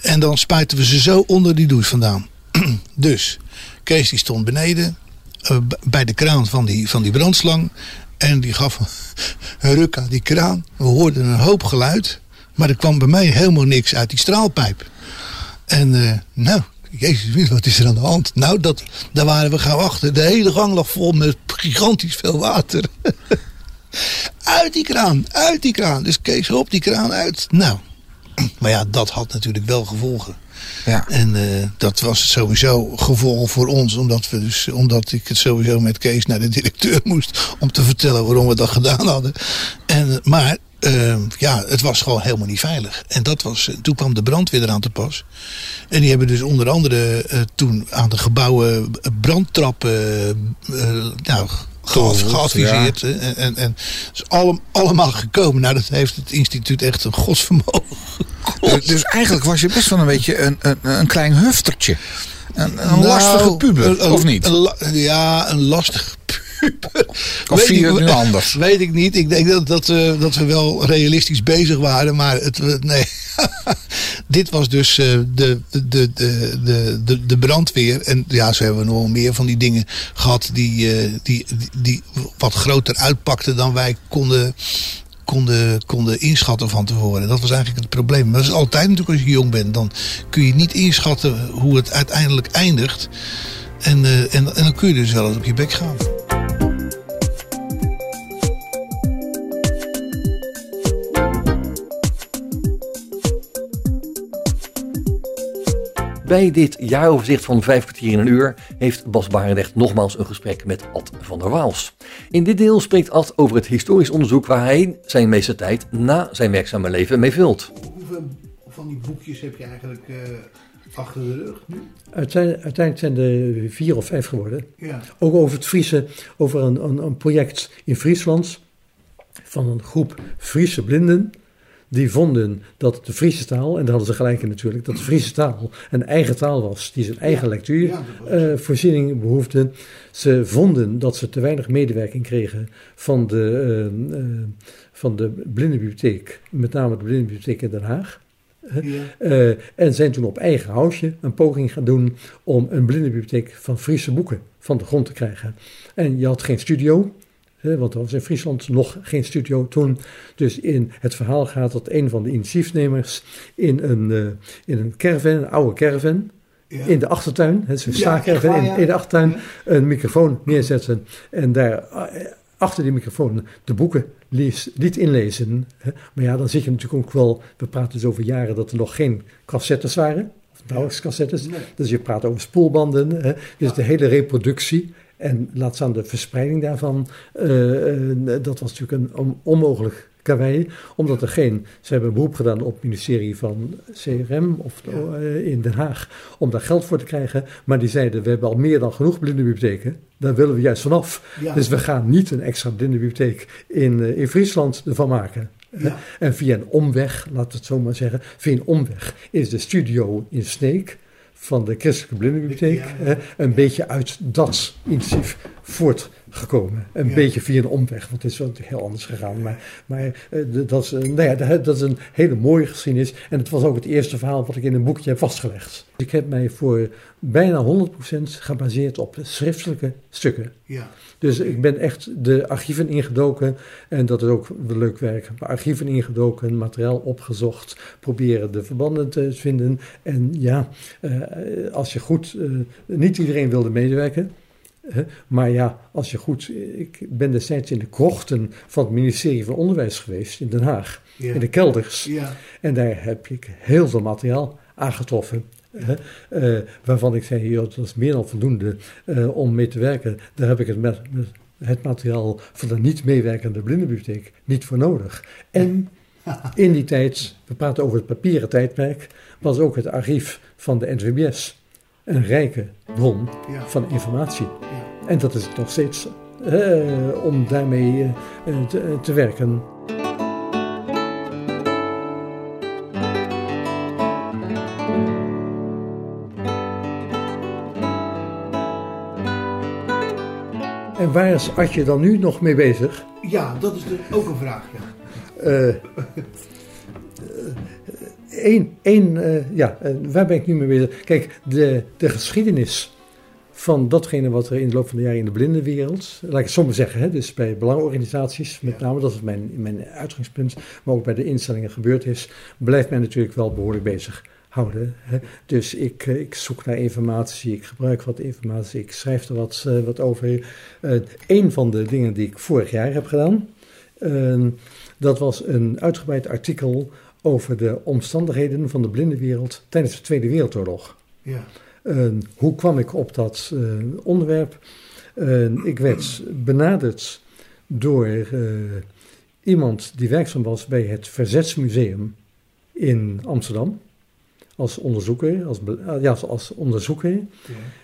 En dan spuiten we ze zo onder die douche vandaan. dus Kees die stond beneden eh, bij de kraan van die, van die brandslang. En die gaf een ruk aan die kraan. We hoorden een hoop geluid. Maar er kwam bij mij helemaal niks uit die straalpijp. En eh, nou, jezus, wat is er aan de hand? Nou, dat, daar waren we gaan wachten. De hele gang lag vol met gigantisch veel water. uit die kraan, uit die kraan. Dus Kees, hop die kraan uit. Nou, maar ja, dat had natuurlijk wel gevolgen. Ja. En eh, dat was sowieso gevolg voor ons, omdat, we dus, omdat ik het sowieso met Kees naar de directeur moest om te vertellen waarom we dat gedaan hadden. En, eh, maar eh, ja, het was gewoon helemaal niet veilig. En dat was, eh, toen kwam de brandweer eraan te pas. En die hebben dus onder andere toen aan de gebouwen brandtrappen nou, geadviseerd. hè. En, en, en het is allem- allemaal gekomen. Nou, dat heeft het instituut echt een godsvermogen Dus, dus eigenlijk was je best wel een beetje een, een, een klein huftertje. Een, een Nou, lastige puber, of niet? een ja, een lastige puber. Of zie je het nu ik- anders? Weet ik niet. Ik denk dat, dat, eh, dat we wel realistisch bezig waren. Maar het, eh, nee. dit was dus eh, de, de, de, de, de, brandweer. En ja, zo hebben nog meer van die dingen gehad. Die, eh, die, die, die wat groter uitpakten dan wij konden konden, konden inschatten van tevoren. Dat was eigenlijk het probleem. Maar dat is altijd natuurlijk als je jong bent. Dan kun je niet inschatten hoe het uiteindelijk eindigt. En, eh, en, en dan kun je dus wel eens op je bek gaan. Bij dit jaaroverzicht van vijf kwartier in een uur heeft Bas Barendrecht nogmaals een gesprek met Ad van der Waals. In dit deel spreekt Ad over het historisch onderzoek waar hij zijn meeste tijd na zijn werkzame leven mee vult. Hoeveel van die boekjes heb je eigenlijk eh, achter de rug nu? Uiteindelijk, uiteindelijk zijn er vier of vijf geworden. Ja. Ook over het Friese, over een, een, een project in Friesland van een groep Friese blinden. Die vonden dat de Friese taal, en daar hadden ze gelijk in natuurlijk, dat de Friese taal een eigen taal was, die zijn eigen lectuur eh, voorziening behoefde. Ze vonden dat ze te weinig medewerking kregen van de, eh, eh, van de blindenbibliotheek, met name de blindenbibliotheek in Den Haag. Ja. Eh, en zijn toen op eigen houtje een poging gaan doen om een blindenbibliotheek van Friese boeken van de grond te krijgen. En je had geen studio, want er was in Friesland nog geen studio toen. Dus in het verhaal gaat dat een van de initiatiefnemers in een, eh, in een caravan, een oude caravan, Ja. in de achtertuin, het is een Ja, waar, in, ja. in de achtertuin, een microfoon neerzetten en daar eh, achter die microfoon de boeken liet, liet inlezen. Maar ja, dan zit je natuurlijk ook wel, we praten dus over jaren dat er nog geen cassettes waren, of nauwelijks cassettes. Dus je praat over spoelbanden, hè. dus de hele reproductie. En laat staan de verspreiding daarvan, eh, eh, dat was natuurlijk een on- onmogelijk karwei, omdat er geen, ze hebben een beroep gedaan op het ministerie van CRM of eh, in Den Haag, om daar geld voor te krijgen. Maar die zeiden, we hebben al meer dan genoeg blindenbibliotheken, daar willen we juist vanaf. Ja. Dus we gaan niet een extra blindenbibliotheek in, in Friesland ervan maken. Ja. En via een omweg, laat het zo maar zeggen, via een omweg is de studio in Sneek van de Christelijke Blindenbibliotheek een beetje uit dat initiatief voortgekomen. Een Ja. beetje via een omweg, want het is wel heel anders gegaan. Maar, maar eh, dat, is, een- nou ja, dat dat is een hele mooie geschiedenis. En het was ook het eerste verhaal wat ik in een boekje heb vastgelegd. Ik heb mij voor bijna 100% gebaseerd op schriftelijke stukken. Ja. Dus ik ben echt de archieven ingedoken. En dat is ook wel leuk werk. Archieven ingedoken, materiaal opgezocht. Proberen de verbanden te vinden. En ja, eh, als je goed... eh, niet iedereen wilde medewerken. maar ja, als je goed... Ik ben destijds in de krochten van het ministerie van Onderwijs geweest in Den Haag. Ja. In de kelders. Ja. En daar heb ik heel veel materiaal aangetroffen. Eh, waarvan ik zei, joh, dat is meer dan voldoende eh, om mee te werken. Daar heb ik het, met, met het materiaal van de niet meewerkende blindenbibliotheek niet voor nodig. En in die tijd, we praten over het papieren tijdperk, was ook het archief van de NVBS een rijke bron Ja. van informatie. En dat is het nog steeds eh, om daarmee te, te werken. Waar is Adje dan nu nog mee bezig? Ja, dat is dus ook een vraag. Ja. Eh, Eén, één, eh, ja, eh, waar ben ik nu mee bezig? Kijk, de, de geschiedenis van datgene wat er in de loop van de jaren in de blindenwereld, laat ik het maar zeggen, hè, dus bij belangenorganisaties, met name, dat is mijn, mijn uitgangspunt, maar ook bij de instellingen gebeurd is, blijft mij natuurlijk wel behoorlijk bezig houden. Hè. Dus ik, eh, ik zoek naar informatie, ik gebruik wat informatie, ik schrijf er wat, eh, wat over. Eh een van de dingen die ik vorig jaar heb gedaan, eh, dat was een uitgebreid artikel over de omstandigheden van de blindenwereld tijdens de Tweede Wereldoorlog. Ja. Eh, hoe kwam ik op dat onderwerp? Eh, ik werd benaderd door iemand die werkzaam was bij het Verzetsmuseum in Amsterdam. Als onderzoeker, als, ah, ja, als- onderzoeker.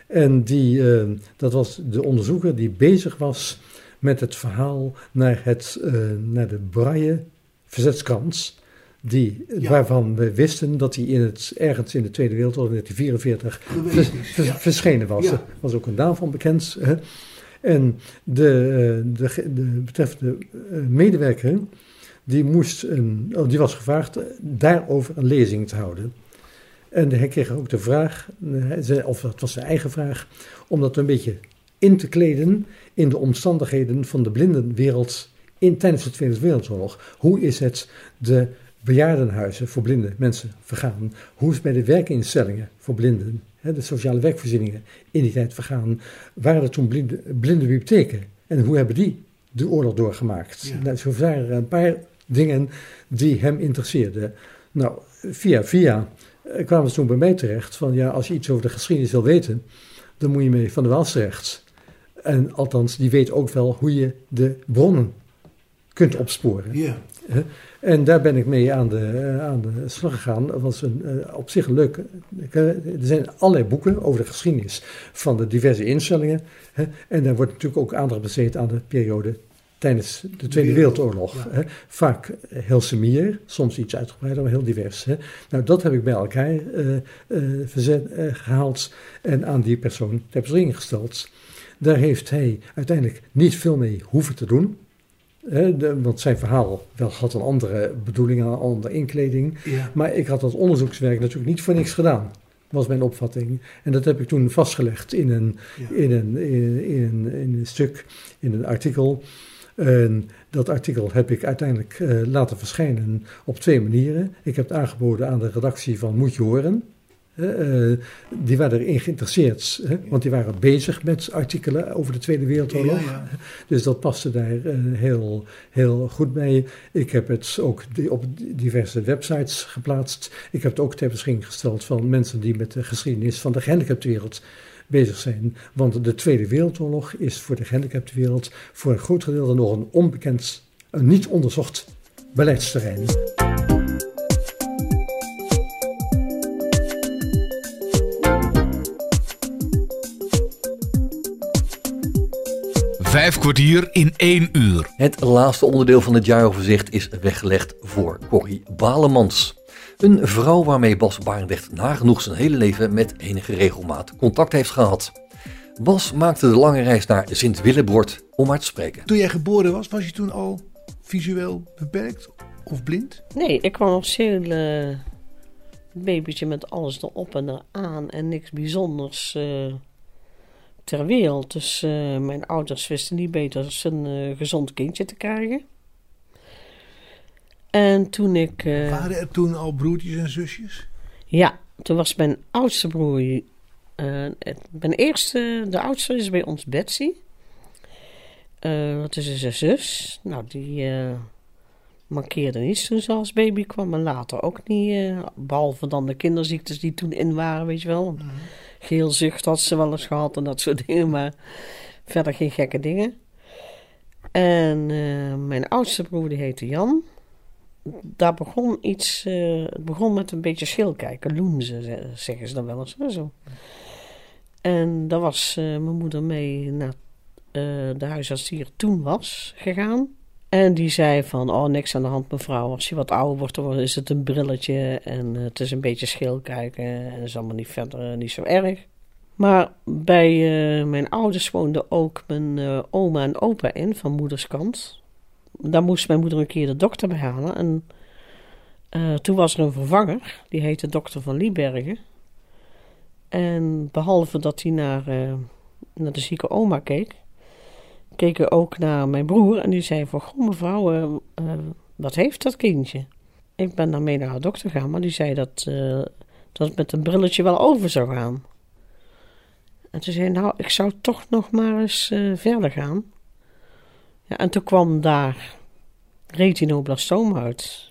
En die, eh, dat was de onderzoeker die bezig was met het verhaal naar, het, eh, naar de Braille verzetskrans. Die, Ja. Waarvan we wisten dat hij in het, ergens in de Tweede Wereldoorlog in 1944 Geweest vers- is, vers- ja. verschenen was. Er was ook een naam van bekend. Hè. En de, eh, de, de betreffende eh, medewerker, die, moest een, oh, die was gevraagd eh, daarover een lezing te houden. En hij kreeg ook de vraag, eh, of dat was zijn eigen vraag, om dat een beetje in te kleden in de omstandigheden van de blindenwereld in, tijdens de Tweede Wereldoorlog. Hoe is het de bejaardenhuizen voor blinde mensen vergaan? Hoe is het bij de werkinstellingen voor blinden, de sociale werkvoorzieningen in die tijd vergaan? Waren er toen blinde, blinde bibliotheken? En hoe hebben die de oorlog doorgemaakt? Ja. Nou, zo waren er een paar dingen die hem interesseerden. Nou, via via kwamen ze toen bij mij terecht van ja, als je iets over de geschiedenis wil weten, dan moet je mee van de Waals terecht. En althans, die weet ook wel hoe je de bronnen kunt opsporen. Ja. En daar ben ik mee aan de, eh, aan de slag gegaan. Dat was een, eh, op zich een leuk. eh, Er zijn allerlei boeken over de geschiedenis van de diverse instellingen. En daar wordt natuurlijk ook aandacht besteed aan de periode tijdens de Tweede Wereldoorlog. Hè? Vaak heel semier, soms iets uitgebreider, maar heel divers. Hè? Nou, dat heb ik bij elkaar eh, eh, verzet, eh, gehaald en aan die persoon ter beschikking gesteld. Daar heeft hij uiteindelijk niet veel mee hoeven te doen. Hè, de- want zijn verhaal wel had een andere bedoeling, een andere inkleding. Ja. Maar ik had dat onderzoekswerk natuurlijk niet voor niks gedaan, was mijn opvatting. En dat heb ik toen vastgelegd in een, in een, in, in in een stuk, in een artikel. En dat artikel heb ik uiteindelijk eh, laten verschijnen op twee manieren. Ik heb het aangeboden aan de redactie van Moet je horen. Eh, die waren erin geïnteresseerd, hè, want die waren bezig met artikelen over de Tweede Wereldoorlog. Ja, ja. Dus dat paste daar eh, heel, heel goed bij. Ik heb het ook op diverse websites geplaatst. Ik heb het ook ter beschikking gesteld van mensen die met de geschiedenis van de gehandicaptenwereld bezig zijn. Want de Tweede Wereldoorlog is voor de gehandicaptenwereld voor een groot gedeelte nog een onbekend, een niet onderzocht beleidsterrein. Vijf kwartier in één uur. Het laatste onderdeel van het jaaroverzicht is weggelegd voor Corrie Balemans. Een vrouw waarmee Bas Barendrecht nagenoeg zijn hele leven met enige regelmaat contact heeft gehad. Bas maakte de lange reis naar Sint-Willebord om haar te spreken. Toen jij geboren was, was je toen al visueel beperkt of blind? Nee, ik kwam als heel eh, babytje met alles erop en eraan en niks bijzonders eh, ter wereld. Dus eh, mijn ouders wisten niet beter dan een gezond kindje te krijgen. En toen ik... eh, Waren er toen al broertjes en zusjes? ja, toen was mijn oudste broer... eh, mijn eerste, de oudste is bij ons Betsy. Eh wat is zijn zus? Nou, die mankeerde niets toen ze als baby kwam. En later ook niet. eh, behalve dan de kinderziektes die toen in waren, weet je wel. Geelzucht had ze wel eens gehad en dat soort dingen. Maar verder geen gekke dingen. En mijn oudste broer, die heette Jan. Daar begon iets... eh, het begon met een beetje schilkijken. Loenzen, ze- zeggen ze dan wel eens. Zo. En daar was eh, mijn moeder mee naar eh, de huisarts die er toen was gegaan. En die zei van, oh niks aan de hand mevrouw. Als je wat ouder wordt, dan is het een brilletje en het is een beetje schil kijken. En is allemaal niet verder niet zo erg. Maar bij mijn ouders woonde ook mijn oma en opa in, van moeders kant. Daar moest mijn moeder een keer de dokter bij halen. En eh, toen was er een vervanger, die heette dokter van Liebergen. En behalve dat hij naar, eh, naar de zieke oma keek, keek hij ook naar mijn broer. En die zei van, goh mevrouw, eh, wat heeft dat kindje? Ik ben daarmee naar de dokter gegaan, maar die zei dat, dat het met een brilletje wel over zou gaan. En toen zei nou, ik zou toch nog maar eens verder gaan. Ja, en toen kwam daar retinoblastoom uit.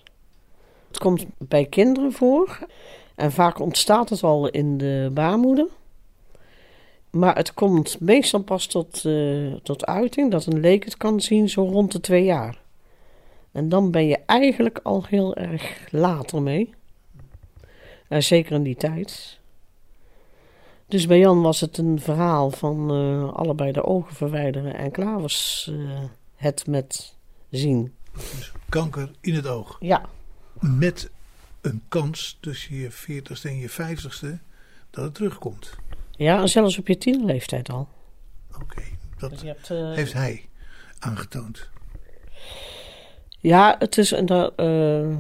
Het komt bij kinderen voor. En vaak ontstaat het al in de baarmoeder. Maar het komt meestal pas tot, eh, tot uiting dat een leek het kan zien zo rond de twee jaar. En dan ben je eigenlijk al heel erg later mee. En zeker in die tijd. Dus bij Jan was het een verhaal van eh, allebei de ogen verwijderen en eh, het met zien. Kanker in het oog. Ja. Met een kans tussen je 40ste en je 50ste dat het terugkomt. Ja, en zelfs op je tienerleeftijd al. Dat Dus je hebt, eh, heeft hij aangetoond. Ja, het is een. eh,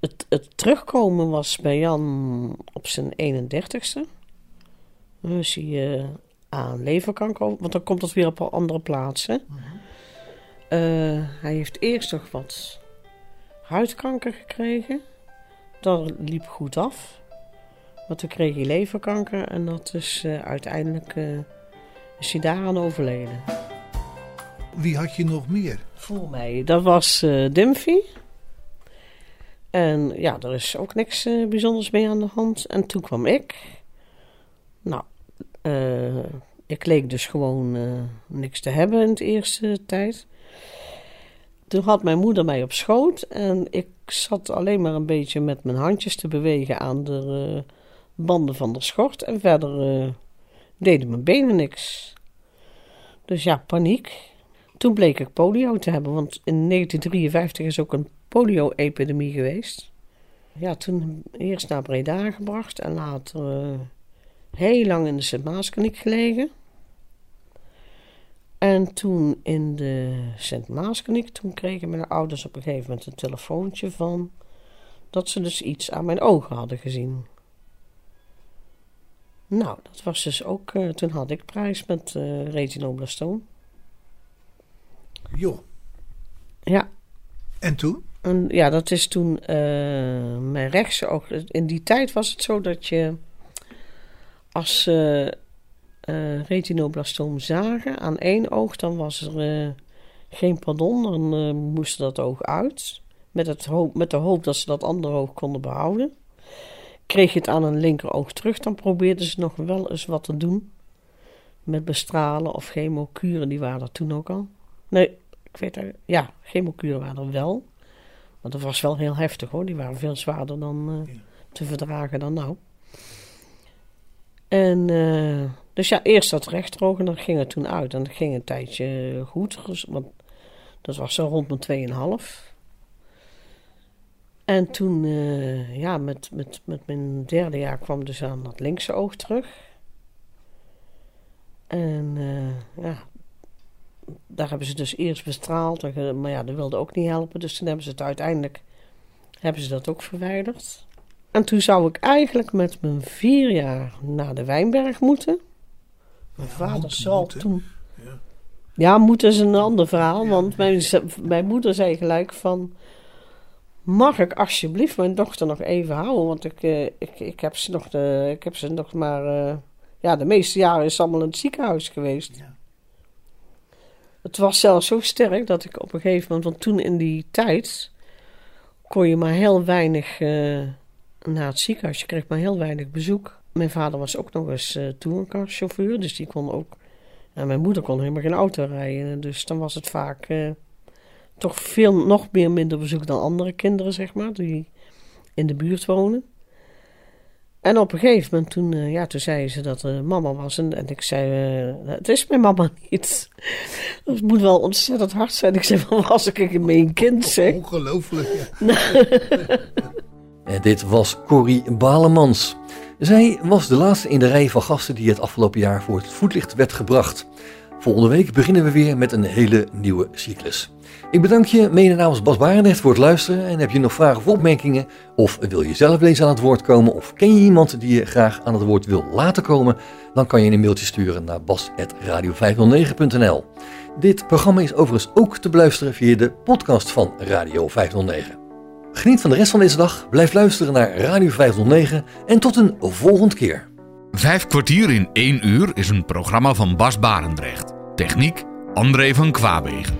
het, het terugkomen was bij Jan op zijn 31ste. Dan is hij eh, aan leverkanker, want dan komt het weer op een andere plaatsen. Hij heeft eerst nog wat huidkanker gekregen. Dat liep goed af. Maar toen kreeg hij leverkanker en dat is eh, uiteindelijk eh, is hij daaraan overleden. Wie had je nog meer? Voor mij. Dat was eh Dimfy. En ja, er is ook niks eh, bijzonders mee aan de hand. En toen kwam ik. Nou, eh, ik leek dus gewoon eh, niks te hebben in de eerste tijd. Toen had mijn moeder mij op schoot en ik zat alleen maar een beetje met mijn handjes te bewegen aan de eh, banden van de schort. En verder eh, deden mijn benen niks. Dus ja, paniek. Toen bleek ik polio te hebben, want in 1953 is ook een polio-epidemie geweest. Ja, toen eerst naar Breda gebracht en later eh, heel lang in de Sint-Maaskliniek gelegen. En toen in de Sint-Maaskliniek, toen kregen mijn ouders op een gegeven moment een telefoontje van dat ze dus iets aan mijn ogen hadden gezien. Nou, dat was dus ook, eh, toen had ik prijs met eh retinoblastoom. Joh. Ja. En toen? En ja, dat is toen eh, mijn rechtse oog. In die tijd was het zo dat je als ze eh, retinoblastoom zagen aan één oog, dan was er eh, geen pardon. Dan eh, moest dat oog uit. Met, het hoop, met de hoop dat ze dat andere oog konden behouden. Kreeg je het aan een linkeroog terug, dan probeerden ze nog wel eens wat te doen. Met bestralen of chemokuren, die waren er toen ook al. Nee, ik weet het. Ja, chemokuren waren er wel. Maar dat was wel heel heftig hoor. Die waren veel zwaarder dan te verdragen dan nou. En eh, dus ja, eerst dat rechteroog en dan ging het toen uit. En dat ging een tijdje goed. dus- Want dat was zo rond mijn 2,5. En toen, eh, ja, met, met, met mijn derde jaar kwam dus aan dat linkse oog terug. En eh, ja, daar hebben ze dus eerst bestraald. Maar ja, dat wilde ook niet helpen. Dus toen hebben ze het uiteindelijk, hebben ze dat ook verwijderd. En toen zou ik eigenlijk met mijn vier jaar naar de Wijnberg moeten. Mijn vader zal toen... Ja, moeten is een ander verhaal. Want mijn, mijn moeder zei gelijk van... Mag ik alsjeblieft mijn dochter nog even houden? Want ik, eh, ik, ik, heb, ze nog de, ik heb ze nog maar... eh, ja, de meeste jaren is ze allemaal in het ziekenhuis geweest. Het was zelfs zo sterk dat ik op een gegeven moment... Want toen in die tijd kon je maar heel weinig eh, naar het ziekenhuis. Je kreeg maar heel weinig bezoek. Mijn vader was ook nog eens eh touringcarchauffeur, dus die kon ook... En mijn moeder kon helemaal geen auto rijden. Dus dan was het vaak eh, toch veel, nog meer minder bezoek dan andere kinderen, zeg maar, die in de buurt wonen. En op een gegeven moment, toen, eh, ja, toen zei ze dat er mama was. En, en ik zei, het is mijn mama niet. Dat moet wel ontzettend hard zijn. Ik zei, van was ik mijn kind, zeg. Ongelooflijk, En dit was Corrie Balemans. Zij was de laatste in de rij van gasten die het afgelopen jaar voor het voetlicht werd gebracht. Volgende week beginnen we weer met een hele nieuwe cyclus. Ik bedank je mede namens Bas Barendrecht voor het luisteren. En heb je nog vragen of opmerkingen? Of wil je zelf eens aan het woord komen? Of ken je iemand die je graag aan het woord wil laten komen? Dan kan je een mailtje sturen naar bas.radio509.nl Dit programma is overigens ook te beluisteren via de podcast van Radio 509. Geniet van de rest van deze dag, blijf luisteren naar Radio 509 en tot een volgende keer. Vijf kwartier in één uur is een programma van Bas Barendrecht. Techniek André van Kwaabegen.